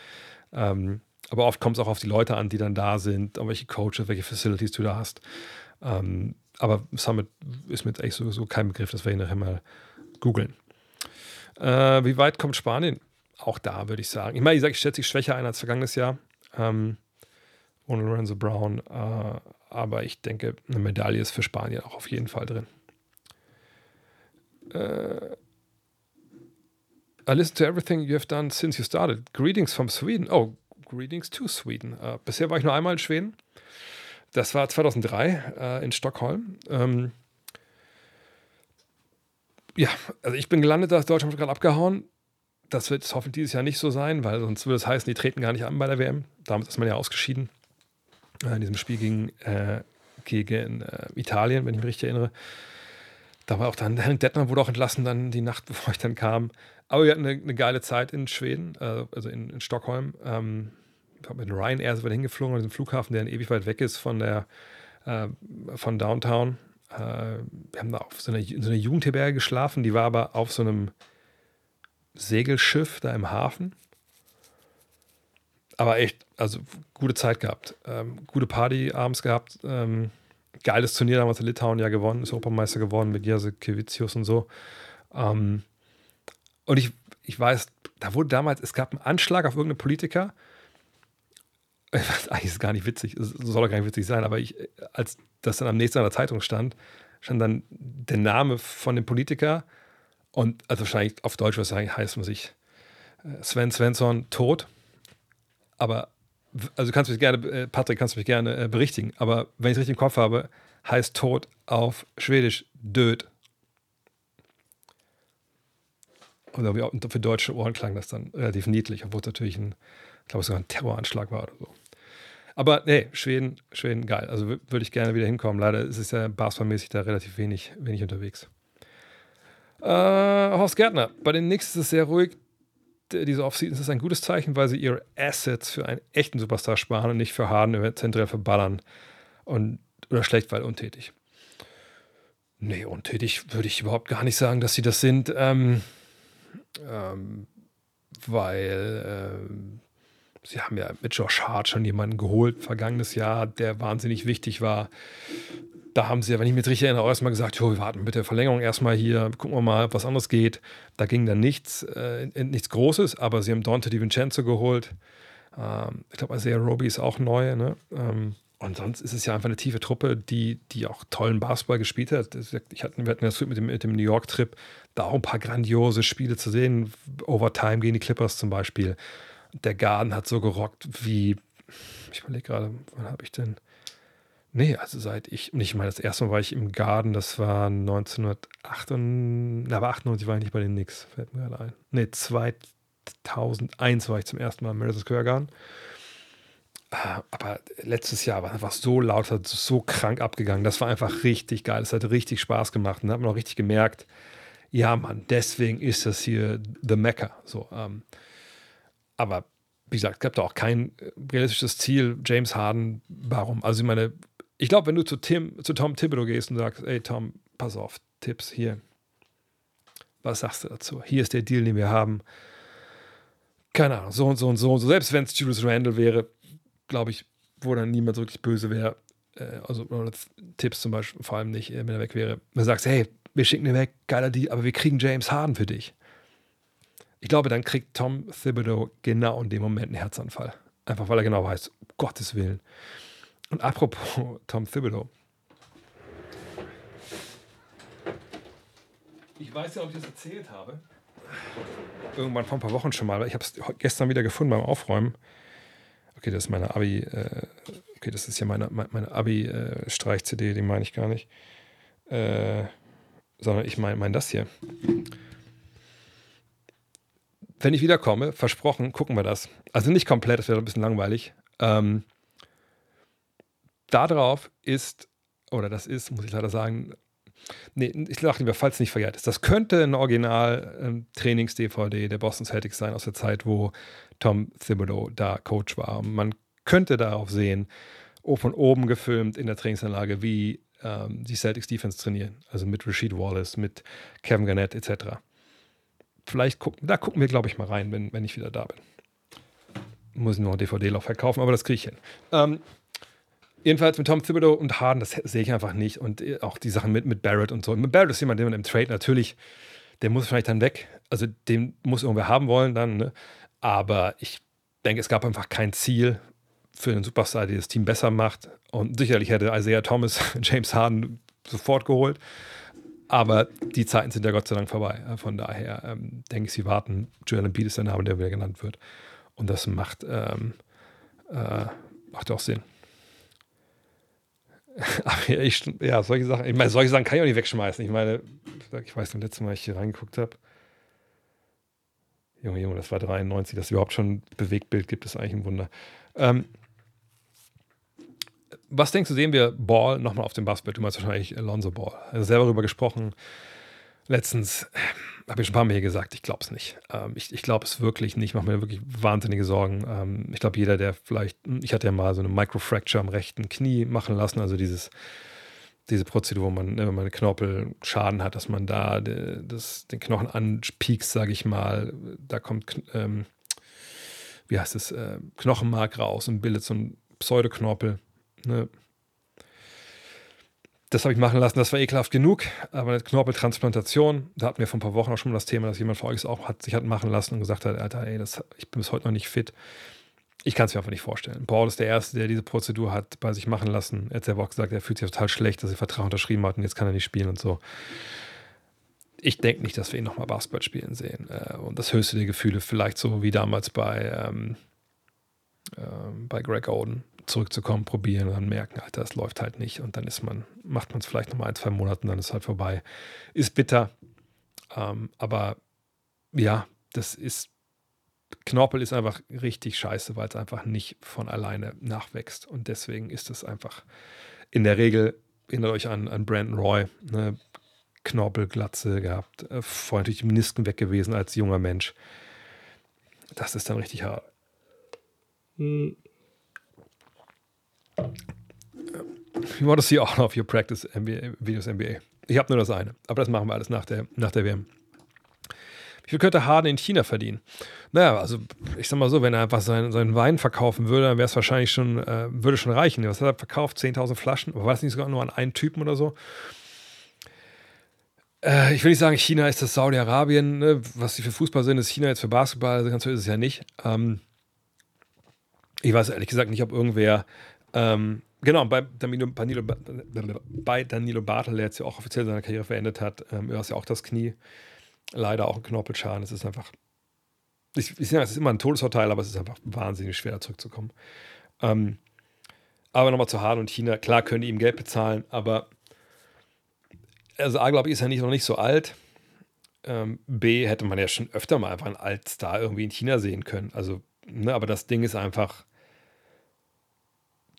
Ähm, aber oft kommt es auch auf die Leute an, die dann da sind, auf welche Coaches, welche Facilities du da hast. Ähm, aber Summit ist mir jetzt echt sowieso kein Begriff, das werde ich nachher mal googeln. Äh, wie weit kommt Spanien? Auch da würde ich sagen. Ich meine, ich sage, ich schätze sich schwächer ein als vergangenes Jahr. Ähm, ohne Lorenzo Brown. Äh, aber ich denke, eine Medaille ist für Spanien auch auf jeden Fall drin. Äh, I listen to everything you have done since you started. Greetings from Sweden. Oh, greetings to Sweden. Uh, bisher war ich nur einmal in Schweden. Das war 2003 uh, in Stockholm. Ähm, ja, also ich bin gelandet, da ist Deutschland gerade abgehauen. Das wird hoffentlich dieses Jahr nicht so sein, weil sonst würde es heißen, die treten gar nicht an bei der WM. Damit ist man ja ausgeschieden in diesem Spiel gegen, äh, gegen äh, Italien, wenn ich mich richtig erinnere. Da war auch dann, Henrik Detmer wurde auch entlassen, dann die Nacht, bevor ich dann kam. Aber wir hatten eine, eine geile Zeit in Schweden, äh, also in, in Stockholm. Ähm, mit Ryanair sind wir hingeflogen, an diesem Flughafen, der ewig weit weg ist von der, äh, von Downtown. Äh, wir haben da auf so einer, so einer Jugendherberge geschlafen, die war aber auf so einem Segelschiff da im Hafen. Aber echt, also gute Zeit gehabt. Ähm, gute Party abends gehabt. Ähm, geiles Turnier damals in Litauen ja gewonnen, ist Europameister geworden mit Jase Kevicius und so. Ähm, und ich, ich weiß, da wurde damals, es gab einen Anschlag auf irgendeinen Politiker. Eigentlich ist es gar nicht witzig, es soll gar nicht witzig sein, aber ich, als das dann am nächsten Tag in der Zeitung stand, stand dann der Name von dem Politiker und also wahrscheinlich auf Deutsch wahrscheinlich heißt man sich äh, Sven Svensson tot. Aber also kannst du mich gerne, äh, Patrick, kannst du mich gerne äh, berichtigen, aber wenn ich es richtig im Kopf habe, heißt tot auf Schwedisch död. Und für deutsche Ohren klang das dann relativ niedlich, obwohl es natürlich ein, ich glaube, sogar ein Terroranschlag war oder so. Aber nee, Schweden, Schweden geil. Also würde ich gerne wieder hinkommen. Leider ist es ja basketballmäßig da relativ wenig, wenig unterwegs. Äh, Horst Gärtner, bei den Knicks ist es sehr ruhig. Diese Offseason ist ein gutes Zeichen, weil sie ihre Assets für einen echten Superstar sparen und nicht für Harden zentral verballern. Und, oder schlecht, weil untätig. Nee, untätig würde ich überhaupt gar nicht sagen, dass sie das sind. Ähm, ähm, weil ähm, sie haben ja mit Josh Hart schon jemanden geholt vergangenes Jahr, der wahnsinnig wichtig war. Da haben sie, wenn ich mich richtig erinnere, erstmal gesagt, jo, wir warten mit der Verlängerung erstmal hier, gucken wir mal, was anderes geht. Da ging dann nichts, äh, nichts Großes, aber sie haben Dante DiVincenzo geholt. Ähm, ich glaube, Isaiah Roby ist auch neu. Ne? Ähm, und sonst ist es ja einfach eine tiefe Truppe, die, die auch tollen Basketball gespielt hat. Ich hatte, wir hatten das mit dem, mit dem New York-Trip, da auch ein paar grandiose Spiele zu sehen. Overtime gegen die Clippers zum Beispiel. Der Garden hat so gerockt wie, ich überlege gerade, wann habe ich denn? Nee, also seit ich, nicht mal das erste Mal war ich im Garden, das war 1998, aber 98 war ich nicht bei den Knicks, fällt mir gerade ein. Nee, 2001 war ich zum ersten Mal im Madison Square Garden. Ah, aber letztes Jahr war einfach so laut, hat so krank abgegangen. Das war einfach richtig geil. Es hat richtig Spaß gemacht. Und da hat man auch richtig gemerkt, ja, Mann, deswegen ist das hier The Mecca. So, ähm, aber wie gesagt, es gab da auch kein äh, realistisches Ziel. James Harden, warum? Also, ich meine, ich glaube, wenn du zu, Tim, zu Tom Thibodeau gehst und sagst, ey, Tom, pass auf, Tipps hier. Was sagst du dazu? Hier ist der Deal, den wir haben. Keine Ahnung, so und so und so und so. Selbst wenn es Julius Randle wäre, glaube ich, wo dann niemand wirklich böse wäre. Äh, also Tipps zum Beispiel, vor allem nicht, wenn er weg wäre. Wenn du sagst, hey, wir schicken ihn weg, geiler Deal, aber wir kriegen James Harden für dich. Ich glaube, dann kriegt Tom Thibodeau genau in dem Moment einen Herzanfall. Einfach weil er genau weiß, um Gottes Willen. Und apropos Tom Thibodeau. Ich weiß ja, ob ich das erzählt habe. Irgendwann vor ein paar Wochen schon mal. Ich habe es gestern wieder gefunden beim Aufräumen okay, das ist meine Abi, äh, okay, das ist ja meine, meine Abi-Streich-CD, die meine ich gar nicht. Äh, sondern ich meine mein das hier. Wenn ich wiederkomme, versprochen, gucken wir das. Also nicht komplett, das wäre ein bisschen langweilig. Ähm, darauf ist, oder das ist, muss ich leider sagen, nee, ich sage lieber, falls es nicht verjährt ist. Das könnte ein Original-Trainings-DVD ähm, der Boston Celtics sein aus der Zeit, wo Tom Thibodeau da Coach war. Man könnte darauf sehen, von oben gefilmt in der Trainingsanlage, wie ähm, die Celtics Defense trainieren. Also mit Rashid Wallace, mit Kevin Garnett etc. Vielleicht gucken, da gucken wir, glaube ich, mal rein, wenn, wenn ich wieder da bin. Muss ich noch ein DVD-Lauf verkaufen, aber das kriege ich hin. Ähm, jedenfalls mit Tom Thibodeau und Harden, das sehe ich einfach nicht. Und äh, auch die Sachen mit, mit Barrett und so. Mit Barrett ist jemand, den man im Trade natürlich, der muss vielleicht dann weg. Also den muss irgendwer haben wollen dann. Ne? Aber ich denke, es gab einfach kein Ziel für einen Superstar, der das Team besser macht. Und sicherlich hätte Isaiah Thomas James Harden sofort geholt. Aber die Zeiten sind ja Gott sei Dank vorbei. Von daher ähm, denke ich, sie warten. Joel Embiid ist der Name, der wieder genannt wird. Und das macht, ähm, äh, macht auch Sinn. Aber ich, ja, solche Sachen, ich meine, solche Sachen kann ich auch nicht wegschmeißen. Ich meine, ich weiß, beim letzten Mal, als ich hier reingeguckt habe, Junge, Junge, das war 93, dass es überhaupt schon ein Bewegtbild gibt, ist eigentlich ein Wunder. Ähm, was denkst du, sehen wir Ball nochmal auf dem Basketball? Du meinst wahrscheinlich Alonso Ball. Also selber darüber gesprochen. Letztens habe ich schon ein paar Mal hier gesagt, ich glaube es nicht. Ähm, ich ich glaube es wirklich nicht. Ich mache mir wirklich wahnsinnige Sorgen. Ähm, ich glaube, jeder, der vielleicht, ich hatte ja mal so eine Microfracture am rechten Knie machen lassen, also dieses diese Prozedur, wo man, ne, wenn man einen Knorpelschaden hat, dass man da de, das, den Knochen anpiekst, sage ich mal. Da kommt, ähm, wie heißt es, äh, Knochenmark raus und bildet so ein Pseudoknorpel. Ne? Das habe ich machen lassen, das war ekelhaft genug. Aber eine Knorpeltransplantation, da hatten wir vor ein paar Wochen auch schon mal das Thema, dass jemand von euch auch hat, sich hat machen lassen und gesagt hat, Alter, ey, das, ich bin bis heute noch nicht fit. Ich kann es mir einfach nicht vorstellen. Paul ist der Erste, der diese Prozedur hat bei sich machen lassen. Er hat selber auch gesagt, er fühlt sich total schlecht, dass er Vertrag unterschrieben hat und jetzt kann er nicht spielen und so. Ich denke nicht, dass wir ihn nochmal Basketball spielen sehen. Äh, und das höchste der Gefühle, vielleicht so wie damals bei, ähm, ähm, bei Greg Oden, zurückzukommen, probieren und dann merken, Alter, es läuft halt nicht. Und dann ist man, macht man es vielleicht nochmal ein, zwei Monate und dann ist es halt vorbei. Ist bitter. Ähm, aber ja, das ist Knorpel ist einfach richtig scheiße, weil es einfach nicht von alleine nachwächst. Und deswegen ist es einfach in der Regel, erinnert euch an, an Brandon Roy, ne, Knorpelglatze gehabt, äh, vorher natürlich die Menisken weg gewesen als junger Mensch. Das ist dann richtig hart. Hm. You want to see all of your practice NBA, Videos NBA. Ich habe nur das eine, aber das machen wir alles nach der, nach der WM. Wie viel könnte Harden in China verdienen? Naja, also ich sag mal so, wenn er einfach seinen, seinen Wein verkaufen würde, dann wäre es wahrscheinlich schon, äh, würde schon reichen. Was hat er verkauft? 10.000 Flaschen? War das nicht sogar nur an einen Typen oder so? Äh, ich will nicht sagen, China ist das Saudi-Arabien. Ne? Was sie für Fußball sind, ist China jetzt für Basketball. Also ganz so ist es ja nicht. Ähm, ich weiß ehrlich gesagt nicht, ob irgendwer ähm, Genau, bei Danilo, Danilo, bei Danilo Bartel, der jetzt ja auch offiziell seine Karriere verendet hat, ähm, er ist ja auch das Knie leider auch ein Knorpelschaden. Es ist einfach, ich, ich sage, es ist immer ein Todesurteil, aber es ist einfach wahnsinnig schwer, da zurückzukommen. Ähm, aber nochmal zu Hahn und China. Klar können die ihm Geld bezahlen, aber also A, glaube ich, ist er nicht, noch nicht so alt. Ähm, B, hätte man ja schon öfter mal einfach einen Altstar irgendwie in China sehen können. Also, ne, aber das Ding ist einfach,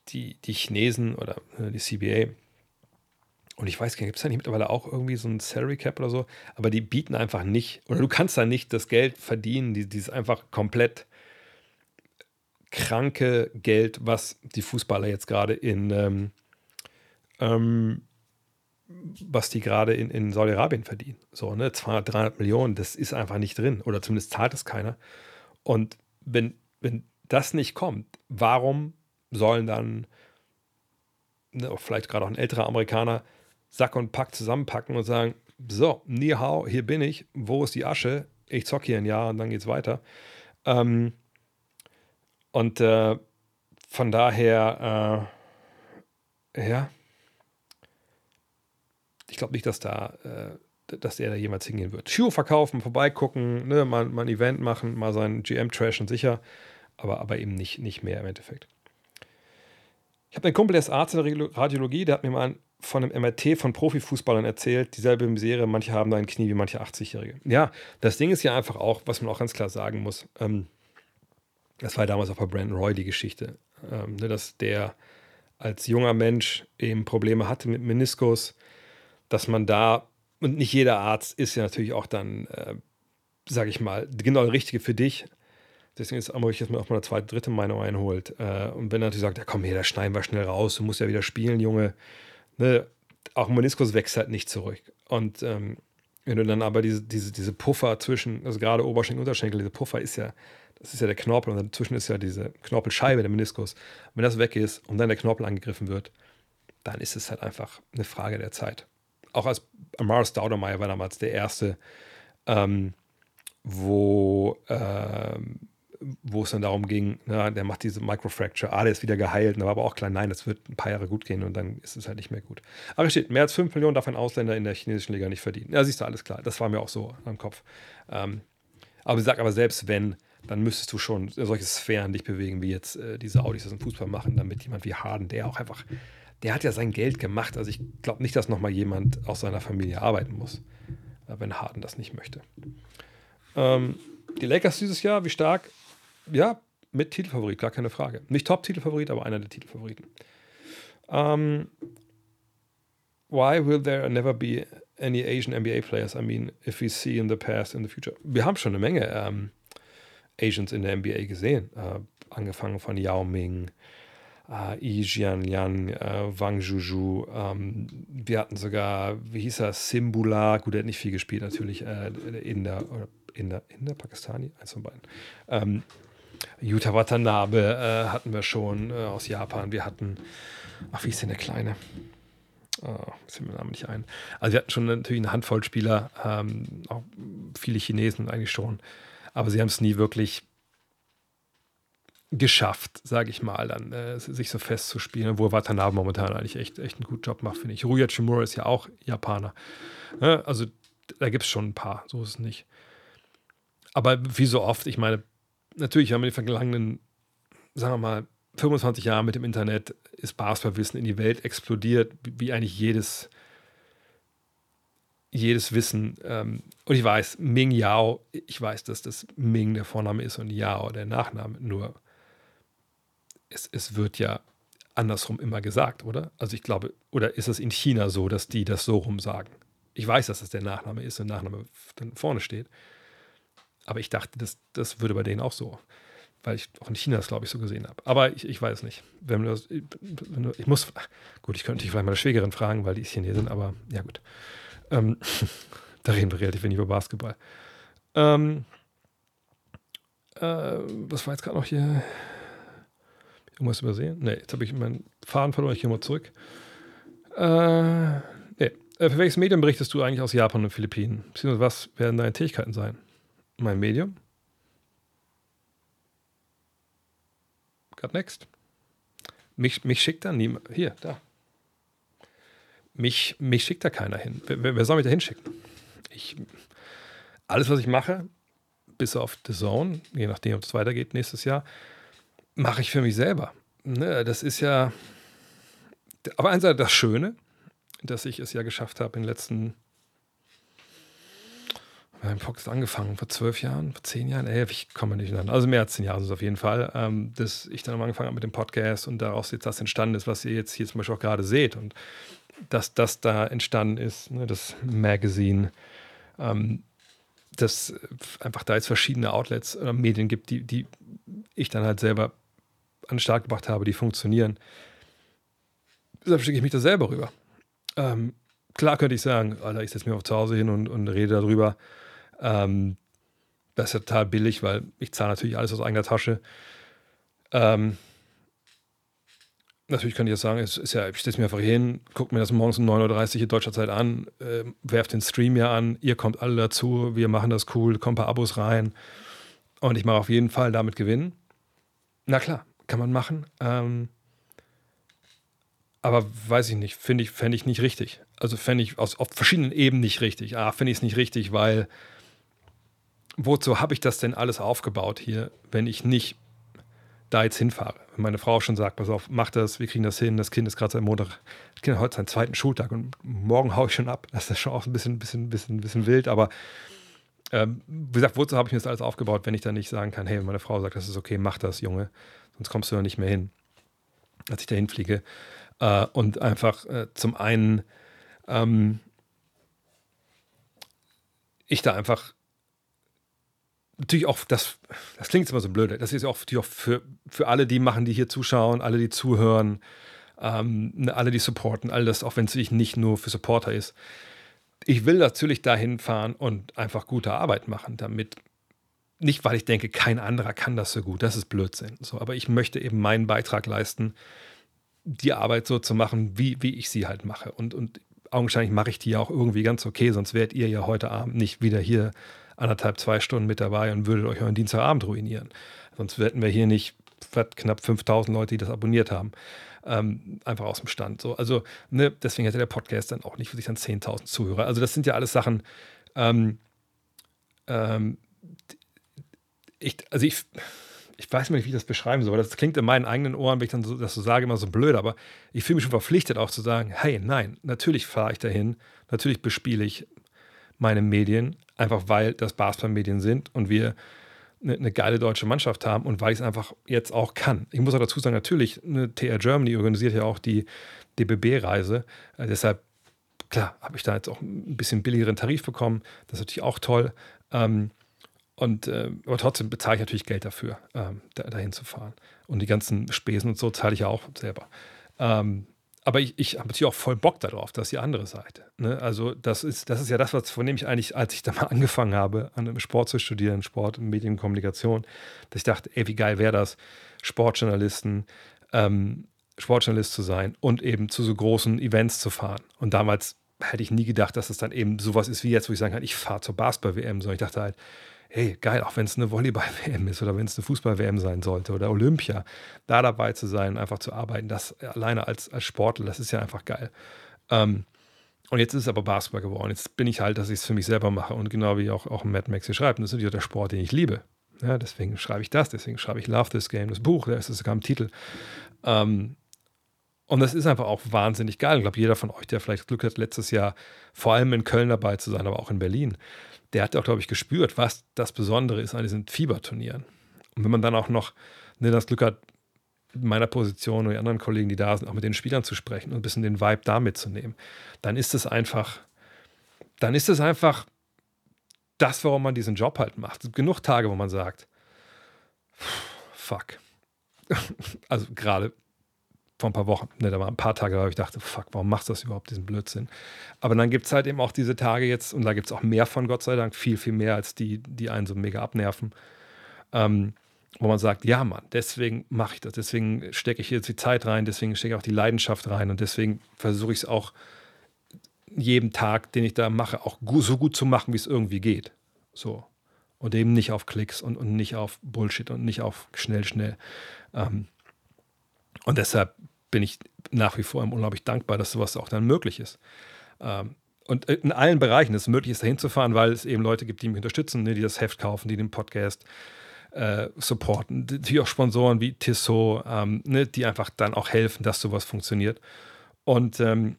die, die Chinesen oder ne, die CBA und ich weiß gar nicht, gibt es da nicht mittlerweile auch irgendwie so ein Salary Cap oder so? Aber die bieten einfach nicht, oder du kannst da nicht das Geld verdienen, die, dieses einfach komplett kranke Geld, was die Fußballer jetzt gerade in, ähm, ähm, was die gerade in, in Saudi-Arabien verdienen. So, ne, 200, 300 Millionen, das ist einfach nicht drin. Oder zumindest zahlt es keiner. Und wenn, wenn das nicht kommt, warum sollen dann, ne, vielleicht gerade auch ein älterer Amerikaner, Sack und Pack zusammenpacken und sagen, so, ni hao, hier bin ich, wo ist die Asche? Ich zocke hier ein Jahr und dann geht's weiter. Ähm, und äh, von daher, äh, ja, ich glaube nicht, dass da, äh, dass der da jemals hingehen wird. Schuhe verkaufen, vorbeigucken, ne, mal, mal ein Event machen, mal seinen GM trashen, sicher, aber, aber eben nicht, nicht mehr im Endeffekt. Habe einen Kumpel, der ist Arzt in der Radiologie, der hat mir mal von einem MRT von Profifußballern erzählt, dieselbe Misere, manche haben da ein Knie wie manche 80-Jährige. Ja, das Ding ist ja einfach auch, was man auch ganz klar sagen muss, ähm, das war ja damals auch bei Brandon Roy die Geschichte, ähm, ne, dass der als junger Mensch eben Probleme hatte mit Meniskus, dass man da, und nicht jeder Arzt ist ja natürlich auch dann, äh, sage ich mal, genau der Richtige für dich. Deswegen ist es auch, dass man auch mal eine zweite, dritte Meinung einholt. Äh, und wenn er natürlich sagt, ja komm hier, da schneiden wir schnell raus, du musst ja wieder spielen, Junge, ne, auch Meniskus wächst halt nicht zurück. Und ähm, wenn du dann aber diese, diese, diese Puffer zwischen, also gerade Oberschenkel und Unterschenkel, diese Puffer ist ja, das ist ja der Knorpel und dazwischen ist ja diese Knorpelscheibe, der Meniskus. Wenn das weg ist und dann der Knorpel angegriffen wird, dann ist es halt einfach eine Frage der Zeit. Auch als Amara Staudemeyer war damals der erste, ähm, wo ähm, wo es dann darum ging, na, der macht diese Microfracture, ah, der ist wieder geheilt, aber auch klar, nein, das wird ein paar Jahre gut gehen und dann ist es halt nicht mehr gut. Aber steht, mehr als 5 Millionen darf ein Ausländer in der chinesischen Liga nicht verdienen. Ja, siehst du, alles klar, das war mir auch so am Kopf. Ähm, aber sag aber selbst wenn, dann müsstest du schon solche Sphären dich bewegen, wie jetzt äh, diese Audis das im Fußball machen, damit jemand wie Harden, der auch einfach, der hat ja sein Geld gemacht. Also ich glaube nicht, dass nochmal jemand aus seiner Familie arbeiten muss, äh, wenn Harden das nicht möchte. Ähm, die Lakers dieses Jahr, wie stark? Ja, mit Titelfavorit, gar keine Frage. Nicht Top-Titelfavorit, aber einer der Titelfavoriten. Um, ähm, why will there never be any Asian NBA players? I mean, if we see in the past, in the future. Wir haben schon eine Menge ähm, Asians in der NBA gesehen. Äh, angefangen von Yao Ming, äh, Yi Jianlian, äh, Wang Juju. Ähm, wir hatten sogar, wie hieß er, Simbula. Gut, er hat nicht viel gespielt, natürlich. Äh, in der, oder in der, in der Pakistani, eins von beiden. Ähm, Yuta Watanabe äh, hatten wir schon äh, aus Japan. Wir hatten, ach, wie ist denn der Kleine? Oh, ist mir der Name nicht ein. Also wir hatten schon natürlich eine Handvoll Spieler, ähm, auch viele Chinesen eigentlich schon, aber sie haben es nie wirklich geschafft, sage ich mal, dann äh, sich so festzuspielen, wo Watanabe momentan eigentlich echt, echt einen guten Job macht, finde ich. Ruya Chimura ist ja auch Japaner. Ja, ne? also da gibt es schon ein paar, so ist es nicht. Aber wie so oft, ich meine, natürlich haben wir in den vergangenen, sagen wir mal, 25 Jahren mit dem Internet ist Basketballwissen in die Welt explodiert, wie eigentlich jedes, jedes Wissen. Ähm, und ich weiß, Ming Yao, ich weiß, dass das Ming der Vorname ist und Yao der Nachname. Nur es, es wird ja andersrum immer gesagt, oder? Also ich glaube, oder ist es in China so, dass die das so rum sagen? Ich weiß, dass das der Nachname ist und der Nachname dann vorne steht. Aber ich dachte, das, das würde bei denen auch so. Weil ich auch in China das, glaube ich, so gesehen habe. Aber ich, ich weiß nicht. Wenn du, wenn du, ich muss, gut, ich könnte dich vielleicht meine Schwägerin fragen, weil die ist Chinesin, aber ja gut. Ähm, da reden wir relativ wenig über Basketball. Ähm, äh, was war jetzt gerade noch hier? Irgendwas übersehen? Ne, jetzt habe ich meinen Faden verloren. Ich gehe mal zurück. Äh, nee. Äh, für welches Medium berichtest du eigentlich aus Japan und Philippinen? Beziehungsweise was werden deine Tätigkeiten sein? Mein Medium? Got next. Mich, mich schickt da niemand. Hier, da. Mich, mich schickt da keiner hin. Wer, wer soll mich da hinschicken? Ich, alles, was ich mache, bis auf The Zone, je nachdem, ob es weitergeht nächstes Jahr, mache ich für mich selber. Ne, das ist ja, aber einerseits das Schöne, dass ich es ja geschafft habe in den letzten, haben Podcast angefangen, vor zwölf Jahren, vor zehn Jahren, ey, ich komme nicht an, also mehr als zehn Jahre ist es auf jeden Fall, ähm, dass ich dann angefangen habe mit dem Podcast und daraus jetzt das entstanden ist, was ihr jetzt hier zum Beispiel auch gerade seht und dass das da entstanden ist, ne, das Magazine, ähm, dass einfach da jetzt verschiedene Outlets oder Medien gibt, die, die ich dann halt selber an den Start gebracht habe, die funktionieren. Deshalb schicke ich mich da selber rüber. Ähm, klar könnte ich sagen, Alter, ich setze mich auf zu Hause hin und, und rede darüber. Ähm, das ist ja total billig, weil ich zahle natürlich alles aus eigener Tasche. Ähm, natürlich könnte ich jetzt sagen, es ist ja, ich setze mich einfach hin, gucke mir das morgens um 9.30 Uhr in deutscher Zeit an, äh, werft den Stream hier an, ihr kommt alle dazu, wir machen das cool, kommen ein paar Abos rein und ich mache auf jeden Fall damit Gewinn. Na klar, kann man machen. Ähm, aber weiß ich nicht, finde ich, fände ich nicht richtig. Also fände ich aus, auf verschiedenen Ebenen nicht richtig. Ah, finde ich es nicht richtig, weil wozu habe ich das denn alles aufgebaut hier, wenn ich nicht da jetzt hinfahre? Wenn meine Frau schon sagt, pass auf, mach das, wir kriegen das hin, das Kind ist gerade seit Montag, das Kind hat heute seinen zweiten Schultag und morgen haue ich schon ab. Das ist schon auch ein bisschen, bisschen, bisschen, bisschen wild, aber ähm, wie gesagt, wozu habe ich mir das alles aufgebaut, wenn ich dann nicht sagen kann, hey, meine Frau sagt, das ist okay, mach das, Junge sonst kommst du da nicht mehr hin, als ich da hinfliege. Äh, und einfach äh, zum einen ähm, ich da einfach natürlich auch, das, das klingt immer so blöd, das ist auch, natürlich auch für, für alle, die machen, die hier zuschauen, alle, die zuhören, ähm, ne, alle, die supporten, all das, auch wenn es nicht nur für Supporter ist. Ich will natürlich dahin fahren und einfach gute Arbeit machen, damit nicht, weil ich denke, kein anderer kann das so gut, das ist Blödsinn. So, aber ich möchte eben meinen Beitrag leisten, die Arbeit so zu machen, wie, wie ich sie halt mache. Und, und augenscheinlich mache ich die ja auch irgendwie ganz okay, sonst wärt ihr ja heute Abend nicht wieder hier anderthalb, zwei Stunden mit dabei und würdet euch euren Dienstagabend ruinieren. Sonst hätten wir hier nicht knapp 5000 Leute, die das abonniert haben. Ähm, einfach aus dem Stand. So, also, ne, deswegen hätte der Podcast dann auch nicht für sich dann 10.000 Zuhörer. Also, das sind ja alles Sachen, ähm, ähm, ich, also ich, ich weiß nicht, wie ich das beschreiben soll, das klingt in meinen eigenen Ohren, wenn ich dann so, das so sage, immer so blöd, aber ich fühle mich schon verpflichtet auch zu sagen, hey, nein, natürlich fahre ich dahin, natürlich bespiele ich meine Medien, einfach weil das Basketball-Medien sind und wir eine, eine, geile deutsche Mannschaft haben und weil ich es einfach jetzt auch kann. Ich muss auch dazu sagen, natürlich, eine TR Germany organisiert ja auch die DBB-Reise, äh, deshalb, klar, habe ich da jetzt auch ein bisschen billigeren Tarif bekommen, das ist natürlich auch toll. Ähm, Und äh, aber trotzdem bezahle ich natürlich Geld dafür, ähm, da, dahin zu fahren. Und die ganzen Spesen und so zahle ich ja auch selber. Ähm, aber ich, ich habe natürlich auch voll Bock darauf, das ist die andere Seite. Ne? Also, das ist, das ist ja das, was, von dem ich eigentlich, als ich da mal angefangen habe, an einem Sport zu studieren, Sport, Medienkommunikation, dass ich dachte, ey, wie geil wäre das, Sportjournalisten, ähm, Sportjournalist zu sein und eben zu so großen Events zu fahren. Und damals hätte ich nie gedacht, dass es dann eben sowas ist wie jetzt, wo ich sagen kann, ich fahre zur Basketball-WM, sondern ich dachte halt, hey, geil, auch wenn es eine Volleyball-WM ist oder wenn es eine Fußball-WM sein sollte oder Olympia, da dabei zu sein, einfach zu arbeiten, das alleine als, als Sportler, das ist ja einfach geil. Ähm, und jetzt ist es aber Basketball geworden. Jetzt bin ich halt, dass ich es für mich selber mache. Und genau wie auch, auch Mad Max hier schreibt, das ist natürlich der Sport, den ich liebe. Ja, deswegen schreibe ich das, deswegen schreibe ich Love This Game, das Buch, da ist es sogar im Titel. Ähm, und das ist einfach auch wahnsinnig geil. Ich glaube, jeder von euch, der vielleicht Glück hat, letztes Jahr vor allem in Köln dabei zu sein, aber auch in Berlin, der hat auch, glaube ich, gespürt, was das Besondere ist an diesen Fieberturnieren. Und wenn man dann auch noch ne, das Glück hat, in meiner Position und anderen Kollegen, die da sind, auch mit den Spielern zu sprechen und ein bisschen den Vibe da mitzunehmen, dann ist es einfach, dann ist es einfach das, warum man diesen Job halt macht. Es gibt genug Tage, wo man sagt, fuck. Also gerade vor ein paar Wochen, ne, da waren ein paar Tage, wo ich dachte, fuck, warum machst du das überhaupt, diesen Blödsinn? Aber dann gibt es halt eben auch diese Tage jetzt, und da gibt es auch mehr von, Gott sei Dank, viel, viel mehr als die, die einen so mega abnerven, ähm, wo man sagt, ja, Mann, deswegen mache ich das, deswegen stecke ich jetzt die Zeit rein, deswegen stecke ich auch die Leidenschaft rein und deswegen versuche ich es auch jeden Tag, den ich da mache, auch so gut zu machen, wie es irgendwie geht. So. Und eben nicht auf Klicks und, und nicht auf Bullshit und nicht auf schnell, schnell. Ähm, und deshalb bin ich nach wie vor unglaublich dankbar, dass sowas auch dann möglich ist. Ähm, und in allen Bereichen ist es möglich, ist dahin zu fahren, weil es eben Leute gibt, die mich unterstützen, ne, die das Heft kaufen, die den Podcast äh, supporten. Natürlich auch Sponsoren wie Tissot, ähm, ne, die einfach dann auch helfen, dass sowas funktioniert. Und ähm,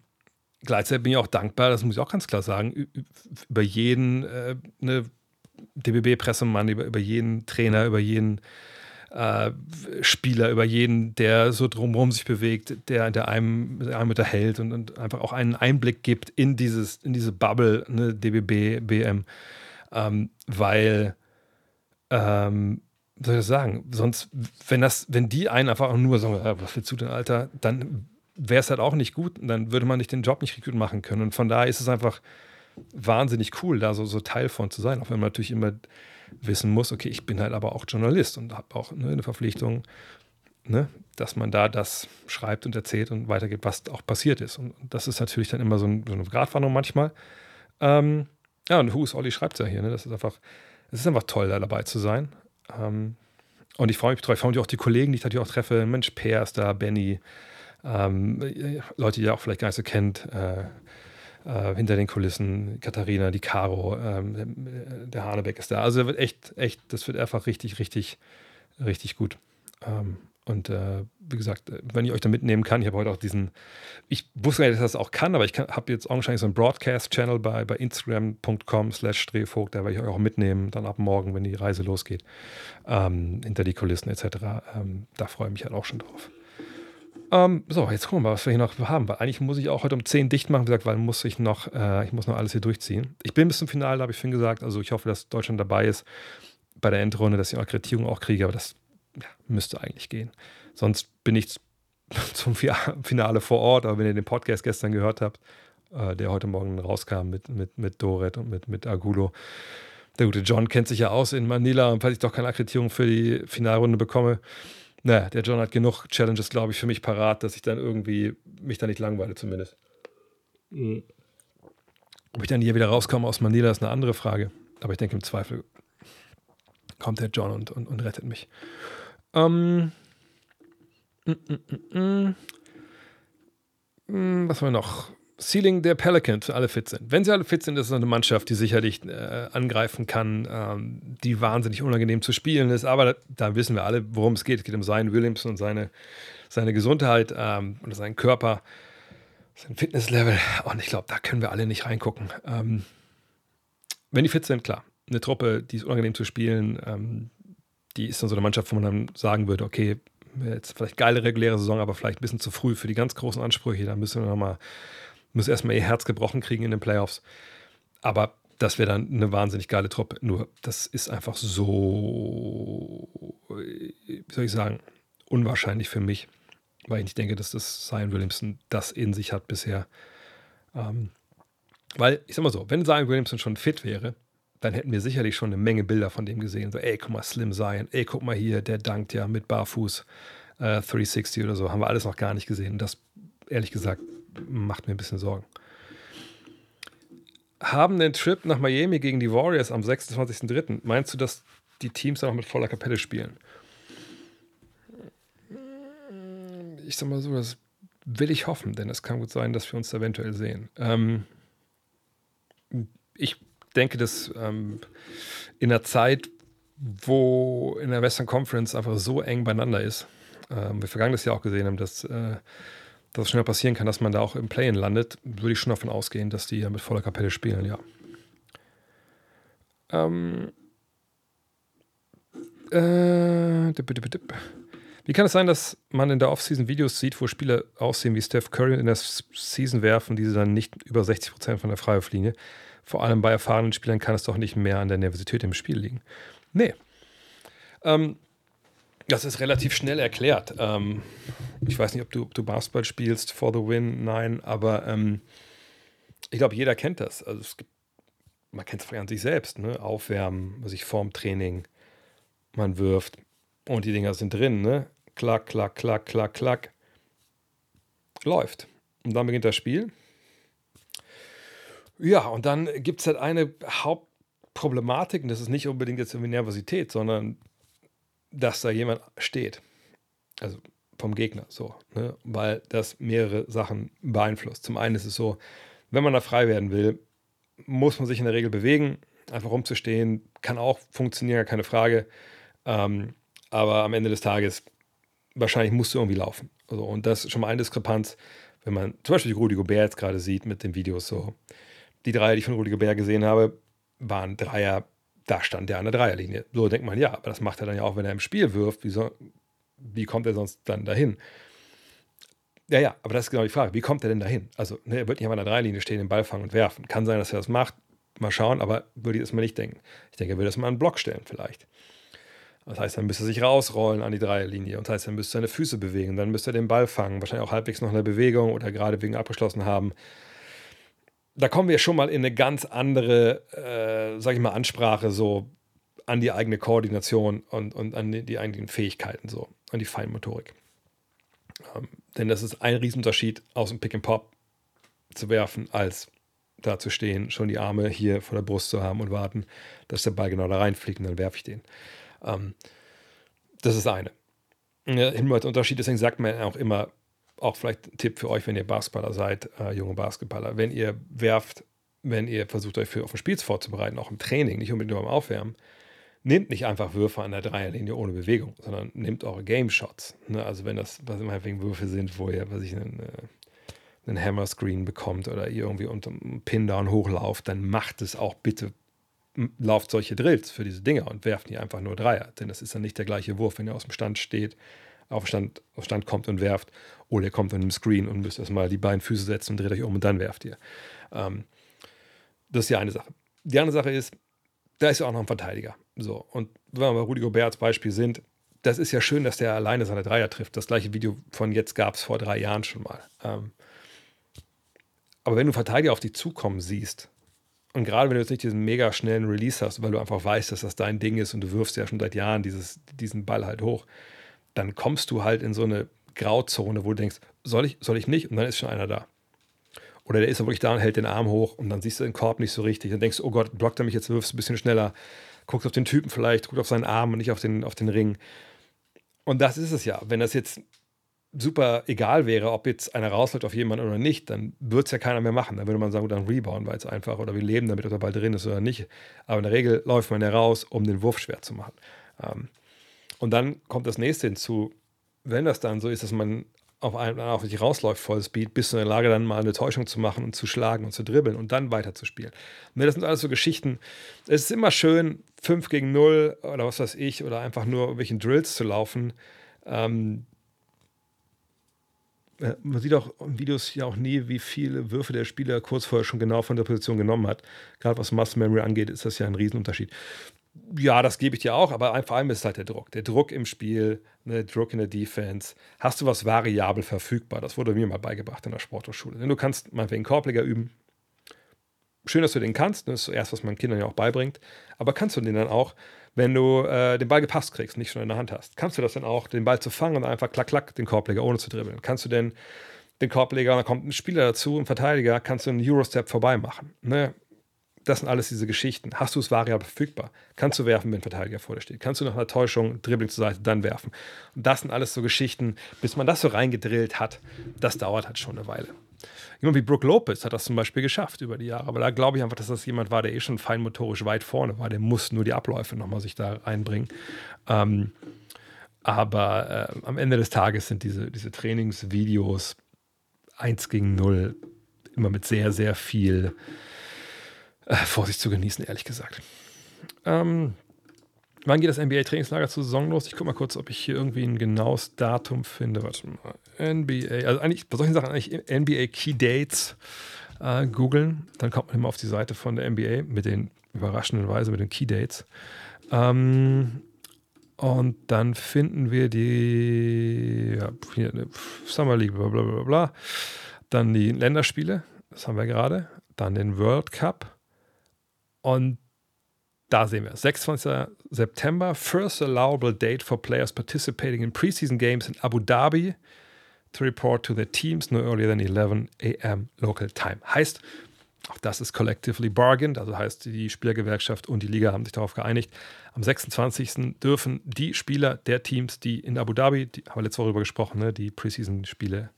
gleichzeitig bin ich auch dankbar, das muss ich auch ganz klar sagen, über jeden äh, ne, DBB-Pressemann, über, über jeden Trainer, über jeden äh, Spieler, über jeden, der so drumherum sich bewegt, der, der einem, einem unterhält und, und, einfach auch einen Einblick gibt in, dieses, in diese Bubble, ne, DBB, BM. Ähm, weil, ähm, soll ich das sagen, sonst, wenn das, wenn die einen einfach nur sagen, was willst du denn, Alter, dann wäre es halt auch nicht gut und dann würde man nicht den Job nicht gut machen können. Und von daher ist es einfach wahnsinnig cool, da so, so Teil von zu sein, auch wenn man natürlich immer wissen muss, okay, ich bin halt aber auch Journalist und habe auch ne, eine Verpflichtung, ne, dass man da das schreibt und erzählt und weitergibt, was auch passiert ist. Und das ist natürlich dann immer so, ein, so eine Gratwanderung manchmal. Ähm, ja, und Hus, Olli schreibt ja hier, ne? Das ist einfach, es ist einfach toll, da dabei zu sein. Ähm, und ich freue mich, ich freue mich auch die Kollegen, die ich natürlich auch treffe. Mensch, Per ist da, Benny, ähm, Leute, die ihr auch vielleicht gar nicht so kennt. Äh, äh, hinter den Kulissen, Katharina, die Caro, ähm, der Hanebeck ist da. Also wird echt, echt, das wird einfach richtig, richtig, richtig gut. Ähm, und äh, wie gesagt, wenn ich euch da mitnehmen kann, ich habe heute auch diesen, ich wusste nicht, dass das auch kann, aber ich habe jetzt augenscheinlich so einen Broadcast-Channel bei, bei Instagram.com slash Drehvogt, da werde ich euch auch mitnehmen, dann ab morgen, wenn die Reise losgeht, ähm, hinter die Kulissen etc. Ähm, da freue ich mich halt auch schon drauf. Ähm, so, jetzt gucken wir mal, was wir hier noch haben. Weil eigentlich muss ich auch heute um 10 dicht machen, wie gesagt, weil muss ich noch, äh, ich muss noch alles hier durchziehen. Ich bin bis zum Finale, habe ich vorhin gesagt. Also ich hoffe, dass Deutschland dabei ist bei der Endrunde, dass ich Akkreditierung auch kriege, aber das ja, müsste eigentlich gehen. Sonst bin ich zum Finale vor Ort, aber wenn ihr den Podcast gestern gehört habt, äh, der heute Morgen rauskam mit, mit, mit Doret und mit, mit Agulo. Der gute John kennt sich ja aus in Manila und falls ich doch keine Akkreditierung für die Finalrunde bekomme, naja, der John hat genug Challenges, glaube ich, für mich parat, dass ich dann irgendwie mich da nicht langweile zumindest. Mhm. Ob ich dann hier wieder rauskomme aus Manila, ist eine andere Frage. Aber ich denke, im Zweifel kommt der John und, und, und rettet mich. Ähm, mm, mm, mm, was haben wir noch? Ceiling der Pelicans, alle fit sind. Wenn sie alle fit sind, ist es eine Mannschaft, die sicherlich äh, angreifen kann, ähm, die wahnsinnig unangenehm zu spielen ist. Aber da, da, wissen wir alle, worum es geht. Es geht um seinen Williamson und seine, seine Gesundheit ähm, und seinen Körper, sein Fitnesslevel. Und ich glaube, da können wir alle nicht reingucken. Ähm, wenn die fit sind, klar. Eine Truppe, die ist unangenehm zu spielen, ähm, die ist dann so eine Mannschaft, wo man dann sagen würde, okay, jetzt vielleicht geile reguläre Saison, aber vielleicht ein bisschen zu früh für die ganz großen Ansprüche. Da müssen wir nochmal müssen erstmal ihr Herz gebrochen kriegen in den Playoffs. Aber das wäre dann eine wahnsinnig geile Truppe. Nur, das ist einfach so, wie soll ich sagen, unwahrscheinlich für mich, weil ich nicht denke, dass das Zion Williamson das in sich hat bisher. Ähm, weil, ich sag mal so, wenn Zion Williamson schon fit wäre, dann hätten wir sicherlich schon eine Menge Bilder von dem gesehen. So, ey, guck mal, Slim Zion, ey, guck mal hier, der dankt ja mit Barfuß äh, 360 oder so. Haben wir alles noch gar nicht gesehen. Und das, ehrlich gesagt, macht mir ein bisschen Sorgen. Haben den Trip nach Miami gegen die Warriors am 26.03. Meinst du, dass die Teams dann auch mit voller Kapelle spielen? Ich sag mal so, das will ich hoffen, denn es kann gut sein, dass wir uns eventuell sehen. Ähm, ich denke, dass ähm, in einer Zeit, wo in der Western Conference einfach so eng beieinander ist, ähm, wir vergangenes Jahr auch gesehen haben, dass, äh, dass es schnell passieren kann, dass man da auch im Play-In landet, würde ich schon davon ausgehen, dass die ja mit voller Kapelle spielen, ja. Ähm, äh, dip, dip, dip. Wie kann es sein, dass man in der Offseason Videos sieht, wo Spieler aussehen wie Steph Curry in der Season werfen, diese dann nicht über 60% von der Freiwurflinie? Vor allem bei erfahrenen Spielern kann es doch nicht mehr an der Nervosität im Spiel liegen. Nee. Ähm, das ist relativ schnell erklärt. Ähm, ich weiß nicht, ob du, ob du, Basketball spielst for the win, nein, aber ähm, ich glaube, jeder kennt das. Also es gibt, man kennt es an sich selbst, ne? Aufwärmen, vorm Training, man wirft und die Dinger sind drin, ne? Klack, klack, klack, klack, klack. Läuft. Und dann beginnt das Spiel. Ja, und dann gibt es halt eine Hauptproblematik, und das ist nicht unbedingt jetzt irgendwie Nervosität, sondern dass da jemand steht. Also vom Gegner so, ne? weil das mehrere Sachen beeinflusst. Zum einen ist es so, wenn man da frei werden will, muss man sich in der Regel bewegen. Einfach rumzustehen kann auch funktionieren, keine Frage. Ähm, aber am Ende des Tages, wahrscheinlich musst du irgendwie laufen. Also, und das ist schon mal eine Diskrepanz, wenn man zum Beispiel die Rudi Gobert jetzt gerade sieht mit den Videos so die Dreier, die ich von Rudi Gobert gesehen habe, waren Dreier, da stand der an der Dreierlinie. So denkt man, ja, aber das macht er dann ja auch, wenn er im Spiel wirft. Wie, so, wie kommt er sonst dann dahin? Ja, ja, aber das ist genau die Frage. Wie kommt er denn dahin? Also, ne, er wird nicht an der Dreierlinie stehen, den Ball fangen und werfen. Kann sein, dass er das macht. Mal schauen, aber würde ich das mal nicht denken. Ich denke, er würde das mal an einen Block stellen, vielleicht. Das heißt, dann müsste er sich rausrollen an die Dreierlinie. Und das heißt, dann müsste er seine Füße bewegen. Dann müsste er den Ball fangen. Wahrscheinlich auch halbwegs noch eine Bewegung oder gerade wegen abgeschlossen haben da kommen wir schon mal in eine ganz andere, äh, sag ich mal, Ansprache so an die eigene Koordination und, und an die, die eigenen Fähigkeiten, so, an die Feinmotorik. Ähm, denn das ist ein Riesenunterschied, aus dem Pick and Pop zu werfen, als da zu stehen, schon die Arme hier vor der Brust zu haben und warten, dass der Ball genau da reinfliegt und dann werfe ich den. Ähm, das ist eine. Ja, Hinweis-Unterschied, deswegen sagt man auch immer, auch vielleicht ein Tipp für euch, wenn ihr Basketballer seid, äh, junge Basketballer. Wenn ihr werft, wenn ihr versucht, euch für auf ein Spiel vorzubereiten, auch im Training, nicht unbedingt nur beim Aufwärmen, nehmt nicht einfach Würfe an der Dreierlinie ohne Bewegung, sondern nehmt eure Game Shots. Ne? Also wenn das, was immer wegen Würfe sind, wo ihr, was ich, einen, äh, einen Hammer Screen bekommt oder ihr irgendwie unter Pin-Down hochlauft, dann macht es auch bitte lauft solche Drills für diese Dinger und werft nicht einfach nur Dreier, denn das ist dann nicht der gleiche Wurf, wenn ihr aus dem Stand steht auf Stand, auf Stand kommt und werft. Oder ihr kommt an einem Screen und müsst erstmal die beiden Füße setzen und dreht euch um und dann werft ihr. Ähm, das ist die eine Sache. Die andere Sache ist, da ist ja auch noch ein Verteidiger. So, und wenn wir bei Rudi Gobert als Beispiel sind, das ist ja schön, dass der alleine seine Dreier trifft. Das gleiche Video von jetzt gab es vor drei Jahren schon mal. Ähm, aber wenn du Verteidiger auf dich zukommen siehst, und gerade wenn du jetzt nicht diesen mega schnellen Release hast, weil du einfach weißt, dass das dein Ding ist und du wirfst ja schon seit Jahren dieses, diesen Ball halt hoch, dann kommst du halt in so eine Grauzone, wo du denkst, soll ich, soll ich nicht? Und dann ist schon einer da. Oder der ist wirklich da und hält den Arm hoch und dann siehst du den Korb nicht so richtig. Dann denkst du, oh Gott, blockt er mich jetzt, wirfst ein bisschen schneller. Guckst auf den Typen vielleicht, guckst auf seinen Arm und nicht auf den, auf den Ring. Und das ist es ja. Wenn das jetzt super egal wäre, ob jetzt einer rausläuft auf jemanden oder nicht, dann würde es ja keiner mehr machen. Dann würde man sagen, dann rebound weil es einfach oder wir leben damit, ob der Ball drin ist oder nicht. Aber in der Regel läuft man ja raus, um den Wurf schwer zu machen. Ähm, und dann kommt das nächste hinzu. Wenn das dann so ist, dass man auf einen auf sich rausläuft, Vollspeed, bist du in der Lage, dann mal eine Täuschung zu machen und zu schlagen und zu dribbeln und dann weiterzuspielen. Ne, das sind alles so Geschichten. Es ist immer schön, 5 gegen 0 oder was weiß ich, oder einfach nur irgendwelchen Drills zu laufen. Ähm, äh, man sieht auch in Videos ja auch nie, wie viele Würfe der Spieler kurz vorher schon genau von der Position genommen hat. Gerade was Muscle Memory angeht, ist das ja ein Riesenunterschied. Ja, das gebe ich dir auch, aber vor allem ist halt der Druck. Der Druck im Spiel, ne, Druck in der Defense. Hast du was variabel verfügbar? Das wurde mir mal beigebracht in der Sporthochschule. Denn du kannst mal wegen Korbleger üben. Schön, dass du den kannst. Das ist erst, was man Kindern ja auch beibringt. Aber kannst du den dann auch, wenn du äh, den Ball gepasst kriegst, nicht schon in der Hand hast? Kannst du das dann auch, den Ball zu fangen und einfach klack, klack den Korbleger ohne zu dribbeln? Kannst du denn den Korbleger, dann kommt ein Spieler dazu, ein Verteidiger, kannst du einen Eurostep vorbei machen? Ne? Das sind alles diese Geschichten. Hast du es variabel verfügbar? Kannst du werfen, wenn Verteidiger vor dir steht? Kannst du nach einer Täuschung Dribbling zur Seite dann werfen? Und das sind alles so Geschichten, bis man das so reingedrillt hat, das dauert halt schon eine Weile. Jemand wie Brooke Lopez hat das zum Beispiel geschafft über die Jahre. Aber da glaube ich einfach, dass das jemand war, der eh schon feinmotorisch weit vorne war. Der muss nur die Abläufe nochmal sich da reinbringen. Ähm, aber äh, am Ende des Tages sind diese, diese Trainingsvideos 1 gegen 0 immer mit sehr, sehr viel äh, Vorsicht zu genießen, ehrlich gesagt. Ähm, wann geht das NBA-Trainingslager zur Saison los? Ich gucke mal kurz, ob ich hier irgendwie ein genaues Datum finde. Warte mal. NBA, also eigentlich bei solchen Sachen eigentlich NBA Key Dates äh, googeln. Dann kommt man immer auf die Seite von der NBA mit den überraschenden Weise mit den Key Dates. Ähm, und dann finden wir die ja, Summer League, bla bla bla bla. Dann die Länderspiele, das haben wir gerade. Dann den World Cup. Und da sehen wir 26. September, first allowable date for players participating in preseason games in Abu Dhabi to report to their teams no earlier than 11 a.m. local time. Heißt, auch das ist collectively bargained, also heißt, die Spielergewerkschaft und die Liga haben sich darauf geeinigt. Am 26. dürfen die Spieler der Teams, die in Abu Dhabi, die haben wir letzte Woche darüber gesprochen, ne, die Preseason-Spiele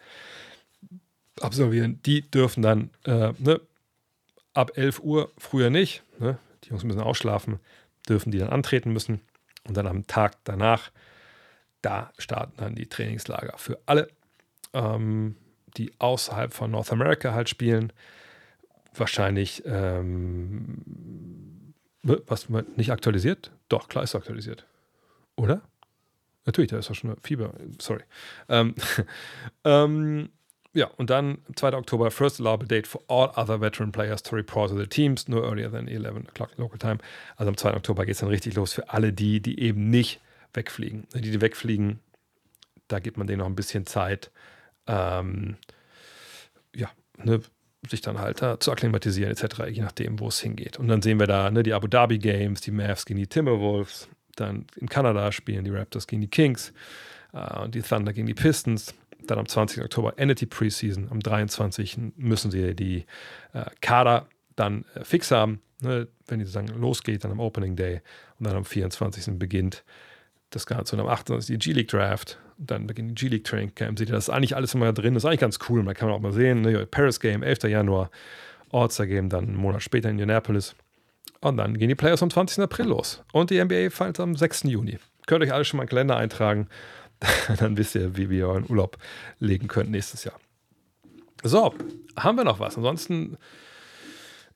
absolvieren, die dürfen dann äh, ne, ab 11 Uhr, früher nicht, ne, die Jungs müssen ausschlafen, dürfen die dann antreten müssen. Und dann am Tag danach, da starten dann die Trainingslager für alle, ähm, die außerhalb von North America halt spielen. Wahrscheinlich, ähm, was nicht aktualisiert? Doch, klar ist aktualisiert. Oder? Natürlich, da ist doch schon Fieber. Sorry. Ähm, ähm, ja, und dann 2. Oktober, first allowable date for all other veteran players to report to the teams, no earlier than 11 o'clock local time. Also am 2. Oktober geht es dann richtig los für alle die, die eben nicht wegfliegen. Die, die wegfliegen, da gibt man denen noch ein bisschen Zeit, ähm, ja, ne, sich dann halt uh, zu akklimatisieren, etc., je nachdem, wo es hingeht. Und dann sehen wir da ne, die Abu Dhabi Games, die Mavs gegen die Timberwolves, dann in Kanada spielen die Raptors gegen die Kings uh, und die Thunder gegen die Pistons dann am 20. Oktober endet die Preseason. Am 23. müssen sie die äh, Kader dann äh, fix haben, ne, wenn die sozusagen losgeht, dann am Opening Day. Und dann am 24. beginnt das Ganze. Und am 28. die G-League Draft. Dann beginnt die G-League Training Camp. Seht ihr, das ist eigentlich alles immer drin. Das ist eigentlich ganz cool. Man kann auch mal sehen, ne, Paris Game, 11. Januar, All-Star Game dann einen Monat später in Indianapolis. Und dann gehen die Playoffs am 20. April los. Und die NBA fällt am 6. Juni. Könnt euch alle schon mal einen Kalender eintragen. dann wisst ihr, wie wir euren Urlaub legen könnt nächstes Jahr. So, haben wir noch was? Ansonsten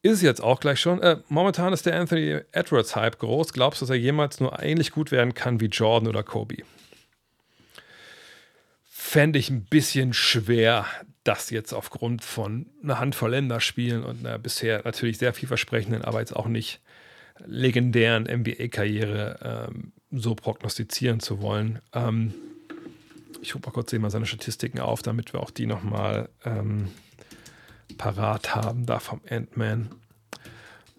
ist es jetzt auch gleich schon. Äh, momentan ist der Anthony Edwards Hype groß. Glaubst du, dass er jemals nur ähnlich gut werden kann wie Jordan oder Kobe? Fände ich ein bisschen schwer, das jetzt aufgrund von einer Handvoll Länderspielen und einer bisher natürlich sehr vielversprechenden, aber jetzt auch nicht legendären NBA-Karriere ähm, so prognostizieren zu wollen. Ähm, ich rufe mal kurz mal seine Statistiken auf, damit wir auch die nochmal ähm, parat haben, da vom Ant-Man.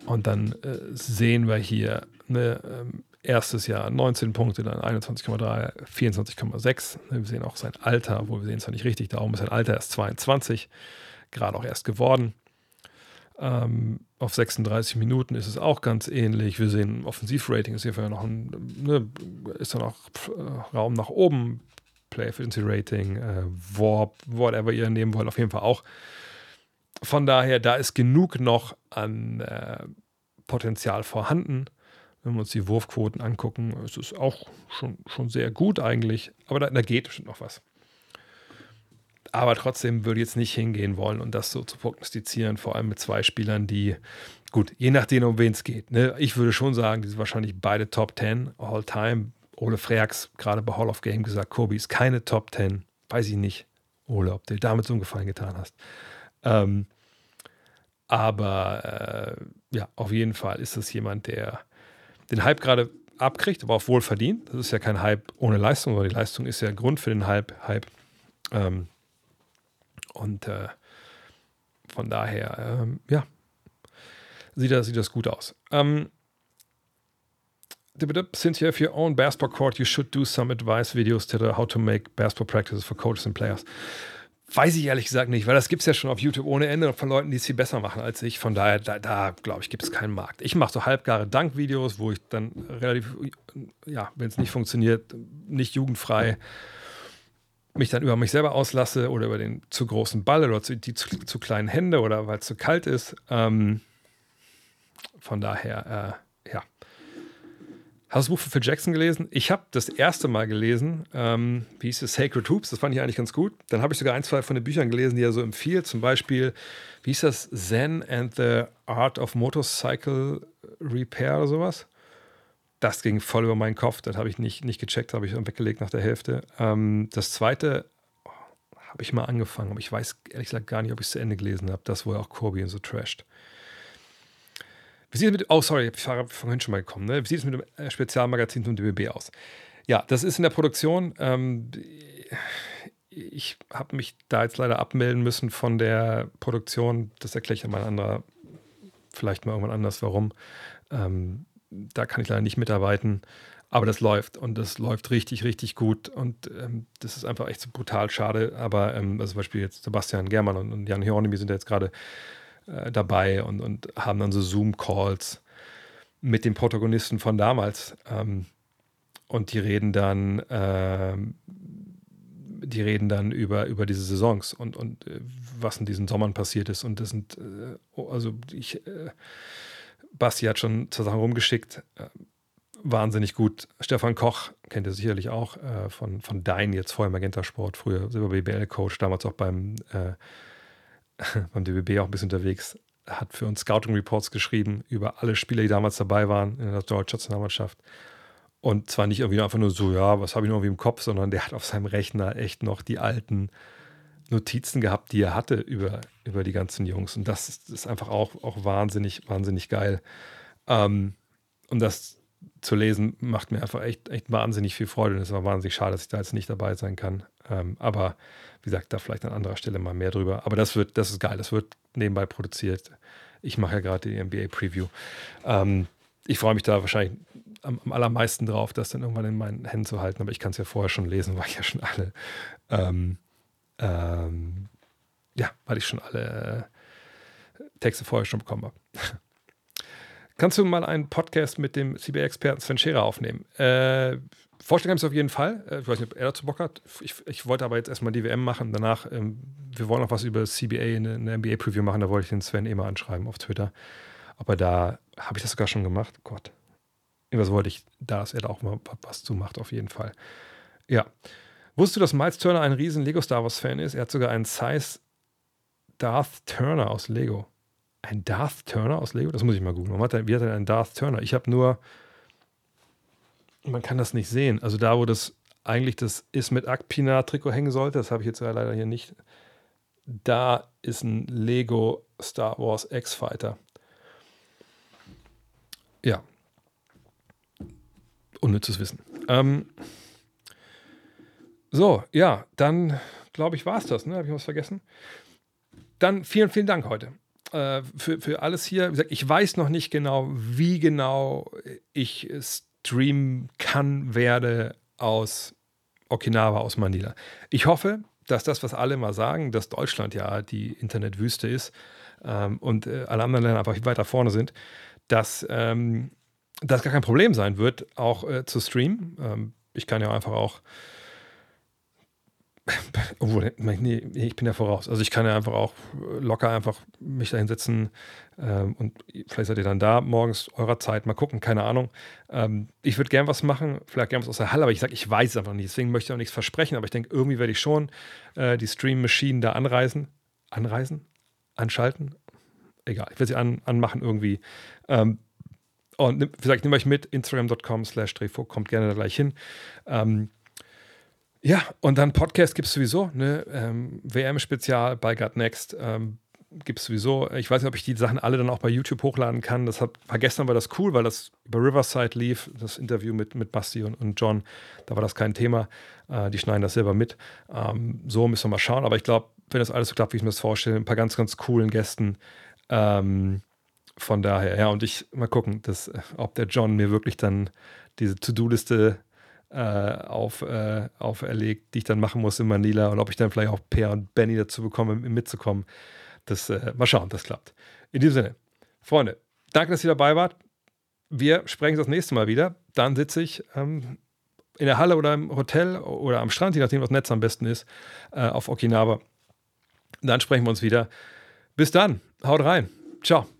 Und dann äh, sehen wir hier ne, ähm, erstes Jahr 19 Punkte, dann 21,3, 24,6. Ne, wir sehen auch sein Alter, wo wir sehen es ja nicht richtig, darum ist sein Alter erst 22, gerade auch erst geworden. Ähm, auf 36 Minuten ist es auch ganz ähnlich. Wir sehen Offensivrating ist hier noch ein, ne, ist da noch äh, Raum nach oben. Play Efficiency Rating, äh, Warp, whatever ihr nehmen wollt, auf jeden Fall auch. Von daher, da ist genug noch an äh, Potenzial vorhanden. Wenn wir uns die Wurfquoten angucken, ist es auch schon, schon sehr gut eigentlich, aber da, da geht schon noch was. Aber trotzdem würde ich jetzt nicht hingehen wollen und das so zu prognostizieren, vor allem mit zwei Spielern, die, gut, je nachdem, um wen es geht. Ne? Ich würde schon sagen, die sind wahrscheinlich beide Top 10 All-Time. Ole Freaks gerade bei Hall of Game gesagt, Kobe ist keine Top 10. Weiß ich nicht. oder ob du damit so einen Gefallen getan hast. Ähm, aber äh, ja, auf jeden Fall ist das jemand, der den Hype gerade abkriegt, aber auch wohl verdient. Das ist ja kein Hype ohne Leistung, sondern die Leistung ist ja Grund für den Hype. Hype. Ähm, und äh, von daher, ähm, ja, sieht das, sieht das gut aus. Um, since you have your own basketball court, you should do some advice videos to how to make basketball practices for coaches and players. Weiß ich ehrlich gesagt nicht, weil das gibt es ja schon auf YouTube ohne Ende von Leuten, die es viel besser machen als ich. Von daher, da, da glaube ich, gibt es keinen Markt. Ich mache so halbgare Dankvideos, wo ich dann relativ, ja, wenn es nicht funktioniert, nicht jugendfrei mich dann über mich selber auslasse oder über den zu großen Ball oder zu, die zu, zu kleinen Hände oder weil es zu kalt ist. Ähm, von daher, äh. Hast du das Buch von Phil Jackson gelesen? Ich habe das erste Mal gelesen, ähm, wie hieß es, Sacred Hoops, das fand ich eigentlich ganz gut. Dann habe ich sogar ein, zwei von den Büchern gelesen, die er so empfiehlt. Zum Beispiel, wie hieß das, Zen and the Art of Motorcycle Repair oder sowas. Das ging voll über meinen Kopf, das habe ich nicht, nicht gecheckt, habe ich weggelegt nach der Hälfte. Ähm, das zweite oh, habe ich mal angefangen, aber ich weiß ehrlich gesagt gar nicht, ob ich es zu Ende gelesen habe. Das, wo er auch Kobe und so trasht. Wie sieht es mit, oh sorry, ich habe vorhin schon mal gekommen, ne? Wie sieht es mit dem äh, Spezialmagazin zum DBB aus? Ja, das ist in der Produktion. Ähm, ich habe mich da jetzt leider abmelden müssen von der Produktion. Das erkläre ich an mal anderer, vielleicht mal irgendwann anders, warum. Ähm, da kann ich leider nicht mitarbeiten. Aber das läuft und das läuft richtig, richtig gut. Und ähm, das ist einfach echt so brutal schade. Aber ähm, also zum Beispiel jetzt Sebastian Germann und, und Jan Hieronymi sind ja jetzt gerade äh, dabei und, und haben dann so Zoom-Calls mit den Protagonisten von damals. Ähm, und die reden dann, äh, die reden dann über, über diese Saisons und, und äh, was in diesen Sommern passiert ist. Und das sind, äh, oh, also ich, äh, Basti hat schon zur Sache rumgeschickt. Äh, wahnsinnig gut. Stefan Koch kennt ihr sicherlich auch von, von Dein, jetzt vorher Magenta Sport, früher über BBL-Coach, damals auch beim beim DBB auch ein bisschen unterwegs, hat für uns Scouting Reports geschrieben über alle Spieler, die damals dabei waren in der deutschen Nationalmannschaft. Und zwar nicht irgendwie einfach nur so, ja, was habe ich noch irgendwie im Kopf, sondern der hat auf seinem Rechner echt noch die alten Notizen gehabt, die er hatte über, über die ganzen Jungs. Und das ist, ist einfach auch, auch wahnsinnig, wahnsinnig geil. Ähm, und das zu lesen macht mir einfach echt, echt wahnsinnig viel Freude. Und es war wahnsinnig schade, dass ich da jetzt nicht dabei sein kann. Ähm, aber wie gesagt, da vielleicht an anderer Stelle mal mehr drüber. Aber das wird, das ist geil. Das wird nebenbei produziert. Ich mache ja gerade die NBA Preview. Ähm, ich freue mich da wahrscheinlich am, am, allermeisten drauf, das dann irgendwann in meinen Händen zu halten. Aber ich kann es ja vorher schon lesen, weil ich ja schon alle, ähm, ähm, ja, weil ich schon alle äh, Texte vorher schon bekommen habe. Kannst du mal einen Podcast mit dem CBA-Experten Sven Scherer aufnehmen? Äh, Vorstellen kann ich es auf jeden Fall. Äh, ich weiß nicht, ob er dazu Bock hat. Ich, ich wollte aber jetzt erstmal die WM machen. Danach, ähm, wir wollen auch was über CBA, eine, eine NBA-Preview machen. Da wollte ich den Sven eh mal anschreiben auf Twitter. Aber da habe ich das sogar schon gemacht. Gott. Irgendwas wollte ich, da dass er da auch mal was zu macht, auf jeden Fall. Ja. Wusstest du, dass Miles Turner ein riesen Lego Star Wars-Fan ist? Er hat sogar einen Size Darth Turner aus Lego. Ein Darth Turner aus Lego? Das muss ich mal googeln. Wie hat er einen Darth Turner? Ich habe nur man kann das nicht sehen. Also da, wo das eigentlich das ist mit Akpina-Trikot hängen sollte, das habe ich jetzt leider hier nicht. Da ist ein Lego Star Wars X-Fighter. Ja. Unnützes Wissen. Ähm, so, ja, dann glaube ich, war es das. Ne? Habe ich was vergessen? Dann vielen, vielen Dank heute äh, für, für alles hier. Wie gesagt, ich weiß noch nicht genau, wie genau ich streamen kann, werde aus Okinawa, aus Manila. Ich hoffe, dass das, was alle mal sagen, dass Deutschland ja die Internetwüste ist ähm, und äh, alle anderen Länder einfach weiter vorne sind, dass ähm, das gar kein Problem sein wird, auch äh, zu streamen. Ähm, ich kann ja einfach auch obwohl, nee, ich bin ja voraus. Also ich kann ja einfach auch locker einfach mich da hinsetzen ähm, und vielleicht seid ihr dann da morgens eurer Zeit, mal gucken, keine Ahnung. Ähm, ich würde gern was machen, vielleicht gern was aus der Halle, aber ich sage, ich weiß es einfach nicht. Deswegen möchte ich auch nichts versprechen, aber ich denke, irgendwie werde ich schon äh, die Stream-Maschinen da anreisen. Anreisen? Anschalten? Egal, ich werde sie an, anmachen irgendwie. Ähm, und wie gesagt, ich nehme euch mit, instagram.com slash kommt gerne da gleich hin. Ähm, Ja, und dann Podcast gibt es sowieso, ne? Ähm, WM-Spezial bei Gut Next. Ähm, gibt es sowieso. Ich weiß nicht, ob ich die Sachen alle dann auch bei YouTube hochladen kann. Das hat, war gestern war das cool, weil das über Riverside lief, das Interview mit, mit Basti und, und John. Da war das kein Thema. Äh, die schneiden das selber mit. Ähm, so müssen wir mal schauen. Aber ich glaube, wenn das alles so klappt, wie ich mir das vorstelle, ein paar ganz, ganz coolen Gästen. Ähm, von daher, ja, und ich mal gucken, dass, ob der John mir wirklich dann diese To-Do-Liste äh, auf, äh, auferlegt, die ich dann machen muss in Manila und ob ich dann vielleicht auch Per und Benny dazu bekomme, mitzukommen. Das, äh, mal schauen, das klappt. In diesem Sinne, Freunde, danke, dass ihr dabei wart. Wir sprechen das nächste Mal wieder. Dann sitze ich ähm, in der Halle oder im Hotel oder am Strand, je nachdem, was Netz am besten ist, äh, auf Okinawa. Dann sprechen wir uns wieder. Bis dann. Haut rein. Ciao.